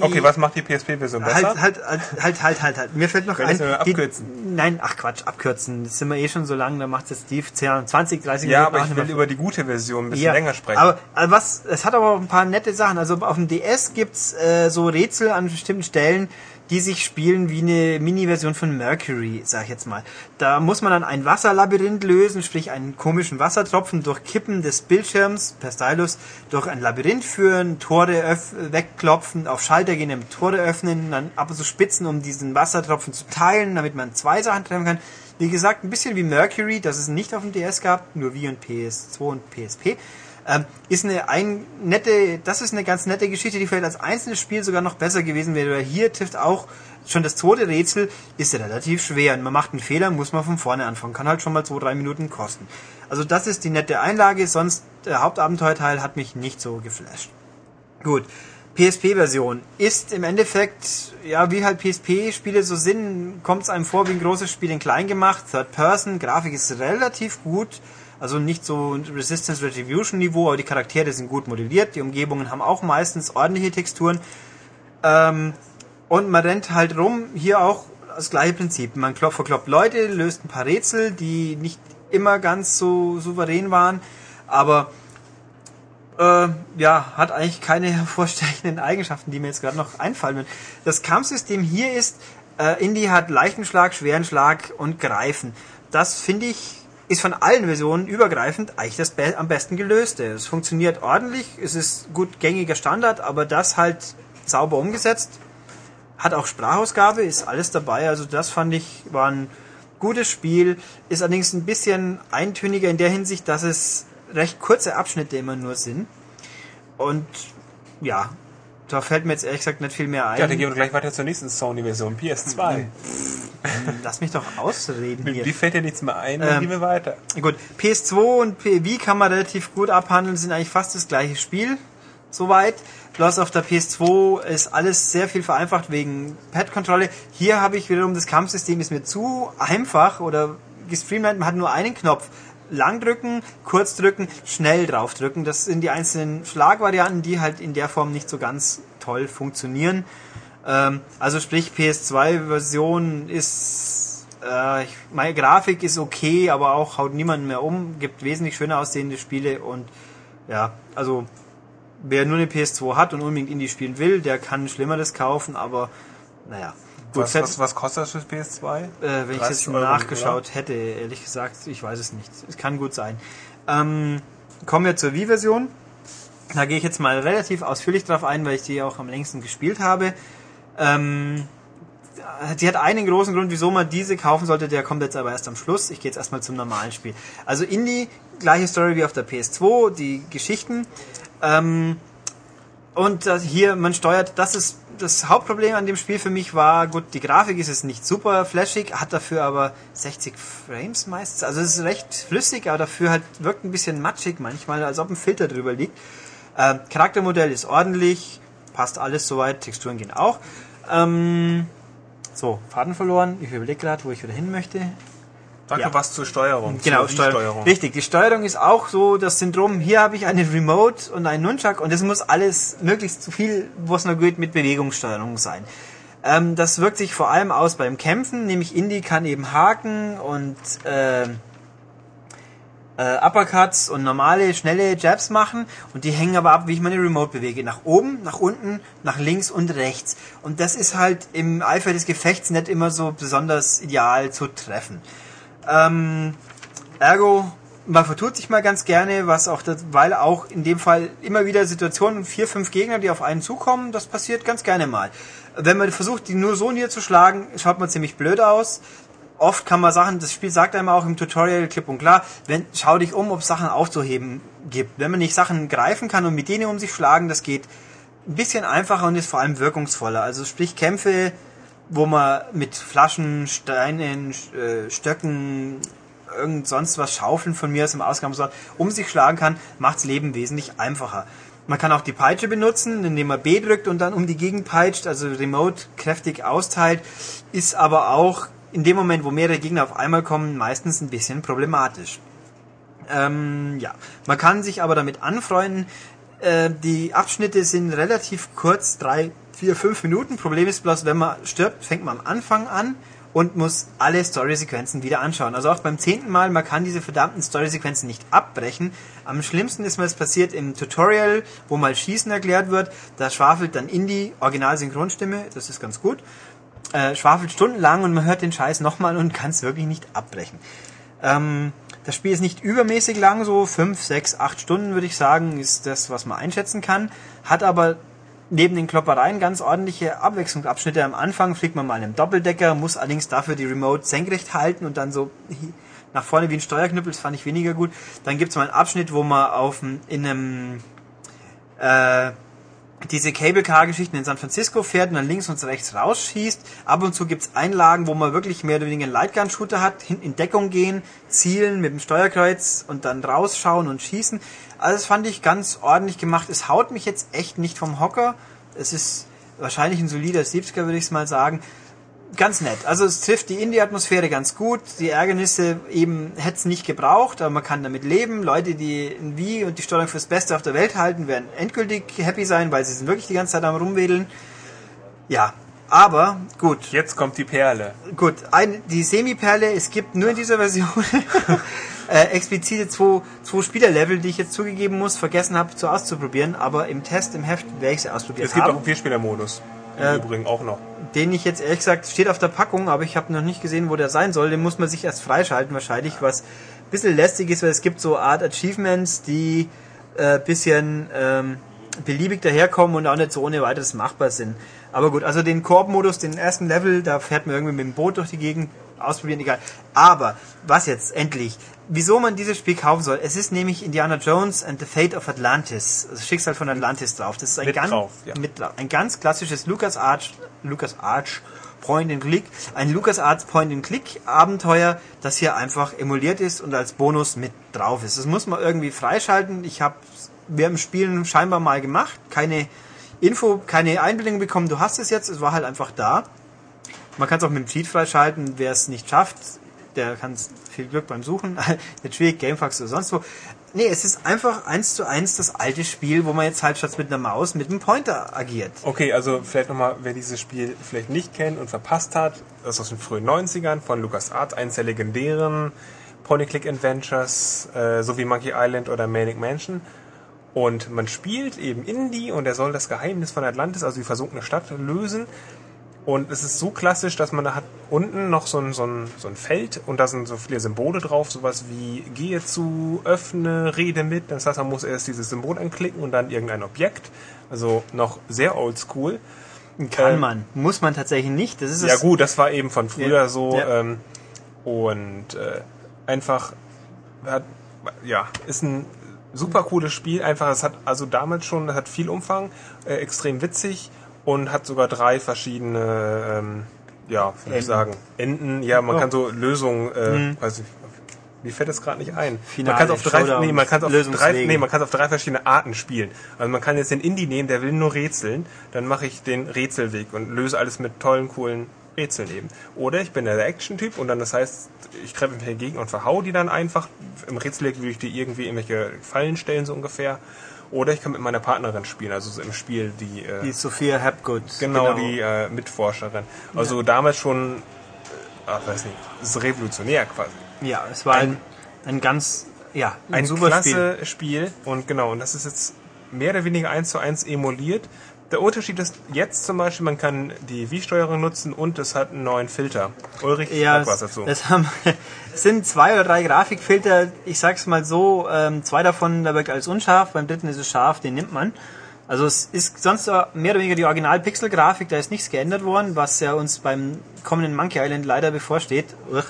Okay, was macht die PSP-Version besser? Halt, halt, halt, halt, halt, halt, halt. Mir fällt noch ein. die- abkürzen. Nein, ach Quatsch, abkürzen. Das sind wir eh schon so lang, da macht jetzt Steve 10, 20, 30 ja, Minuten aber ich will über die gute Version ein bisschen Ja, länger sprechen. Aber also was, es hat aber auch ein paar nette Sachen. Also auf dem DS gibt's äh, so Rätsel an bestimmten Stellen, die sich spielen wie eine Mini-Version von Mercury, sag ich jetzt mal. Da muss man dann ein Wasserlabyrinth lösen, sprich einen komischen Wassertropfen durch Kippen des Bildschirms per Stylus durch ein Labyrinth führen, Tore wegklopfen, auf Schalter gehen, damit Tore öffnen, dann ab und zu spitzen, um diesen Wassertropfen zu teilen, damit man zwei Sachen treffen kann. Wie gesagt, ein bisschen wie Mercury, das es nicht auf dem DS gab, nur Wii und PS2 und PSP. Ähm, ist eine ein, nette, das ist eine ganz nette Geschichte, die vielleicht als einzelnes Spiel sogar noch besser gewesen wäre. Weil Hier trifft auch schon das zweite Rätsel, ist relativ schwer. Und man macht einen Fehler, muss man von vorne anfangen. Kann halt schon mal zwei, drei Minuten kosten. Also das ist die nette Einlage, sonst der Hauptabenteuerteil hat mich nicht so geflasht. Gut. PSP-Version ist im Endeffekt, ja, wie halt PSP-Spiele so sind, kommt es einem vor wie ein großes Spiel in klein gemacht. Third Person, Grafik ist relativ gut, also nicht so Resistance Retribution Niveau, aber die Charaktere sind gut modelliert, die Umgebungen haben auch meistens ordentliche Texturen. Ähm, und man rennt halt rum, hier auch das gleiche Prinzip. Man klopft, verkloppt Leute, löst ein paar Rätsel, die nicht immer ganz so souverän waren, aber äh, ja, hat eigentlich keine hervorstechenden Eigenschaften, die mir jetzt gerade noch einfallen. Das Kampfsystem hier ist, äh, Indie hat leichten Schlag, schweren Schlag und Greifen. Das finde ich ist von allen Versionen übergreifend eigentlich das be am besten gelöste. Es funktioniert ordentlich, es ist gut gängiger Standard, aber das halt sauber umgesetzt. Hat auch Sprachausgabe, ist alles dabei. Also das fand ich war ein gutes Spiel. Ist allerdings ein bisschen eintöniger in der Hinsicht, dass es recht kurze Abschnitte immer nur sind. Und ja, da fällt mir jetzt ehrlich gesagt nicht viel mehr ein. ja, dann gehen wir gleich weiter zur nächsten Sony-Version, PS2. Lass mich doch ausreden hier. die fällt dir nichts mehr ein, dann Ähm, gehen wir weiter. Gut, PS2 und PV kann man relativ gut abhandeln, sind eigentlich fast das gleiche Spiel. Soweit. Bloß auf der PS2 ist alles sehr viel vereinfacht wegen Pad-Kontrolle. Hier habe ich wiederum das Kampfsystem ist mir zu einfach oder gestreamlined. Man hat nur einen Knopf. Lang drücken, kurz drücken, schnell drauf drücken. Das sind die einzelnen Schlagvarianten, die halt in der Form nicht so ganz toll funktionieren. Ähm, also sprich PS2-Version ist äh, ich, meine Grafik ist okay, aber auch haut niemanden mehr um. Gibt wesentlich schöner aussehende Spiele und ja, also wer nur eine PS2 hat und unbedingt Indie spielen will, der kann Schlimmeres kaufen, aber naja. Gut, Was, was, was kostet das für PS2? äh, wenn ich 30 jetzt Euro, nachgeschaut hätte, ehrlich gesagt, ich weiß es nicht. Es kann gut sein. Ähm, kommen wir zur Wii-Version. Da gehe ich jetzt mal relativ ausführlich drauf ein, weil ich die auch am längsten gespielt habe. Ähm, sie hat einen großen Grund, wieso man diese kaufen sollte, der kommt jetzt aber erst am Schluss. Ich gehe jetzt erstmal zum normalen Spiel. Also Indie, gleiche Story wie auf der PS2, die Geschichten. Ähm, und hier, man steuert, das ist das Hauptproblem an dem Spiel für mich war, gut, die Grafik ist jetzt nicht super flashig, hat dafür aber 60 Frames meistens. Also es ist recht flüssig, aber dafür halt wirkt ein bisschen matschig manchmal, als ob ein Filter drüber liegt. Ähm, Charaktermodell ist ordentlich, passt alles soweit, Texturen gehen auch. Ähm, so, Faden verloren. Ich überlege gerade, wo ich wieder hin möchte. Danke Ja. was zur Steuerung. Genau, zur Steuerung. Steuerung. Richtig, die Steuerung ist auch so das Syndrom, hier habe ich eine Remote und einen Nunchuck und das muss alles möglichst zu viel, es nur geht, mit Bewegungssteuerung sein. Ähm, das wirkt sich vor allem aus beim Kämpfen, nämlich Indie kann eben haken und äh, äh, Uppercuts und normale, schnelle Jabs machen und die hängen aber ab, wie ich meine Remote bewege. Nach oben, nach unten, nach links und rechts. Und das ist halt im Eifer des Gefechts nicht immer so besonders ideal zu treffen. Ähm, ergo, man vertut sich mal ganz gerne, was auch, das, weil auch in dem Fall immer wieder Situationen, vier, fünf Gegner, die auf einen zukommen, das passiert ganz gerne mal. Wenn man versucht, die nur so niederzuschlagen, schaut man ziemlich blöd aus. Oft kann man Sachen, das Spiel sagt einem auch im Tutorial klipp und klar, wenn, schau dich um, ob es Sachen aufzuheben gibt. Wenn man nicht Sachen greifen kann und mit denen um sich schlagen, das geht ein bisschen einfacher und ist vor allem wirkungsvoller. Also sprich Kämpfe, wo man mit Flaschen, Steinen, äh, Stöcken, irgend sonst was Schaufeln von mir aus im Ausgangsort um sich schlagen kann, macht's Leben wesentlich einfacher. Man kann auch die Peitsche benutzen, indem man B drückt und dann um die Gegend peitscht, also remote kräftig austeilt, ist aber auch in dem Moment, wo mehrere Gegner auf einmal kommen, meistens ein bisschen problematisch. Ähm, ja, man kann sich aber damit anfreunden. Äh, die Abschnitte sind relativ kurz, drei, vier, fünf Minuten. Problem ist bloß, wenn man stirbt, fängt man am Anfang an und muss alle Story-Sequenzen wieder anschauen. Also auch beim zehnten Mal, man kann diese verdammten Story-Sequenzen nicht abbrechen. Am schlimmsten ist mir es passiert im Tutorial, wo mal Schießen erklärt wird. Da schwafelt dann Indie, Original-Synchronstimme, das ist ganz gut. Äh, schwafelt stundenlang und man hört den Scheiß nochmal und kann es wirklich nicht abbrechen. Ähm, das Spiel ist nicht übermäßig lang, so fünf, sechs, acht Stunden würde ich sagen, ist das, was man einschätzen kann. Hat aber neben den Kloppereien ganz ordentliche Abwechslungsabschnitte. Am Anfang fliegt man mal in einem Doppeldecker, muss allerdings dafür die Remote senkrecht halten und dann so nach vorne wie ein Steuerknüppel, das fand ich weniger gut. Dann gibt es mal einen Abschnitt, wo man auf in einem äh, diese Cable Car Geschichten in San Francisco fährt und dann links und rechts rausschießt. Ab und zu gibt's Einlagen, wo man wirklich mehr oder weniger einen Lightgun Shooter hat, hinten in Deckung gehen, zielen mit dem Steuerkreuz und dann rausschauen und schießen. Also das fand ich ganz ordentlich gemacht. Es haut mich jetzt echt nicht vom Hocker. Es ist wahrscheinlich ein solider 70er, würde ich mal sagen ganz nett. Also es trifft die Indie-Atmosphäre ganz gut. Die Ärgernisse eben hätte es nicht gebraucht, aber man kann damit leben. Leute, die in Wii und die Steuerung fürs Beste auf der Welt halten, werden endgültig happy sein, weil sie sind wirklich die ganze Zeit am rumwedeln. Ja, aber gut. Jetzt kommt die Perle. Gut, ein, die Semi-Perle, es gibt nur in dieser Version äh, explizite zwei, zwei Spielerlevel, die ich jetzt zugegeben muss, vergessen habe zu auszuprobieren, aber im Test, im Heft werde ich sie ausprobieren. Es gibt haben. auch einen Vierspieler-Modus. Im äh, Übrigen auch noch den ich jetzt ehrlich gesagt steht auf der Packung, aber ich habe noch nicht gesehen, wo der sein soll. Den muss man sich erst freischalten wahrscheinlich, was ein bisschen lästig ist, weil es gibt so Art Achievements, die äh, bisschen ähm, beliebig daherkommen und auch nicht so ohne weiteres machbar sind. Aber gut, also den Koop-Modus, den ersten Level, da fährt man irgendwie mit dem Boot durch die Gegend, ausprobieren, egal. Aber, was jetzt endlich? Wieso man dieses Spiel kaufen soll? Es ist nämlich Indiana Jones and the Fate of Atlantis, das Schicksal von Atlantis drauf. Das ist ein, mit ganz, drauf, ja. mit, ein ganz klassisches Lucas Arch, Lucas Arch Point and Click, ein Lucas Arts Point and Click Abenteuer, das hier einfach emuliert ist und als Bonus mit drauf ist. Das muss man irgendwie freischalten. Ich habe wir im Spielen scheinbar mal gemacht, keine Info, keine Einbildung bekommen, du hast es jetzt, es war halt einfach da. Man kann es auch mit dem Cheat freischalten, wer es nicht schafft, der kann viel Glück beim Suchen. Schwierig, Gamefax oder sonst wo. Nee, es ist einfach eins zu eins das alte Spiel, wo man jetzt halt statt mit einer Maus mit einem Pointer agiert. Okay, also vielleicht nochmal, wer dieses Spiel vielleicht nicht kennt und verpasst hat, das ist aus den frühen 90ern von LucasArts, eins der legendären Point-and-Click-Adventures, äh, so wie Monkey Island oder Manic Mansion. Und man spielt eben Indie und er soll das Geheimnis von Atlantis, also die versunkene Stadt, lösen. Und es ist so klassisch, dass man da hat unten noch so ein, so, ein, so ein Feld und da sind so viele Symbole drauf, sowas wie gehe zu, öffne, rede mit. Das heißt, man muss erst dieses Symbol anklicken und dann irgendein Objekt. Also noch sehr oldschool. Kann ähm, man, muss man tatsächlich nicht. Das ist ja gut, das war eben von früher ja, so. Ja. Ähm, und äh, einfach, hat, ja, ist ein super cooles Spiel. Einfach, es hat also damals schon, es hat viel Umfang, äh, extrem witzig und hat sogar drei verschiedene, ähm, ja, wie ich sagen, Enden. Ja, man oh. kann so Lösungen, äh, mhm. weiß ich, mir fällt das gerade nicht ein. Finale, man kann auf drei, nee, man kann auf drei, nee, man kann auf drei verschiedene Arten spielen. Also man kann jetzt den Indie nehmen, der will nur rätseln, dann mache ich den Rätselweg und löse alles mit tollen, coolen Rätseln eben. Oder ich bin der Action-Typ und dann das heißt, ich treffe mich dagegen und verhau die dann einfach. Im Rätselweg würde ich die irgendwie irgendwelche Fallen stellen, so ungefähr. Oder ich kann mit meiner Partnerin spielen, also im Spiel die... Äh, die Sophia Hapgood. Genau, genau. die äh, Mitforscherin. Also ja. damals schon, äh, ach, weiß nicht, ist revolutionär quasi. Ja, es war ein, ein ganz, ja, ein, ein super klasse Spiel. Spiel. Und genau, und das ist jetzt mehr oder weniger eins zu eins emuliert. Der Unterschied ist jetzt zum Beispiel, man kann die Wii-Steuerung nutzen und es hat einen neuen Filter. Ulrich, ja, was dazu. Es haben, es sind zwei oder drei Grafikfilter. Ich sag's mal so, ähm, zwei davon, da wirkt alles unscharf, beim dritten ist es scharf, den nimmt man. Also es ist sonst mehr oder weniger die Original-Pixel-Grafik, da ist nichts geändert worden, was ja uns beim kommenden Monkey Island leider bevorsteht. Uch.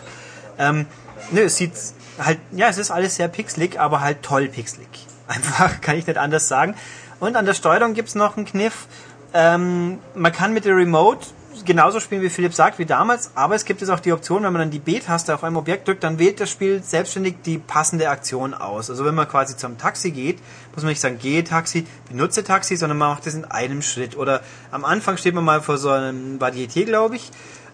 Ähm, nö, es sieht halt, ja, es ist alles sehr pixelig, aber halt toll pixelig. Einfach, kann ich nicht anders sagen. Und an der Steuerung gibt's noch einen Kniff. Ähm, man kann mit der Remote genauso spielen, wie Philipp sagt, wie damals, aber es gibt jetzt auch die Option, wenn man dann die B-Taste auf einem Objekt drückt, dann wählt das Spiel selbstständig die passende Aktion aus. Also wenn man quasi zum Taxi geht, muss man nicht sagen, gehe Taxi, benutze Taxi, sondern man macht das in einem Schritt. Oder am Anfang steht man mal vor so einem Varieté, glaube ich.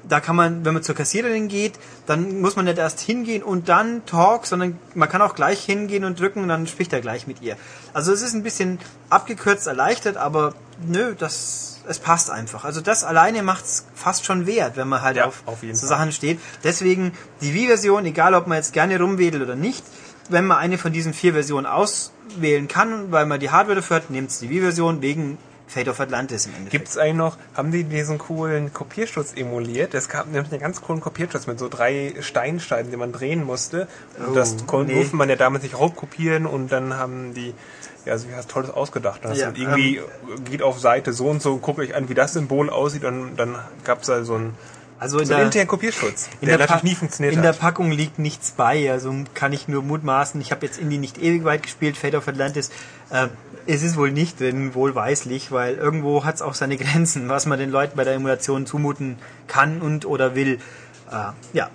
Da kann man, wenn man zur Kassiererin geht, dann muss man nicht erst hingehen und dann Talk, sondern man kann auch gleich hingehen und drücken und dann spricht er gleich mit ihr. Also es ist ein bisschen abgekürzt, erleichtert, aber nö, das es passt einfach. Also das alleine macht's fast schon wert, wenn man halt Ja, auf, auf jeden so Fall. Sachen steht. Deswegen die Wii-Version, egal ob man jetzt gerne rumwedelt oder nicht, wenn man eine von diesen vier Versionen auswählen kann, weil man die Hardware dafür hat, nimmt die Wii-Version wegen Fate of Atlantis im Endeffekt. Gibt's eigentlich noch, haben die diesen coolen Kopierschutz emuliert? Es gab nämlich einen ganz coolen Kopierschutz mit so drei Steinscheiben, die man drehen musste. Und Oh, das konnte nee. durfte man ja damals nicht raubkopieren und dann haben die, ja, wie hast Tolles ausgedacht. Hast Ja, irgendwie, geht auf Seite so und so und guckt euch an, wie das Symbol aussieht und dann gab's da so einen, also in so einen der, internen Kopierschutz, in der, der, natürlich nie funktioniert in der hat. Packung liegt nichts bei, also kann ich nur mutmaßen. Ich habe jetzt Indie nicht ewig weit gespielt, Fate of Atlantis. Äh, es ist wohl nicht drin, wohlweislich, weil irgendwo hat es auch seine Grenzen, was man den Leuten bei der Emulation zumuten kann und oder will. Äh, ja,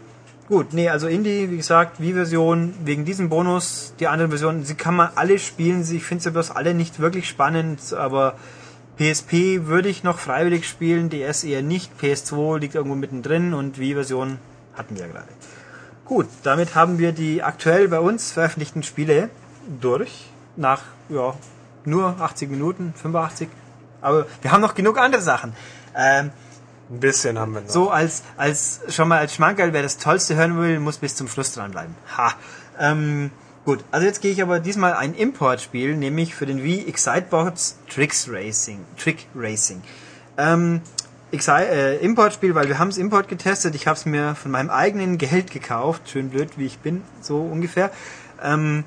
gut. Nee, also Indie, wie gesagt, Wii-Version, wegen diesem Bonus, die anderen Versionen, sie kann man alle spielen. Ich finde sie bloß alle nicht wirklich spannend, aber PSP würde ich noch freiwillig spielen, DS eher nicht. PS2 liegt irgendwo mittendrin und Wii-Version hatten wir ja gerade. Gut, damit haben wir die aktuell bei uns veröffentlichten Spiele durch. Nach, ja, nur 80 Minuten, 85. Aber wir haben noch genug andere Sachen. Ähm, Ein bisschen haben wir noch. so als, als, schon mal als Schmankerl, wer das Tollste hören will, muss bis zum Schluss dranbleiben. Ha. Ähm, gut, also jetzt gehe ich aber diesmal ein Import-Spiel, nämlich für den Wii Excitebots Tricks Racing. Trick Racing. Ähm, Exi äh, Importspiel, weil wir haben es Import getestet. Ich habe es mir von meinem eigenen Geld gekauft. Schön blöd, wie ich bin, so ungefähr. Ähm,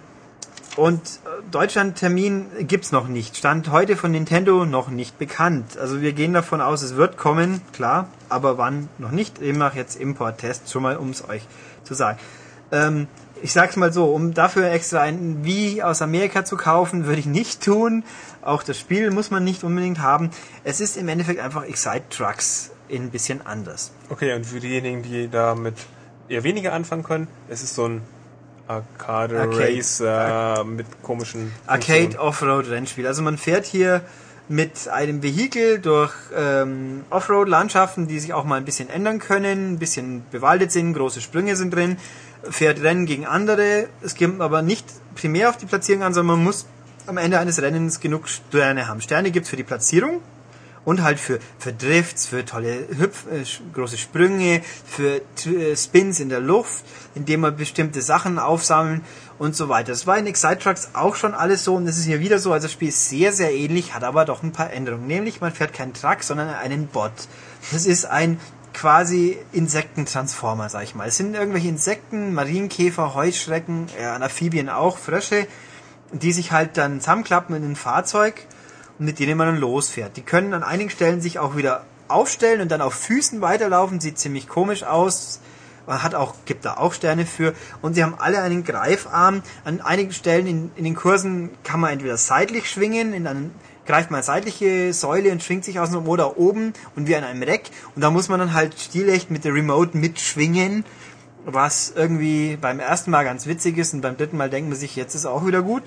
und äh, Deutschland-Termin gibt's noch nicht. Stand heute von Nintendo noch nicht bekannt. Also wir gehen davon aus, es wird kommen, klar, aber wann noch nicht. Demnach jetzt Import-Test, schon mal um es euch zu sagen. Ähm, ich sag's mal so, um dafür extra ein Wii aus Amerika zu kaufen, würde ich nicht tun. Auch das Spiel muss man nicht unbedingt haben. Es ist im Endeffekt einfach Excite Trucks in ein bisschen anders. Okay, und für diejenigen, die damit eher weniger anfangen können, es ist so ein Arcade, Arcade. Racer mit komischen Arcade. Offroad Rennspiel. Also man fährt hier mit einem Vehikel durch ähm, Offroad-Landschaften, die sich auch mal ein bisschen ändern können, ein bisschen bewaldet sind, große Sprünge sind drin, fährt Rennen gegen andere. Es kommt aber nicht primär auf die Platzierung an, sondern man muss am Ende eines Rennens genug Sterne haben. Sterne gibt's für die Platzierung und halt für, für Drifts, für tolle Hüpf, äh, große Sprünge, für äh, Spins in der Luft, indem man bestimmte Sachen aufsammeln und so weiter. Das war in Excite Trucks auch schon alles so und es ist hier wieder so, also das Spiel ist sehr, sehr ähnlich, hat aber doch ein paar Änderungen. Nämlich, man fährt keinen Truck, sondern einen Bot. Das ist ein quasi Insektentransformer, sag ich mal. Es sind irgendwelche Insekten, Marienkäfer, Heuschrecken, äh, Amphibien auch, Frösche, die sich halt dann zusammenklappen in ein Fahrzeug mit denen man dann losfährt. Die können an einigen Stellen sich auch wieder aufstellen und dann auf Füßen weiterlaufen. Sieht ziemlich komisch aus. Man hat auch, gibt da auch Sterne für. Und sie haben alle einen Greifarm. An einigen Stellen in, in den Kursen kann man entweder seitlich schwingen, in einen, greift man seitliche Säule und schwingt sich außen oder oben und wie an einem Reck. Und da muss man dann halt stilecht mit der Remote mitschwingen. Was irgendwie beim ersten Mal ganz witzig ist und beim dritten Mal denkt man sich, jetzt ist auch wieder gut.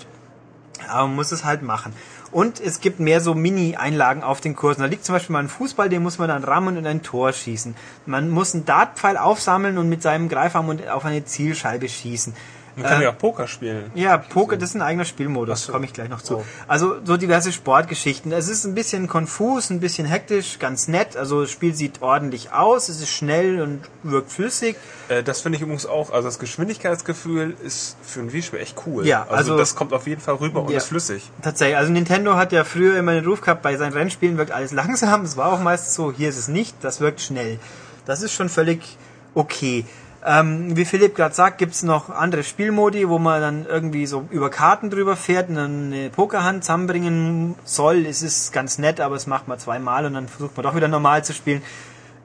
Aber man muss es halt machen. Und es gibt mehr so Mini-Einlagen auf den Kursen. Da liegt zum Beispiel mal ein Fußball, den muss man dann rammen und ein Tor schießen. Man muss einen Dartpfeil aufsammeln und mit seinem Greifarm und auf eine Zielscheibe schießen. Man kann Äh, ja auch Poker spielen. ja, Poker, das ist ein eigener Spielmodus, so. komme ich gleich noch zu. Oh. Also so diverse Sportgeschichten. Es ist ein bisschen konfus, ein bisschen hektisch, ganz nett. Also das Spiel sieht ordentlich aus, es ist schnell und wirkt flüssig. Äh, das finde ich übrigens auch, also das Geschwindigkeitsgefühl ist für ein Wii-Spiel echt cool. Ja, also, also- das kommt auf jeden Fall rüber und Ja. ist flüssig. Tatsächlich, also Nintendo hat ja früher immer den Ruf gehabt, bei seinen Rennspielen wirkt alles langsam. Das war auch meist so. Hier ist es nicht, das wirkt schnell. Das ist schon völlig okay. Ähm, wie Philipp gerade sagt, gibt's noch andere Spielmodi, wo man dann irgendwie so über Karten drüber fährt und dann eine Pokerhand zusammenbringen soll. Es ist ganz nett, aber es macht man zweimal und dann versucht man doch wieder normal zu spielen.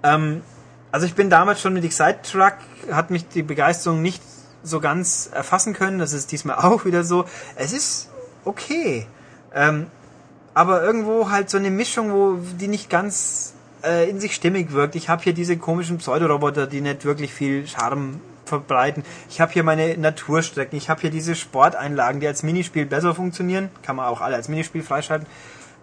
Ähm, also ich bin damals schon mit Excite Truck, hat mich die Begeisterung nicht so ganz erfassen können. Das ist diesmal auch wieder so. Es ist okay. Ähm, aber irgendwo halt so eine Mischung, wo die nicht ganz äh, in sich stimmig wirkt. Ich habe hier diese komischen Pseudoroboter, die nicht wirklich viel Charme verbreiten. Ich habe hier meine Naturstrecken, ich habe hier diese Sporteinlagen, die als Minispiel besser funktionieren. Kann man auch alle als Minispiel freischalten.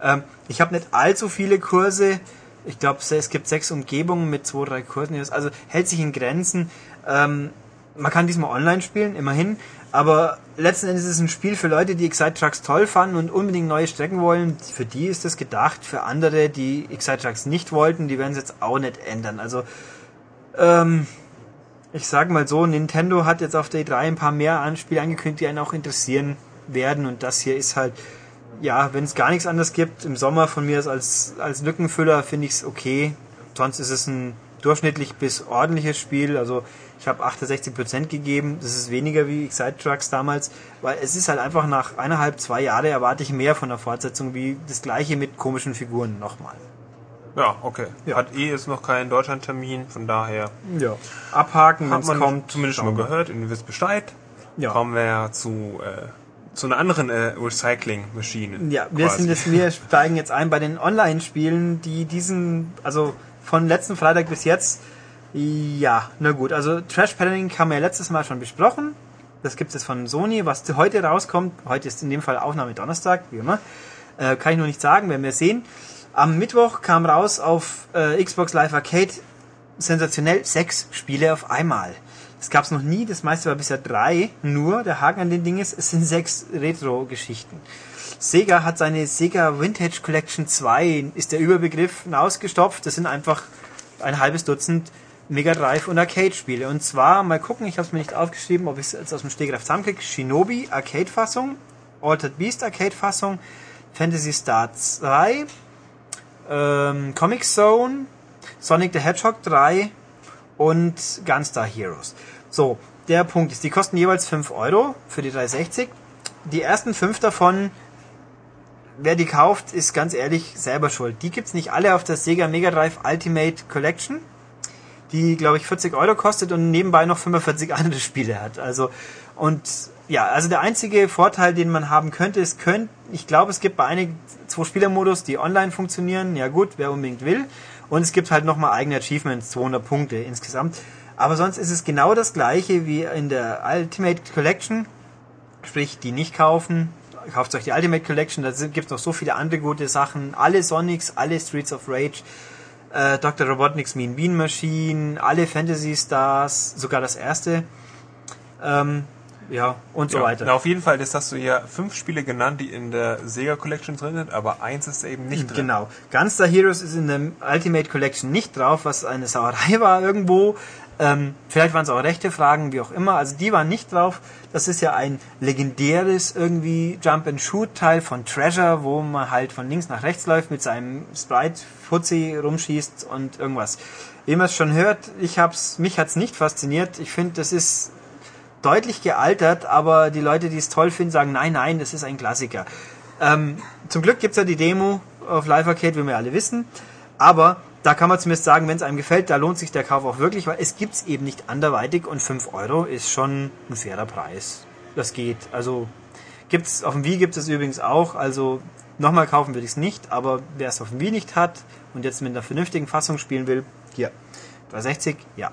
Ähm, ich habe nicht allzu viele Kurse. Ich glaube, es gibt sechs Umgebungen mit zwei, drei Kursen. Also hält sich in Grenzen. Ähm, man kann diesmal online spielen, immerhin. Aber letzten Endes ist es ein Spiel für Leute, die Excite Trucks toll fanden und unbedingt neue Strecken wollen. Für die ist es gedacht. Für andere, die Excite Trucks nicht wollten, die werden es jetzt auch nicht ändern. Also, ähm, ich sag mal so, Nintendo hat jetzt auf der E3 ein paar mehr Spiele angekündigt, die einen auch interessieren werden. Und das hier ist halt, ja, wenn es gar nichts anderes gibt, im Sommer von mir als, als Lückenfüller finde ich es okay. Sonst ist es ein durchschnittlich bis ordentliches Spiel. Also ich habe 68% gegeben. Das ist weniger wie Excite Trucks damals, weil es ist halt einfach nach eineinhalb, zwei Jahre erwarte ich mehr von der Fortsetzung wie das gleiche mit komischen Figuren nochmal. Ja, okay. Ja. Hat eh jetzt noch keinen Deutschlandtermin, von daher. Ja. Abhaken, wenn es kommt. Zumindest schon mal gehört, ihr wisst Bescheid. Ja. Kommen wir zu, äh, zu einer anderen äh, Recycling-Maschine. Ja, wir quasi. sind jetzt, wir steigen jetzt ein bei den Online-Spielen, die diesen, also von letzten Freitag bis jetzt ja, na gut. Also Trash Paddling haben wir ja letztes Mal schon besprochen. Das gibt es von Sony. Was heute rauskommt, heute ist in dem Fall Aufnahme Donnerstag, wie immer, äh, kann ich nur nicht sagen, werden wir sehen. Am Mittwoch kam raus auf äh, Xbox Live Arcade sensationell sechs Spiele auf einmal. Das gab es noch nie, das meiste war bisher drei. Nur, der Haken an den Ding ist, es sind sechs Retro-Geschichten. Sega hat seine Sega Vintage Collection 2, ist der Überbegriff, ausgestopft. Das sind einfach ein halbes Dutzend Mega Drive und Arcade-Spiele. Und zwar, mal gucken, ich habe es mir nicht aufgeschrieben, ob ich es jetzt aus dem Stegreif zusammenkriege. Shinobi Arcade-Fassung, Altered Beast Arcade-Fassung, Fantasy Star 2, ähm, Comic Zone, Sonic the Hedgehog 3 und Gunstar Heroes. So, der Punkt ist, die kosten jeweils 5 Euro für die 360. Die ersten 5 davon, wer die kauft, ist ganz ehrlich selber schuld. Die gibt's nicht alle auf der Sega Mega Drive Ultimate Collection die, glaube ich, 40 Euro kostet und nebenbei noch 45 andere Spiele hat. Also, und ja, also der einzige Vorteil, den man haben könnte, ist, könnt, ich glaube, es gibt bei einigen zwei Spielermodus, die online funktionieren. Ja gut, wer unbedingt will. Und es gibt halt nochmal eigene Achievements, 200 Punkte insgesamt. Aber sonst ist es genau das gleiche wie in der Ultimate Collection. Sprich, die nicht kaufen, kauft euch die Ultimate Collection, da gibt es noch so viele andere gute Sachen. Alle Sonics, alle Streets of Rage äh, Dr. Robotnik's Mean Bean Machine, alle Fantasy Stars, sogar das erste. Ähm, ja, und so ja, weiter. Na, auf jeden Fall, das hast du ja fünf Spiele genannt, die in der Sega Collection drin sind, aber eins ist eben nicht drin. Genau. Gunstar Heroes ist in der Ultimate Collection nicht drauf, was eine Sauerei war irgendwo. Ähm, vielleicht waren es auch rechte Fragen, wie auch immer. Also die waren nicht drauf. Das ist ja ein legendäres irgendwie Jump-and-Shoot-Teil von Treasure, wo man halt von links nach rechts läuft mit seinem Sprite-Fuzzi rumschießt und irgendwas. Wie man es schon hört, ich hab's, mich hat's nicht fasziniert. Ich finde, das ist deutlich gealtert, aber die Leute, die es toll finden, sagen, nein, nein, das ist ein Klassiker. Ähm, zum Glück gibt's ja die Demo auf Live Arcade, wie wir alle wissen. Aber da kann man zumindest sagen, wenn es einem gefällt, da lohnt sich der Kauf auch wirklich, weil es gibt's eben nicht anderweitig und 5 Euro ist schon ein fairer Preis. Das geht. Also gibt's auf dem Wii gibt es übrigens auch. Also nochmal kaufen würde ich es nicht, aber wer es auf dem Wii nicht hat und jetzt mit einer vernünftigen Fassung spielen will, hier 360, ja.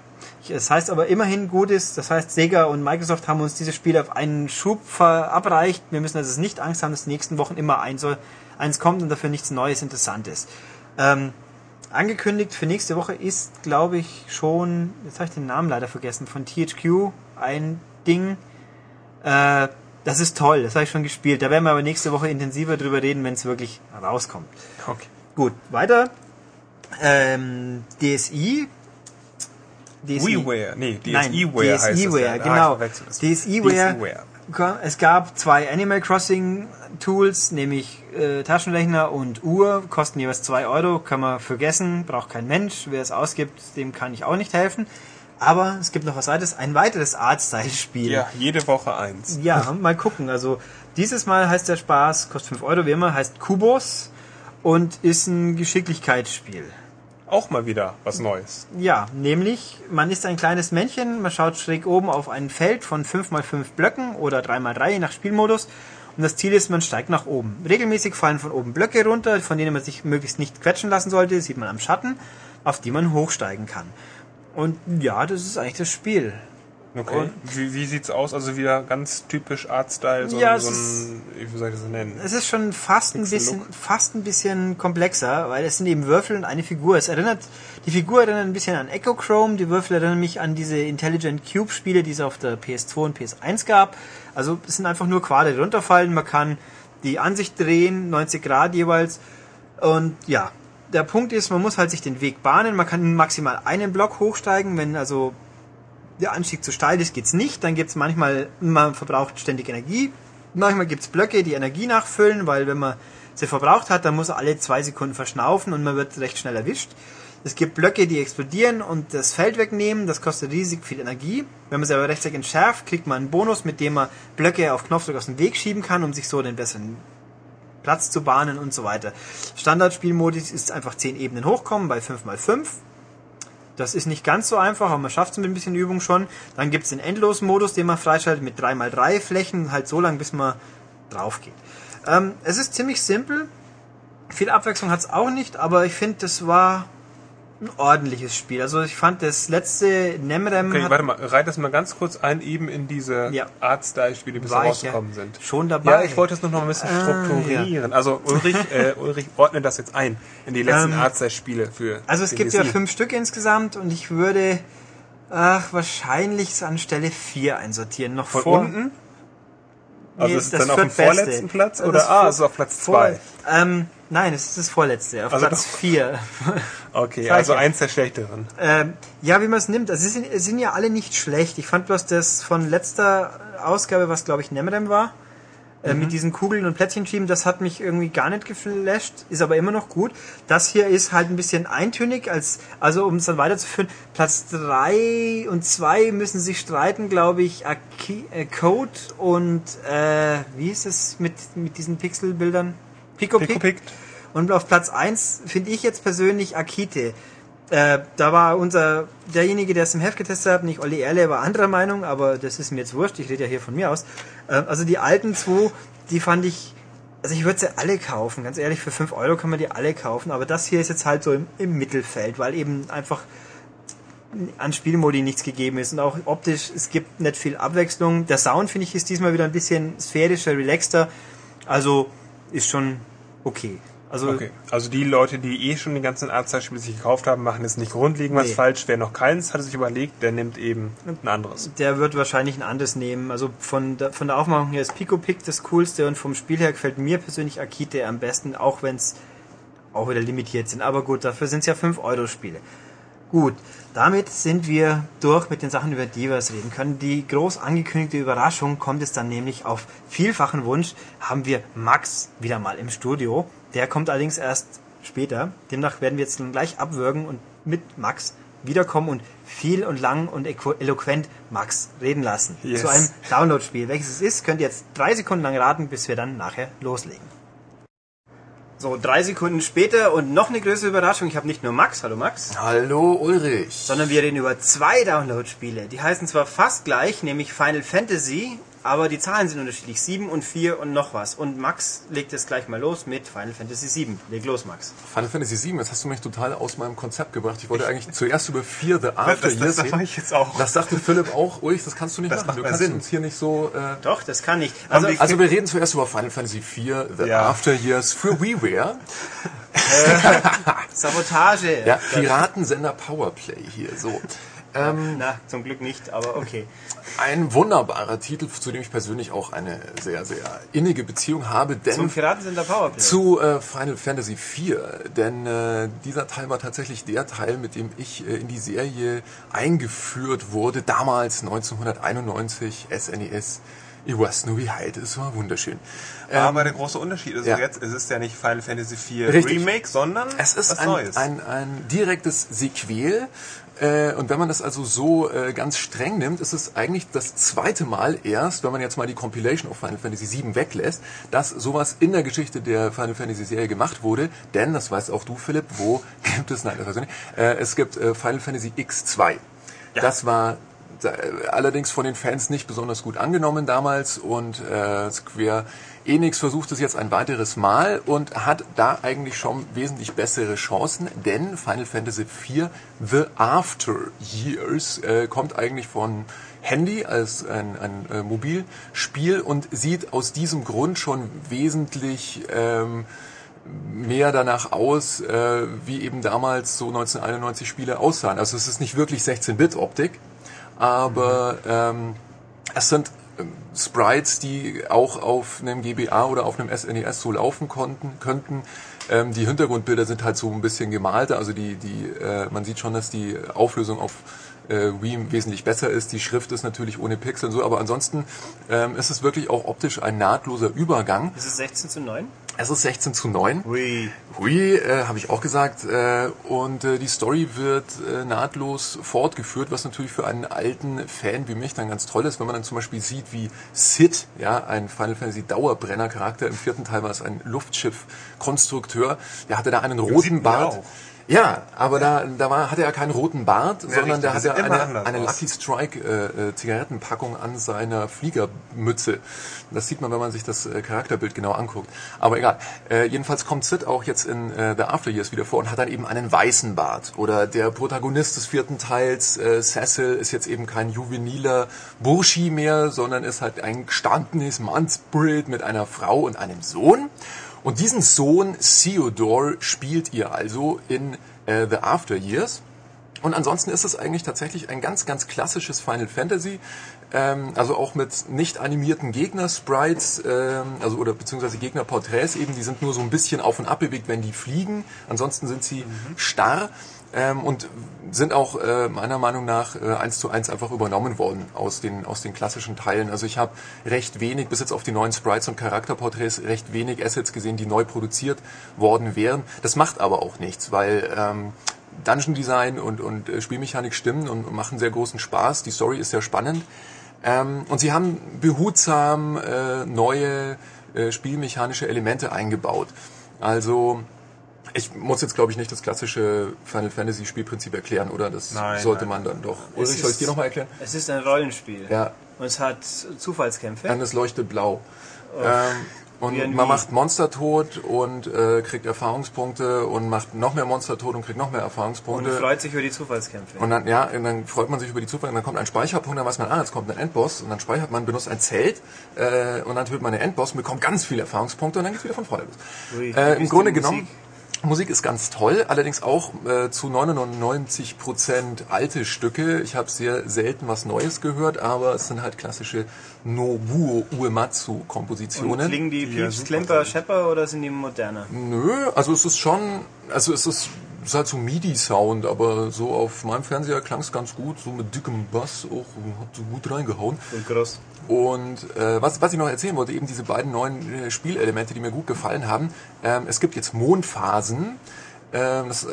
Das heißt aber immerhin Gutes. Das heißt, Sega und Microsoft haben uns dieses Spiel auf einen Schub verabreicht. Wir müssen also nicht Angst haben, dass nächsten Wochen immer eins, eins kommt und dafür nichts Neues, Interessantes. Ähm, angekündigt für nächste Woche ist, glaube ich, schon, jetzt habe ich den Namen leider vergessen, von THQ ein Ding. Äh, das ist toll, das habe ich schon gespielt. Da werden wir aber nächste Woche intensiver drüber reden, wenn es wirklich rauskommt. Okay. Gut, weiter. Ähm, DSI. DSI. WiiWare, nee, DSiWare heißt DSiWare, genau. DSiWare es gab zwei Animal Crossing Tools, nämlich äh, Taschenrechner und Uhr, kosten jeweils zwei Euro, kann man vergessen, braucht kein Mensch. Wer es ausgibt, dem kann ich auch nicht helfen. Aber es gibt noch was weiteres, ein weiteres Artstyle-Spiel. Ja, jede Woche eins. Ja, mal gucken. Also dieses Mal heißt der Spaß, kostet 5 Euro wie immer, heißt Kubos und ist ein Geschicklichkeitsspiel. Auch mal wieder was Neues. Ja, nämlich, man ist ein kleines Männchen, man schaut schräg oben auf ein Feld von 5x5 Blöcken oder 3x3 je nach Spielmodus und das Ziel ist, man steigt nach oben. Regelmäßig fallen von oben Blöcke runter, von denen man sich möglichst nicht quetschen lassen sollte, sieht man am Schatten, auf die man hochsteigen kann. Und ja, das ist eigentlich das Spiel. Okay. Und- wie, wie sieht's aus? Also wieder ganz typisch Artstyle, so, Ja, so ein, wie soll ich das nennen? Es ist schon fast ein bisschen, fast ein bisschen komplexer, weil es sind eben Würfel und eine Figur. Es erinnert, die Figur erinnert ein bisschen an Echochrome, die Würfel erinnern mich an diese Intelligent Cube Spiele, die es auf der PS2 und PS1 gab. Also es sind einfach nur Quader, die runterfallen. Man kann die Ansicht drehen, 90 Grad jeweils. Und ja, der Punkt ist, man muss halt sich den Weg bahnen. Man kann maximal einen Block hochsteigen, wenn also der Anstieg zu steil ist, geht's nicht. Dann gibt's manchmal, man verbraucht ständig Energie. Manchmal gibt's Blöcke, die Energie nachfüllen, weil wenn man sie verbraucht hat, dann muss er alle zwei Sekunden verschnaufen und man wird recht schnell erwischt. Es gibt Blöcke, die explodieren und das Feld wegnehmen. Das kostet riesig viel Energie. Wenn man sie aber rechtzeitig entschärft, kriegt man einen Bonus, mit dem man Blöcke auf Knopfdruck aus dem Weg schieben kann, um sich so den besseren Platz zu bahnen und so weiter. Standardspielmodus ist einfach 10 Ebenen hochkommen bei 5x5. Das ist nicht ganz so einfach, aber man schafft es mit ein bisschen Übung schon. Dann gibt es den Endlos-Modus, den man freischaltet mit 3x3 Flächen, halt so lang, bis man drauf geht. Ähm, es ist ziemlich simpel. Viel Abwechslung hat es auch nicht, aber ich finde, das war ein ordentliches Spiel. Also ich fand das letzte Nemrem Okay, warte mal, reit das mal ganz kurz ein, eben in diese Ja. Artstyle-Spiele, die bisher war ich ja rausgekommen sind. schon dabei. Ja, ich wollte es noch ein bisschen Ah, strukturieren. Also Ulrich, äh, Ulrich ordnet das jetzt ein in die letzten Ähm, Artstyle-Spiele für Also es gibt ja DC. fünf Stück insgesamt und ich würde ach, wahrscheinlich an Stelle 4 einsortieren. Noch Von vor, unten? Also Nee, ist es das dann auf dem vorletzten Platz? Oder, ist ah, vor- es ist auf Platz vor- zwei. Ähm, nein, es ist das vorletzte, auf Also Platz doch. 4. Okay, also ja. eins der schlechteren. ähm, ja, wie man es nimmt. Also sie sind, es sind ja alle nicht schlecht. Ich fand bloß das von letzter Ausgabe, was glaube ich Nemrem war, äh, Mhm. mit diesen Kugeln und Plättchen schieben, das hat mich irgendwie gar nicht geflasht, ist aber immer noch gut. Das hier ist halt ein bisschen eintönig, als, also um es dann weiterzuführen, Platz 3 und 2 müssen sich streiten, glaube ich, Aki äh, Code und äh, wie ist es mit, mit diesen Pixelbildern? Pico Pico Pic. Und auf Platz 1 finde ich jetzt persönlich Akite. Äh, da war unser, derjenige, der es im Heft getestet hat, nicht Olli Erle, war anderer Meinung, aber das ist mir jetzt wurscht, ich rede ja hier von mir aus. Äh, also die alten zwei, die fand ich, also ich würde sie alle kaufen, ganz ehrlich, für 5 Euro kann man die alle kaufen, aber das hier ist jetzt halt so im, im Mittelfeld, weil eben einfach an Spielmodi nichts gegeben ist und auch optisch, es gibt nicht viel Abwechslung. Der Sound, finde ich, ist diesmal wieder ein bisschen sphärischer, relaxter, also ist schon okay. Also Okay, also die Leute, die eh schon die ganzen Artstyle-Spiele sich gekauft haben, machen es nicht grundlegend was Nee. falsch. Wer noch keins hatte sich überlegt, der nimmt eben ein anderes. Der wird wahrscheinlich ein anderes nehmen. Also von der, von der Aufmachung her ist Pico Pic das coolste und vom Spiel her gefällt mir persönlich Akite am besten, auch wenn es auch wieder limitiert sind. Aber gut, dafür sind es ja 5-Euro-Spiele. Gut, damit sind wir durch mit den Sachen, über die wir es reden können. Die groß angekündigte Überraschung kommt es dann nämlich auf vielfachen Wunsch, haben wir Max wieder mal im Studio. Der kommt allerdings erst später. Demnach werden wir jetzt dann gleich abwürgen und mit Max wiederkommen und viel und lang und eloquent Max reden lassen. Yes. Zu einem Download-Spiel. Welches es ist, könnt ihr jetzt drei Sekunden lang raten, bis wir dann nachher loslegen. So, drei Sekunden später und noch eine größere Überraschung. Ich habe nicht nur Max, hallo Max, Hallo Ulrich. sondern wir reden über zwei Download-Spiele. Die heißen zwar fast gleich, nämlich Final Fantasy, aber die Zahlen sind unterschiedlich. 7 und 4 und noch was. Und Max legt jetzt gleich mal los mit Final Fantasy 7. Leg los, Max. Final Fantasy 7, jetzt hast du mich total aus meinem Konzept gebracht. Ich wollte eigentlich zuerst über 4 The After das- Years das reden. mache ich jetzt auch. Das sagte Philipp auch. Ulrich, das kannst du nicht Das machen. Du kannst Sinn. uns hier nicht so... Äh, Doch, das kann ich. Also, also wir reden zuerst über Final Fantasy 4 The Ja. After Years für WiiWare. Sabotage. Ja, Piratensender Powerplay hier. So. Ähm, Na, zum Glück nicht, aber okay. ein wunderbarer Titel, zu dem ich persönlich auch eine sehr, sehr innige Beziehung habe, denn Zum Piratensender Powerplay. zu äh, Final Fantasy IV, denn äh, dieser Teil war tatsächlich der Teil, mit dem ich äh, in die Serie eingeführt wurde, damals 1991 SNES Ich weiß nur, wie heute, es war wunderschön. Aber der große Unterschied ist ja. jetzt, es ist ja nicht Final Fantasy IV Richtig. Remake, sondern Es ist ein, Neues. ein, ein direktes Sequel. Äh, und wenn man das also so äh, ganz streng nimmt, ist es eigentlich das zweite Mal erst, wenn man jetzt mal die Compilation of Final Fantasy VII weglässt, dass sowas in der Geschichte der Final Fantasy Serie gemacht wurde. Denn, das weißt auch du, Philipp, wo gibt es, nein, das weiß ich nicht, äh, es gibt äh, Final Fantasy X2. Das war äh, allerdings von den Fans nicht besonders gut angenommen damals und äh, Square Enix versucht es jetzt ein weiteres Mal und hat da eigentlich schon wesentlich bessere Chancen, denn Final Fantasy IV The After Years äh, kommt eigentlich von Handy als ein, ein äh, Mobilspiel und sieht aus diesem Grund schon wesentlich ähm, mehr danach aus, äh, wie eben damals so 1991 Spiele aussahen. Also es ist nicht wirklich 16-Bit-Optik, aber ähm, es sind Sprites, die auch auf einem GBA oder auf einem SNES so laufen konnten, könnten. Ähm, die Hintergrundbilder sind halt so ein bisschen gemalter, also die, die, äh, man sieht schon, dass die Auflösung auf äh, Wii wesentlich besser ist. Die Schrift ist natürlich ohne Pixel und so, aber ansonsten ähm, ist es wirklich auch optisch ein nahtloser Übergang. Ist es 16 zu 9? Es ist 16 zu 9. Ui. Hui, äh, habe ich auch gesagt. Äh, und äh, die Story wird äh, nahtlos fortgeführt, was natürlich für einen alten Fan wie mich dann ganz toll ist, wenn man dann zum Beispiel sieht, wie Sid, ja, ein Final Fantasy Dauerbrenner-Charakter, im vierten Teil war es ein Luftschiff-Konstrukteur, der hatte da einen roten Bart. Ja, aber da, da war, hatte er keinen roten Bart, sondern richtig, da hatte er eine, eine. Lucky Strike äh, äh, Zigarettenpackung an seiner Fliegermütze. Das sieht man, wenn man sich das äh, Charakterbild genau anguckt. Aber egal. Äh, jedenfalls kommt Sid auch jetzt in äh, The After Years wieder vor und hat dann eben einen weißen Bart. Oder der Protagonist des vierten Teils, äh, Cecil, ist jetzt eben kein juveniler Burschi mehr, sondern ist halt ein gestandenes Mannsbild mit einer Frau und einem Sohn. Und diesen Sohn Theodore spielt ihr also in äh, The After Years. Und ansonsten ist es eigentlich tatsächlich ein ganz, ganz klassisches Final Fantasy. Ähm, also auch mit nicht animierten Gegner-Sprites, ähm, also oder beziehungsweise Gegnerporträts eben, die sind nur so ein bisschen auf und ab bewegt, wenn die fliegen. Ansonsten sind sie starr ähm, und sind auch äh, meiner Meinung nach äh, eins zu eins einfach übernommen worden aus den aus den klassischen Teilen. Also ich habe recht wenig bis jetzt auf die neuen Sprites und Charakterporträts recht wenig Assets gesehen, die neu produziert worden wären. Das macht aber auch nichts, weil ähm, Dungeon Design und, und äh, Spielmechanik stimmen und machen sehr großen Spaß. Die Story ist sehr spannend. Ähm, und sie haben behutsam äh, neue äh, spielmechanische Elemente eingebaut. Also ich muss jetzt glaube ich nicht das klassische Final Fantasy Spielprinzip erklären, oder? Das Nein, sollte nein. man dann doch. Es Ulrich, soll ich ist- dir nochmal erklären? Es ist ein Rollenspiel. Ja, Und es hat Zufallskämpfe. dann es leuchtet blau. Ähm, Wie und man Wii. macht Monster tot und äh, kriegt Erfahrungspunkte und macht noch mehr Monster tot und kriegt noch mehr und Erfahrungspunkte. freut sich über die Zufallskämpfe. Und dann, ja, und dann freut man sich über die Zufall, und dann kommt ein Speicherpunkt, dann weiß man, ah, jetzt kommt ein Endboss, und dann speichert man, benutzt ein Zelt, äh, und dann tötet man den Endboss und bekommt ganz viele Erfahrungspunkte, und dann geht's wieder von vorne los. Äh, Im ist Grunde genommen, Musik? Ist ganz toll, allerdings auch äh, zu 99% alte Stücke. Ich habe sehr selten was Neues gehört, aber es sind halt klassische Nobuo Uematsu Und Kompositionen. klingen die Ja, Pieps, super Klimper. Schepper oder sind die moderner? Nö, also es ist schon, also es ist, ist halt so MIDI-Sound, aber so auf meinem Fernseher klang es ganz gut, so mit dickem Bass auch, hat so gut reingehauen. Und groß. Und äh, was, was ich noch erzählen wollte, eben diese beiden neuen äh, Spielelemente, die mir gut gefallen haben. Ähm, es gibt jetzt Mondphasen. Ähm, das äh,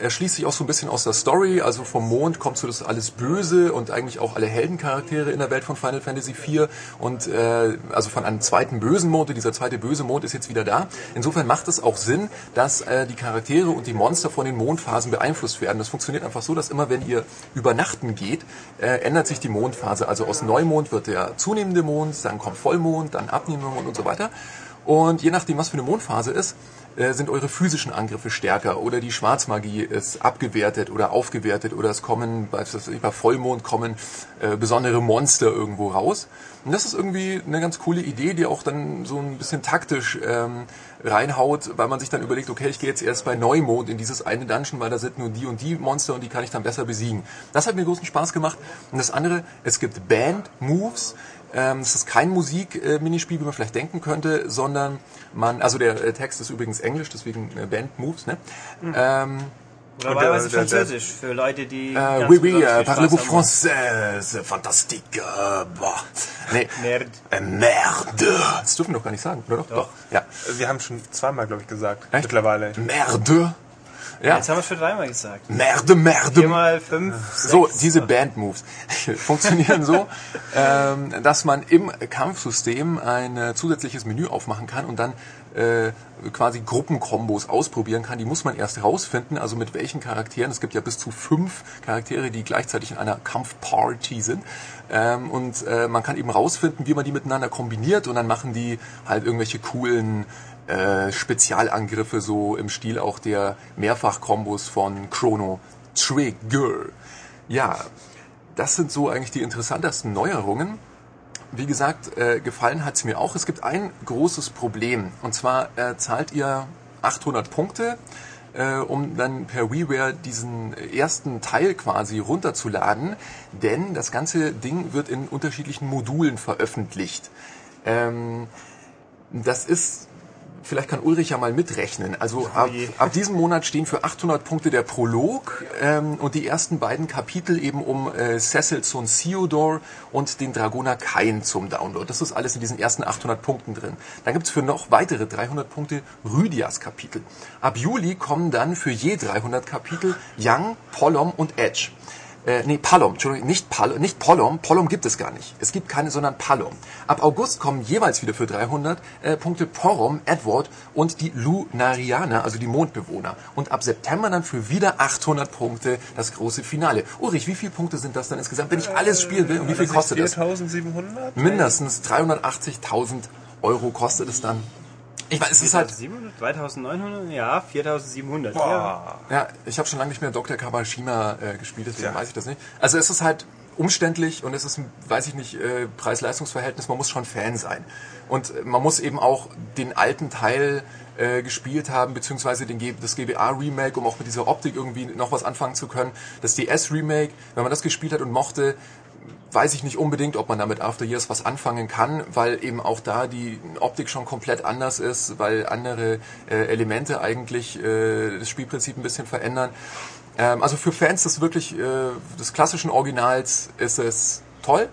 erschließt sich auch so ein bisschen aus der Story. Also vom Mond kommt so das alles Böse und eigentlich auch alle Heldencharaktere in der Welt von Final Fantasy IV. Und äh, also von einem zweiten bösen Mond. Und dieser zweite böse Mond ist jetzt wieder da. Insofern macht es auch Sinn, dass äh, die Charaktere und die Monster von den Mondphasen beeinflusst werden. Das funktioniert einfach so, dass immer wenn ihr übernachten geht, äh, ändert sich die Mondphase. Also aus Neumond wird der zunehmende Mond, dann kommt Vollmond, dann abnehmender Mond und so weiter. Und je nachdem, was für eine Mondphase ist, äh, sind eure physischen Angriffe stärker oder die Schwarzmagie ist abgewertet oder aufgewertet oder es kommen, bei, Vollmond kommen äh, besondere Monster irgendwo raus. Und das ist irgendwie eine ganz coole Idee, die auch dann so ein bisschen taktisch ähm, reinhaut, weil man sich dann überlegt, okay, ich gehe jetzt erst bei Neumond in dieses eine Dungeon, weil da sind nur die und die Monster und die kann ich dann besser besiegen. Das hat mir großen Spaß gemacht. Und das andere, es gibt Band-Moves, ähm, es ist kein Musik-Minispiel, wie man vielleicht denken könnte, sondern man, also der äh, Text ist übrigens Englisch, deswegen äh, Band Moves, ne? Ähm, Oder der- der- Französisch für Leute, die. Äh, oui, oui, äh, parlez-vous français? Fantastique. Äh, boah. Nee. Merde. Äh, merde. Das dürfen wir doch gar nicht sagen, oder doch? Doch. Ja. Wir haben schon zweimal, glaube ich, gesagt. Echt? Mittlerweile. Merde. Ja. Jetzt haben wir es schon dreimal gesagt. Merde, Merde. Viermal, fünf, So, sechs. diese Band-Moves funktionieren so, ähm, dass man im Kampfsystem ein äh, zusätzliches Menü aufmachen kann und dann äh, quasi Gruppenkombos ausprobieren kann. Die muss man erst rausfinden, also mit welchen Charakteren. Es gibt ja bis zu fünf Charaktere, die gleichzeitig in einer Kampfparty sind. Ähm, und äh, man kann eben rausfinden, wie man die miteinander kombiniert und dann machen die halt irgendwelche coolen äh, Spezialangriffe, so im Stil auch der Mehrfach-Kombos von Chrono Trigger. Ja, das sind so eigentlich die interessantesten Neuerungen. Wie gesagt, äh, gefallen hat's mir auch. Es gibt ein großes Problem. Und zwar äh, zahlt ihr 800 Punkte, äh, um dann per WiiWare diesen ersten Teil quasi runterzuladen. Denn das ganze Ding wird in unterschiedlichen Modulen veröffentlicht. Ähm, das ist, vielleicht kann Ulrich ja mal mitrechnen. Also ab, ab diesem Monat stehen für 800 Punkte der Prolog ähm, und die ersten beiden Kapitel eben um äh, Cecil Son Theodor und den Dragoner Kain zum Download. Das ist alles in diesen ersten 800 Punkten drin. Dann gibt's für noch weitere 300 Punkte Rhydias Kapitel. Ab Juli kommen dann für je 300 Kapitel Young, Pollom und Edge. Äh, nee, Palom, Entschuldigung, nicht, Pal nicht Pollom, Pollom gibt es gar nicht. Es gibt keine, sondern Palom. Ab August kommen jeweils wieder für 300 äh, Punkte Porom, Edward und die Lunarianer, also die Mondbewohner. Und ab September dann für wieder 800 Punkte das große Finale. Ulrich, wie viele Punkte sind das dann insgesamt, wenn ich alles spielen will? Und wie viel kostet das? 4700? Mindestens 380.000 Euro kostet es dann. Ich weiß, es ist halt 2700, 2900, ja, 4700. Ja. Boah. Ja, ich habe schon lange nicht mehr Dr. Kabashima äh, gespielt, deswegen Ja. weiß ich das nicht. Also es ist halt umständlich und es ist, ein, weiß ich nicht, äh, Preis-Leistungs-Verhältnis, man muss schon Fan sein. Und äh, man muss eben auch den alten Teil äh, gespielt haben, beziehungsweise den, das GBA-Remake, um auch mit dieser Optik irgendwie noch was anfangen zu können. Das DS-Remake, wenn man das gespielt hat und mochte, weiß ich nicht unbedingt, ob man damit After Years was anfangen kann, weil eben auch da die Optik schon komplett anders ist, weil andere äh, Elemente eigentlich äh, das Spielprinzip ein bisschen verändern. Ähm, also für Fans des wirklich äh, des klassischen Originals ist es toll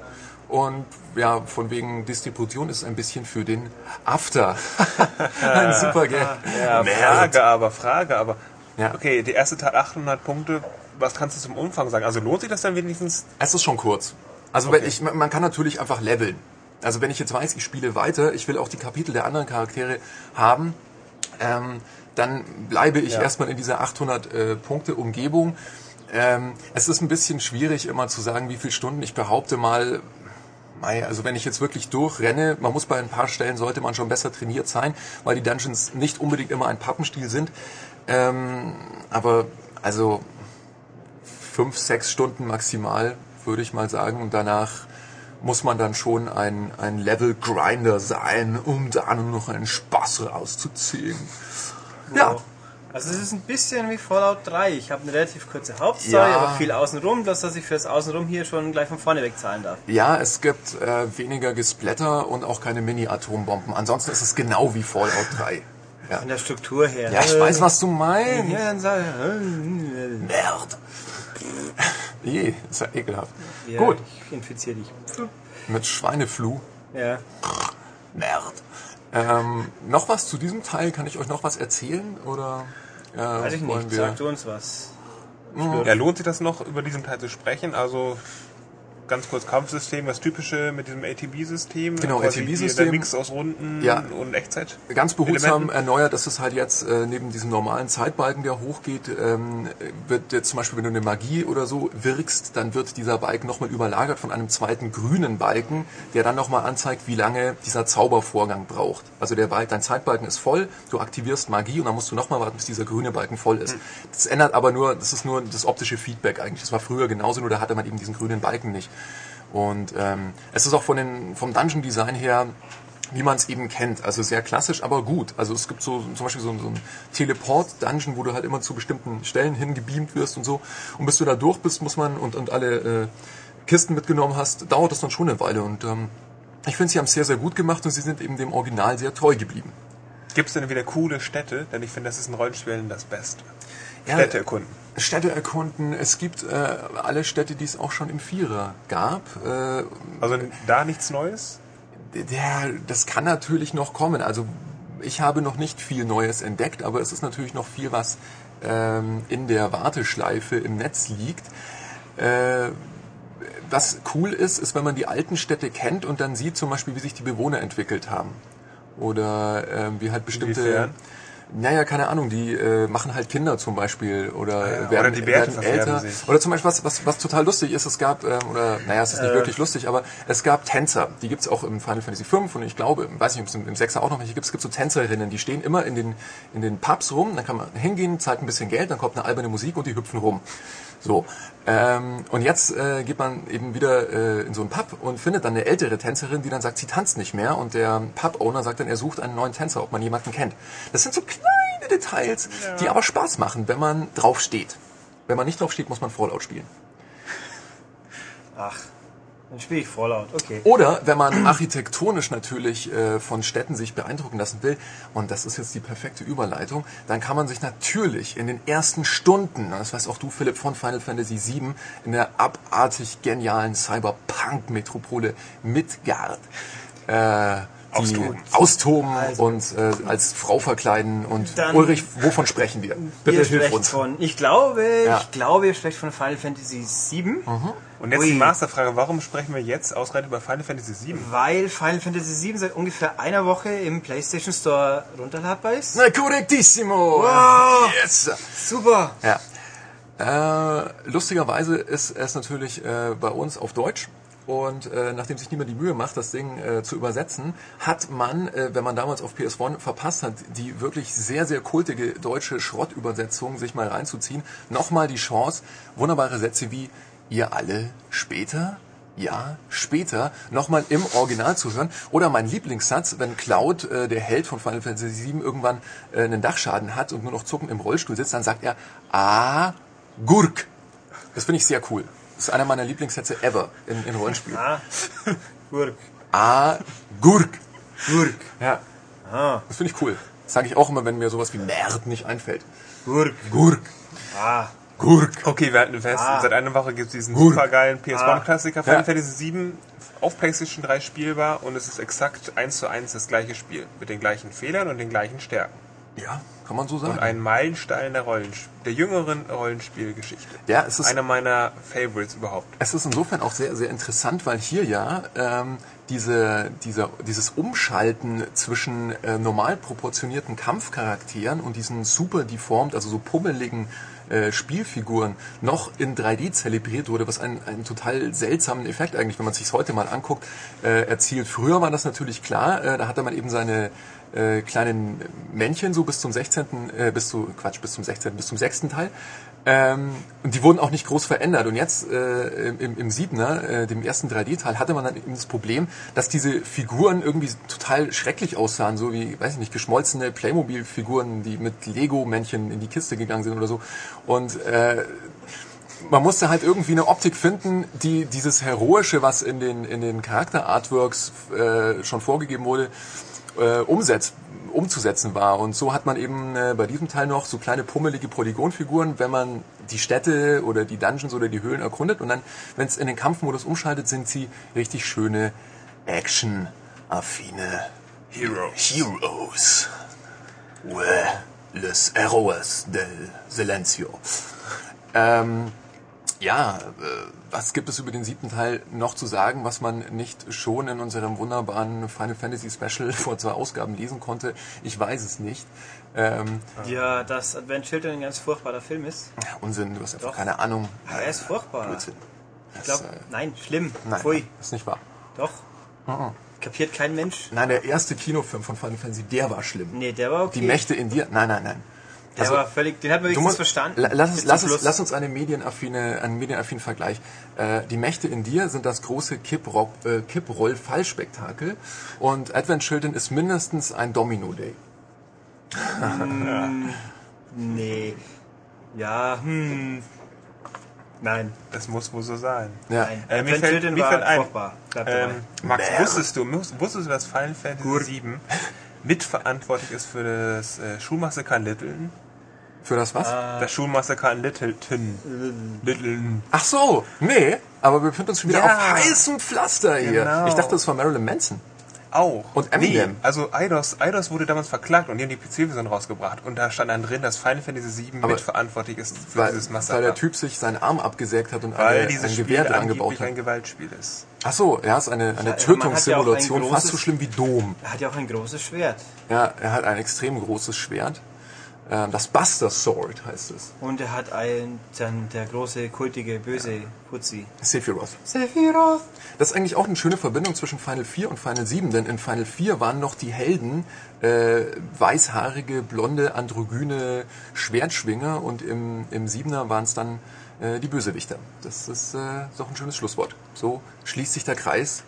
und ja, von wegen Distribution ist ein bisschen für den After. ein super Gag. Ja. Frage aber, Frage aber. Ja. Okay, der erste Teil 800 Punkte. Was kannst du zum Umfang sagen? Also lohnt sich das dann wenigstens? Es ist schon kurz. Also Okay. wenn ich, man kann natürlich einfach leveln. Also wenn ich jetzt weiß, ich spiele weiter, ich will auch die Kapitel der anderen Charaktere haben, ähm, dann bleibe ich Ja. erstmal in dieser 800 äh, Punkte Umgebung. Ähm, es ist ein bisschen schwierig immer zu sagen, wie viele Stunden. Ich behaupte mal, also wenn ich jetzt wirklich durchrenne, man muss bei ein paar Stellen sollte man schon besser trainiert sein, weil die Dungeons nicht unbedingt immer ein Pappenstiel sind. Ähm, aber also fünf, sechs Stunden maximal, würde ich mal sagen. Und danach muss man dann schon ein, ein Level-Grinder sein, um da noch einen Spaß rauszuziehen. Ja, Also es ist ein bisschen wie Fallout 3. Ich habe eine relativ kurze Hauptstory, Ja. aber viel außenrum, dass dass ich für das Außenrum hier schon gleich von vorne weg zahlen darf. ja, es gibt äh, weniger Gesplatter und auch keine Mini-Atombomben. Ansonsten ist es genau wie Fallout 3. Ja, Von der Struktur her. ja ich weiß, was du meinst. Ja, dann sag Merd. Je, ist ja ekelhaft. ja, Gut, ich infiziere dich. mit Schweineflu. Ja. Merd. Ähm, noch was zu diesem Teil? Kann ich euch noch was erzählen? Oder äh, Weiß ich nicht. wir... Sag du uns was. Ja, lohnt sich das noch, über diesen Teil zu sprechen? Also ganz kurz Kampfsystem, das typische mit diesem ATB-System. Genau, ATB-System. Der Mix aus Runden Ja. und Echtzeit. Ganz behutsam Elementen. erneuert, dass es halt jetzt äh, neben diesem normalen Zeitbalken, der hochgeht, ähm, wird jetzt zum Beispiel, wenn du eine Magie oder so wirkst, dann wird dieser Balken nochmal überlagert von einem zweiten grünen Balken, der dann nochmal anzeigt, wie lange dieser Zaubervorgang braucht. Also der Balken, dein Zeitbalken ist voll, du aktivierst Magie und dann musst du nochmal warten, bis dieser grüne Balken voll ist. Das ändert aber nur, das ist nur das optische Feedback eigentlich. Das war früher genauso, nur da hatte man eben diesen grünen Balken nicht. Und ähm, es ist auch von den, vom Dungeon Design her wie man es eben kennt. Also sehr klassisch, aber gut. Also es gibt so zum Beispiel so, so ein Teleport-Dungeon, wo du halt immer zu bestimmten Stellen hingebeamt wirst und so. Und bis du da durch bist, muss man und, und alle äh, Kisten mitgenommen hast, dauert das dann schon eine Weile. Und ähm, ich finde, sie haben es sehr, sehr gut gemacht und sie sind eben dem Original sehr treu geblieben. Gibt es denn wieder coole Städte? Denn ich finde, das ist in Rollenspielen das Beste. Ja, Städte erkunden. Städte erkunden. Es gibt äh, alle Städte, die es auch schon im Vierer gab. Äh, Also da nichts Neues? der, das kann natürlich noch kommen. Also ich habe noch nicht viel Neues entdeckt, aber es ist natürlich noch viel, was ähm, in der Warteschleife im Netz liegt. Äh, was cool ist, ist, wenn man die alten Städte kennt und dann sieht zum Beispiel, wie sich die Bewohner entwickelt haben. Oder ähm, wie halt bestimmte... Inwiefern? Naja, keine Ahnung, die äh, machen halt Kinder zum Beispiel oder Ah ja, werden, oder die werden älter. Oder zum Beispiel, was, was, was total lustig ist, es gab, ähm, oder naja, es ist nicht Äh. wirklich lustig, aber es gab Tänzer. Die gibt's auch im Final Fantasy V und ich glaube, weiß nicht, ob es im, im 6er auch noch welche gibt. Es gibt so Tänzerinnen, die stehen immer in den, in den Pubs rum, dann kann man hingehen, zahlt ein bisschen Geld, dann kommt eine alberne Musik und die hüpfen rum. So. Ähm, und jetzt äh, geht man eben wieder äh, in so einen Pub und findet dann eine ältere Tänzerin, die dann sagt, sie tanzt nicht mehr. Und der Pub-Owner sagt dann, er sucht einen neuen Tänzer, ob man jemanden kennt. Das sind so kleine Details, die aber Spaß machen, wenn man drauf steht. Wenn man nicht drauf steht, muss man Fallout spielen. Ach, dann spiele ich Fallout. Okay. Oder wenn man architektonisch natürlich äh, von Städten sich beeindrucken lassen will, und das ist jetzt die perfekte Überleitung, dann kann man sich natürlich in den ersten Stunden, das weißt auch du Philipp von Final Fantasy VII, in der abartig genialen Cyberpunk-Metropole Midgard äh, die Austoben. austoben und äh, als Frau verkleiden. Und Dann- Ulrich, wovon sprechen wir? Bitte ihr hilf uns. von, ich glaube, Ja. ich glaube, ihr sprecht von Final Fantasy VII, Und jetzt Ui. die Masterfrage, warum sprechen wir jetzt ausgerechnet über Final Fantasy VII? weil Final Fantasy VII seit ungefähr einer Woche im PlayStation Store runterladbar ist. Na, correctissimo! Wow. Yes! Super! Ja. Äh, lustigerweise ist es natürlich äh, bei uns auf Deutsch. Und äh, nachdem sich niemand die Mühe macht, das Ding äh, zu übersetzen, hat man, äh, wenn man damals auf PS1 verpasst hat, die wirklich sehr, sehr kultige deutsche Schrottübersetzung sich mal reinzuziehen, nochmal die Chance, wunderbare Sätze wie ihr alle später, ja, später nochmal im Original zu hören. Oder mein Lieblingssatz, wenn Cloud, äh, der Held von Final Fantasy VII, irgendwann äh, einen Dachschaden hat und nur noch zuckend im Rollstuhl sitzt, dann sagt er, ah, Gurk. Das finde ich sehr cool. Das ist einer meiner Lieblingssätze ever in, in Rollenspielen. Ah, Gurk. Ah, Gurk. Gurk. Ja, Ah, das finde ich cool. Das sage ich auch immer, wenn mir sowas wie Nerd nicht einfällt. Gurk. Gurk. Ah, Gurk. Okay, wir halten fest, Ah. seit einer Woche gibt es diesen Gut. supergeilen PS1-Klassiker Final Ja. Fantasy VII auf PlayStation 3 spielbar und es ist exakt eins zu eins das gleiche Spiel. Mit den gleichen Fehlern und den gleichen Stärken. Ja, kann man so sagen. Und ein Meilenstein der, Rollensp der jüngeren Rollenspielgeschichte. Ja, es ist- Einer meiner Favorites überhaupt. Es ist insofern auch sehr, sehr interessant, weil hier ja ähm, diese, dieser, dieses Umschalten zwischen äh, normal proportionierten Kampfcharakteren und diesen super deformed, also so pummeligen äh, Spielfiguren noch in 3D zelebriert wurde, was einen, einen total seltsamen Effekt eigentlich, wenn man sich heute mal anguckt, äh, erzielt. Früher war das natürlich klar, äh, da hatte man eben seine äh, kleinen Männchen so bis zum 16. Äh, bis zu Quatsch bis zum 16. bis zum 6. Teil ähm, und die wurden auch nicht groß verändert. Und jetzt äh, im, im Siebener, äh, dem ersten 3D-Teil, hatte man dann eben das Problem, dass diese Figuren irgendwie total schrecklich aussahen, so wie, weiß ich nicht, geschmolzene Playmobil-Figuren, die mit Lego-Männchen in die Kiste gegangen sind oder so. Und äh, man musste halt irgendwie eine Optik finden, die dieses Heroische, was in den, in den Charakter-Artworks äh, schon vorgegeben wurde, äh, umsetzt, umzusetzen war. Und so hat man eben äh, bei diesem Teil noch so kleine pummelige Polygonfiguren, wenn man die Städte oder die Dungeons oder die Höhlen erkundet. Und dann, wenn es in den Kampfmodus umschaltet, sind sie richtig schöne Action-affine Heroes. Heroes. Ue, les héroes del silencio. Ähm, ja, äh, was gibt es über den siebten Teil noch zu sagen, was man nicht schon in unserem wunderbaren Final Fantasy Special vor zwei Ausgaben lesen konnte? Ich weiß es nicht. Ähm, ja, dass Advent Children ein ganz furchtbarer Film ist. Unsinn, du hast einfach Doch. keine Ahnung. Ja, er ist furchtbar. Blödsinn. Ich glaube, äh, nein, schlimm. Nein, Pfui. ist nicht wahr. Doch. Kapiert kein Mensch? Nein, der erste Kinofilm von Final Fantasy, der war schlimm. Nee, der war okay. Die Mächte in dir, nein, nein, nein. Der Also, war völlig, den hat man Du wenigstens musst, verstanden. La- Lass uns, lass, uns, lass uns eine medienaffine, einen medienaffinen Vergleich. Äh, die Mächte in dir sind das große äh, Kipproll-Fallspektakel und Advent Children ist mindestens ein Domino-Day. Nee. Ja, hm. Nein. Das muss wohl so sein. Ja. Nein. Äh, mir Advent fällt, Children mir war fällt ein, ähm, Max, wusstest du, wusstest du, dass Final Fantasy Gut. 7 mitverantwortlich ist für das äh, Schulmassaker in Littleton? Für das was? Das Schulmassaker in Littleton. Littleton. Ach so, nee, aber wir befinden uns schon wieder Ja. auf heißem Pflaster hier. Genau. Ich dachte, das war Marilyn Manson. Auch. Und Eminem. Nee, also Eidos, Eidos wurde damals verklagt und die haben die PC-Version rausgebracht. Und da stand dann drin, dass Final Fantasy VII Aber- mitverantwortlich ist für Weil, dieses weil Massaker. der Typ sich seinen Arm abgesägt hat und weil eine, dieses ein Spiel Gewehr dran gebaut angeblich hat. ein Gewaltspiel ist. Ach so, ja, es ist eine, eine ja auch Tötungssimulation, ein fast so schlimm wie Dom. Er hat ja auch ein großes Schwert. Ja, er hat ein extrem großes Schwert. Ähm, Das Buster Sword heißt es. Und er hat ein, dann der große, kultige, böse Putzi. Sephiroth. Sephiroth. Das ist eigentlich auch eine schöne Verbindung zwischen Final 4 und Final 7, denn in Final 4 waren noch die Helden äh, weißhaarige, blonde, androgyne Schwertschwinger und im, im 7er waren es dann äh, die Bösewichter. Das ist äh, doch ein schönes Schlusswort. So schließt sich der Kreis.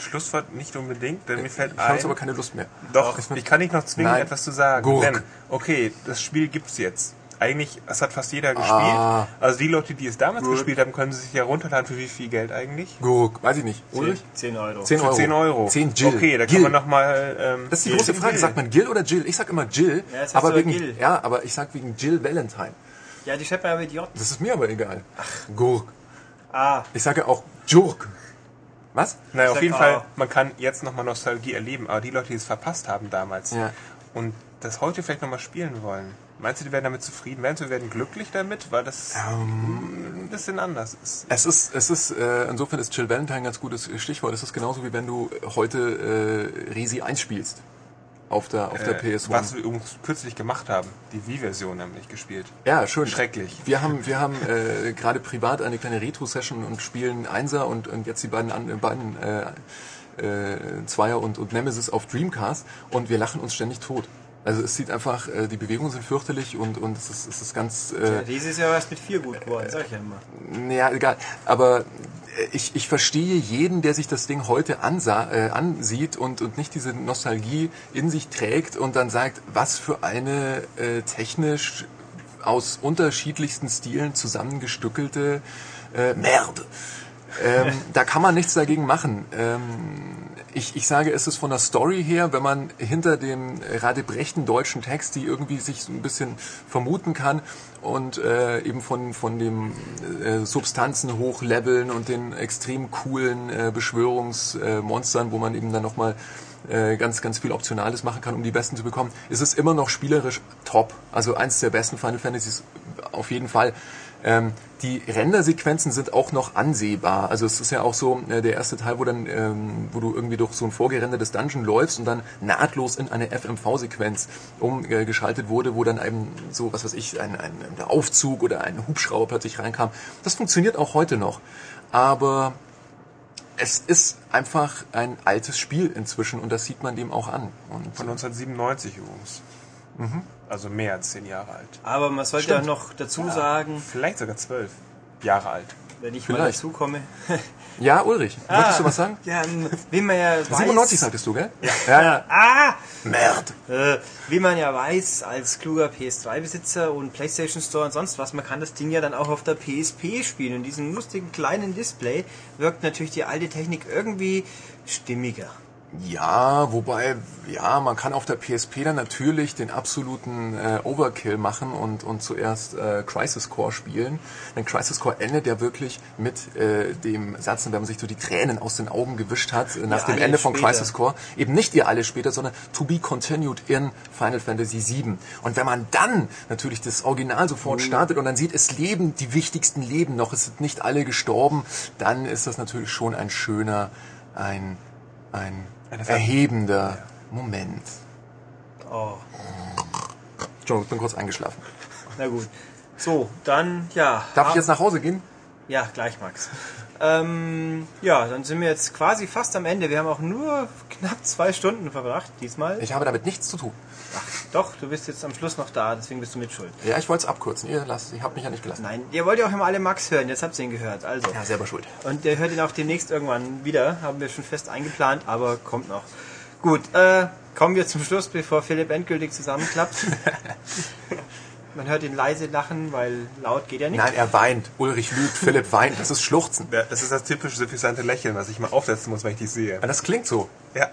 Schlusswort nicht unbedingt, denn mir fällt Ich habe ein... jetzt aber keine Lust mehr. Doch, Ich bin- ich kann nicht noch zwingen, Nein. etwas zu sagen. Gurk. Denn, okay, das Spiel gibt's jetzt. Eigentlich, es hat fast jeder gespielt. Ah. Also die Leute, die es damals Gut. gespielt haben, können sich ja runterladen für wie viel Geld eigentlich? Gurk, weiß ich nicht. Ulrich? 10 Euro. 10 Für Euro. 10 Euro. 10 Jill. Okay, da kann Jill. man nochmal... Ähm, Das ist die Jill. große Frage. Sagt man Jill oder Jill? Ich sag immer Jill, Ja, jetzt heißt aber wegen, Gil. ja, aber ich sag wegen Jill Valentine. Ja, die schreibt man aber mit J. Das ist mir aber egal. Gurk. Ah, Ich sage auch Jurk. Was? Naja, auf jeden. Fall, man kann jetzt nochmal Nostalgie erleben, aber die Leute, die es verpasst haben damals Ja. und das heute vielleicht nochmal spielen wollen, meinst du, die werden damit zufrieden? Meinst du, die werden glücklich damit, weil das Ähm. ein bisschen anders ist? Es ist, es ist, äh, insofern ist Jill Valentine ein ganz gutes Stichwort. Es ist genauso wie wenn du heute äh, Resi 1 spielst. Auf der, auf der Äh, PS1. Was wir übrigens kürzlich gemacht haben, die Wii-Version nämlich gespielt. Ja, schön. Schrecklich. Wir haben, wir haben äh, gerade privat eine kleine Retro-Session und spielen Einser und, und jetzt die beiden, an, beiden äh, äh, Zweier und, und Nemesis auf Dreamcast und wir lachen uns ständig tot. Also es sieht einfach, äh, die Bewegungen sind fürchterlich und, und es ist, es ist ganz... Äh, diese ist ja erst mit 4 gut geworden, sag ich ja immer. naja, egal. Aber ich, ich verstehe jeden, der sich das Ding heute ansah, äh, ansieht und, und nicht diese Nostalgie in sich trägt und dann sagt, was für eine äh, technisch aus unterschiedlichsten Stilen zusammengestückelte äh, Merde. Ähm, da kann man nichts dagegen machen. Ähm, ich, ich sage, es ist von der Story her, wenn man hinter dem radebrechten deutschen Text, die irgendwie sich so ein bisschen vermuten kann und äh, eben von, von dem äh, Substanzen hochleveln und den extrem coolen äh, Beschwörungsmonstern, wo man eben dann nochmal äh, ganz, ganz viel Optionales machen kann, um die Besten zu bekommen, ist es immer noch spielerisch top. Also eins der besten Final Fantasies auf jeden Fall. Ähm, die Rendersequenzen sind auch noch ansehbar. Also es ist ja auch so, äh, der erste Teil, wo dann, ähm, wo du irgendwie durch so ein vorgerendertes Dungeon läufst und dann nahtlos in eine FMV-Sequenz umgeschaltet wurde, wo dann eben so, was weiß ich, ein, ein, ein Aufzug oder ein Hubschrauber plötzlich reinkam. Das funktioniert auch heute noch. Aber es ist einfach ein altes Spiel inzwischen und das sieht man dem auch an. Und Von 1997 übrigens. Also mehr als zehn Jahre alt. Aber man sollte ja noch dazu sagen, Vielleicht sogar zwölf Jahre alt. wenn ich mal Vielleicht. dazu komme. ja, Ulrich, wolltest du was sagen? Ja, wie man ja weiß, 97 sagtest du, gell? Ja. ja, ja. Ah! Merd. Äh, wie man ja weiß, als kluger PS3-Besitzer und PlayStation Store und sonst was, man kann das Ding ja dann auch auf der PSP spielen. Und diesem lustigen kleinen Display wirkt natürlich die alte Technik irgendwie stimmiger. Ja, wobei, ja, man kann auf der PSP dann natürlich den absoluten äh, Overkill machen und, und zuerst äh, Crisis Core spielen. Denn Crisis Core endet ja wirklich mit äh, dem Satz, wenn man sich so die Tränen aus den Augen gewischt hat, äh, nach Ja, dem alle Ende von später. Crisis Core. Eben nicht ihr alle später, sondern to be continued in Final Fantasy VII. Und wenn man dann natürlich das Original Mhm. sofort startet und dann sieht, es leben die wichtigsten leben noch, es sind nicht alle gestorben, dann ist das natürlich schon ein schöner, ein, ein erhebender Moment. Oh, Entschuldigung, ich bin kurz eingeschlafen. na gut. So, dann, ja. Darf ich Ah, jetzt nach Hause gehen? Ja, gleich, Max. Ähm, ja, dann sind wir jetzt quasi fast am Ende. Wir haben auch nur knapp zwei Stunden verbracht diesmal. Ich habe damit nichts zu tun. Doch, du bist jetzt am Schluss noch da, deswegen bist du mit schuld. Ja, ich wollte es abkürzen. Ihr lasst, ich habe mich ja nicht gelassen. Nein, ihr wollt ja auch immer alle Max hören, jetzt habt ihr ihn gehört. Also. Ja, selber schuld. Und der hört ihn auch demnächst irgendwann wieder, haben wir schon fest eingeplant, aber kommt noch. Gut, äh, kommen wir zum Schluss, bevor Philipp endgültig zusammenklappt. Man hört ihn leise lachen, weil laut geht er nicht. Nein, er weint. Ulrich lügt, Philipp weint. Das ist Schluchzen. Ja, das ist das typische suffisante Lächeln, was ich mal aufsetzen muss, wenn ich dich sehe. Ja, das klingt so. Ja.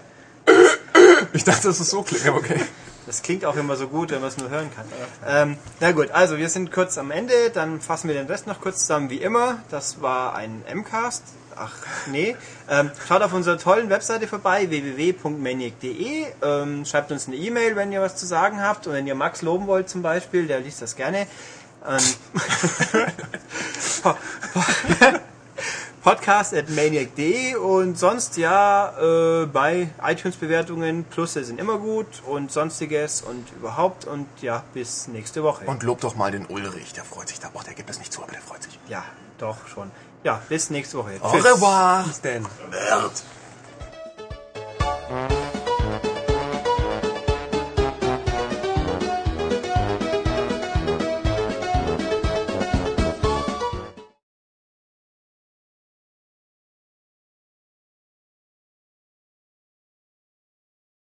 Ich dachte, dass es so klingt, aber okay. Das klingt auch immer so gut, wenn man es nur hören kann. Ähm, na gut, also wir sind kurz am Ende, dann fassen wir den Rest noch kurz zusammen wie immer. Das war ein M-Cast. Ach, nee. Ähm, schaut auf unserer tollen Webseite vorbei, www.maniac.de. Ähm, schreibt uns eine E-Mail, wenn ihr was zu sagen habt. Und wenn ihr Max loben wollt zum Beispiel, der liest das gerne. Ähm, Podcast at maniac.de und sonst ja äh, bei iTunes-Bewertungen, Plusse sind immer gut und sonstiges und überhaupt und ja, bis nächste Woche. Und lob doch mal den Ulrich, der freut sich da auch, der gibt es nicht zu, aber der freut sich. Ja, doch schon. Ja, bis nächste Woche. Au revoir. Bis dann.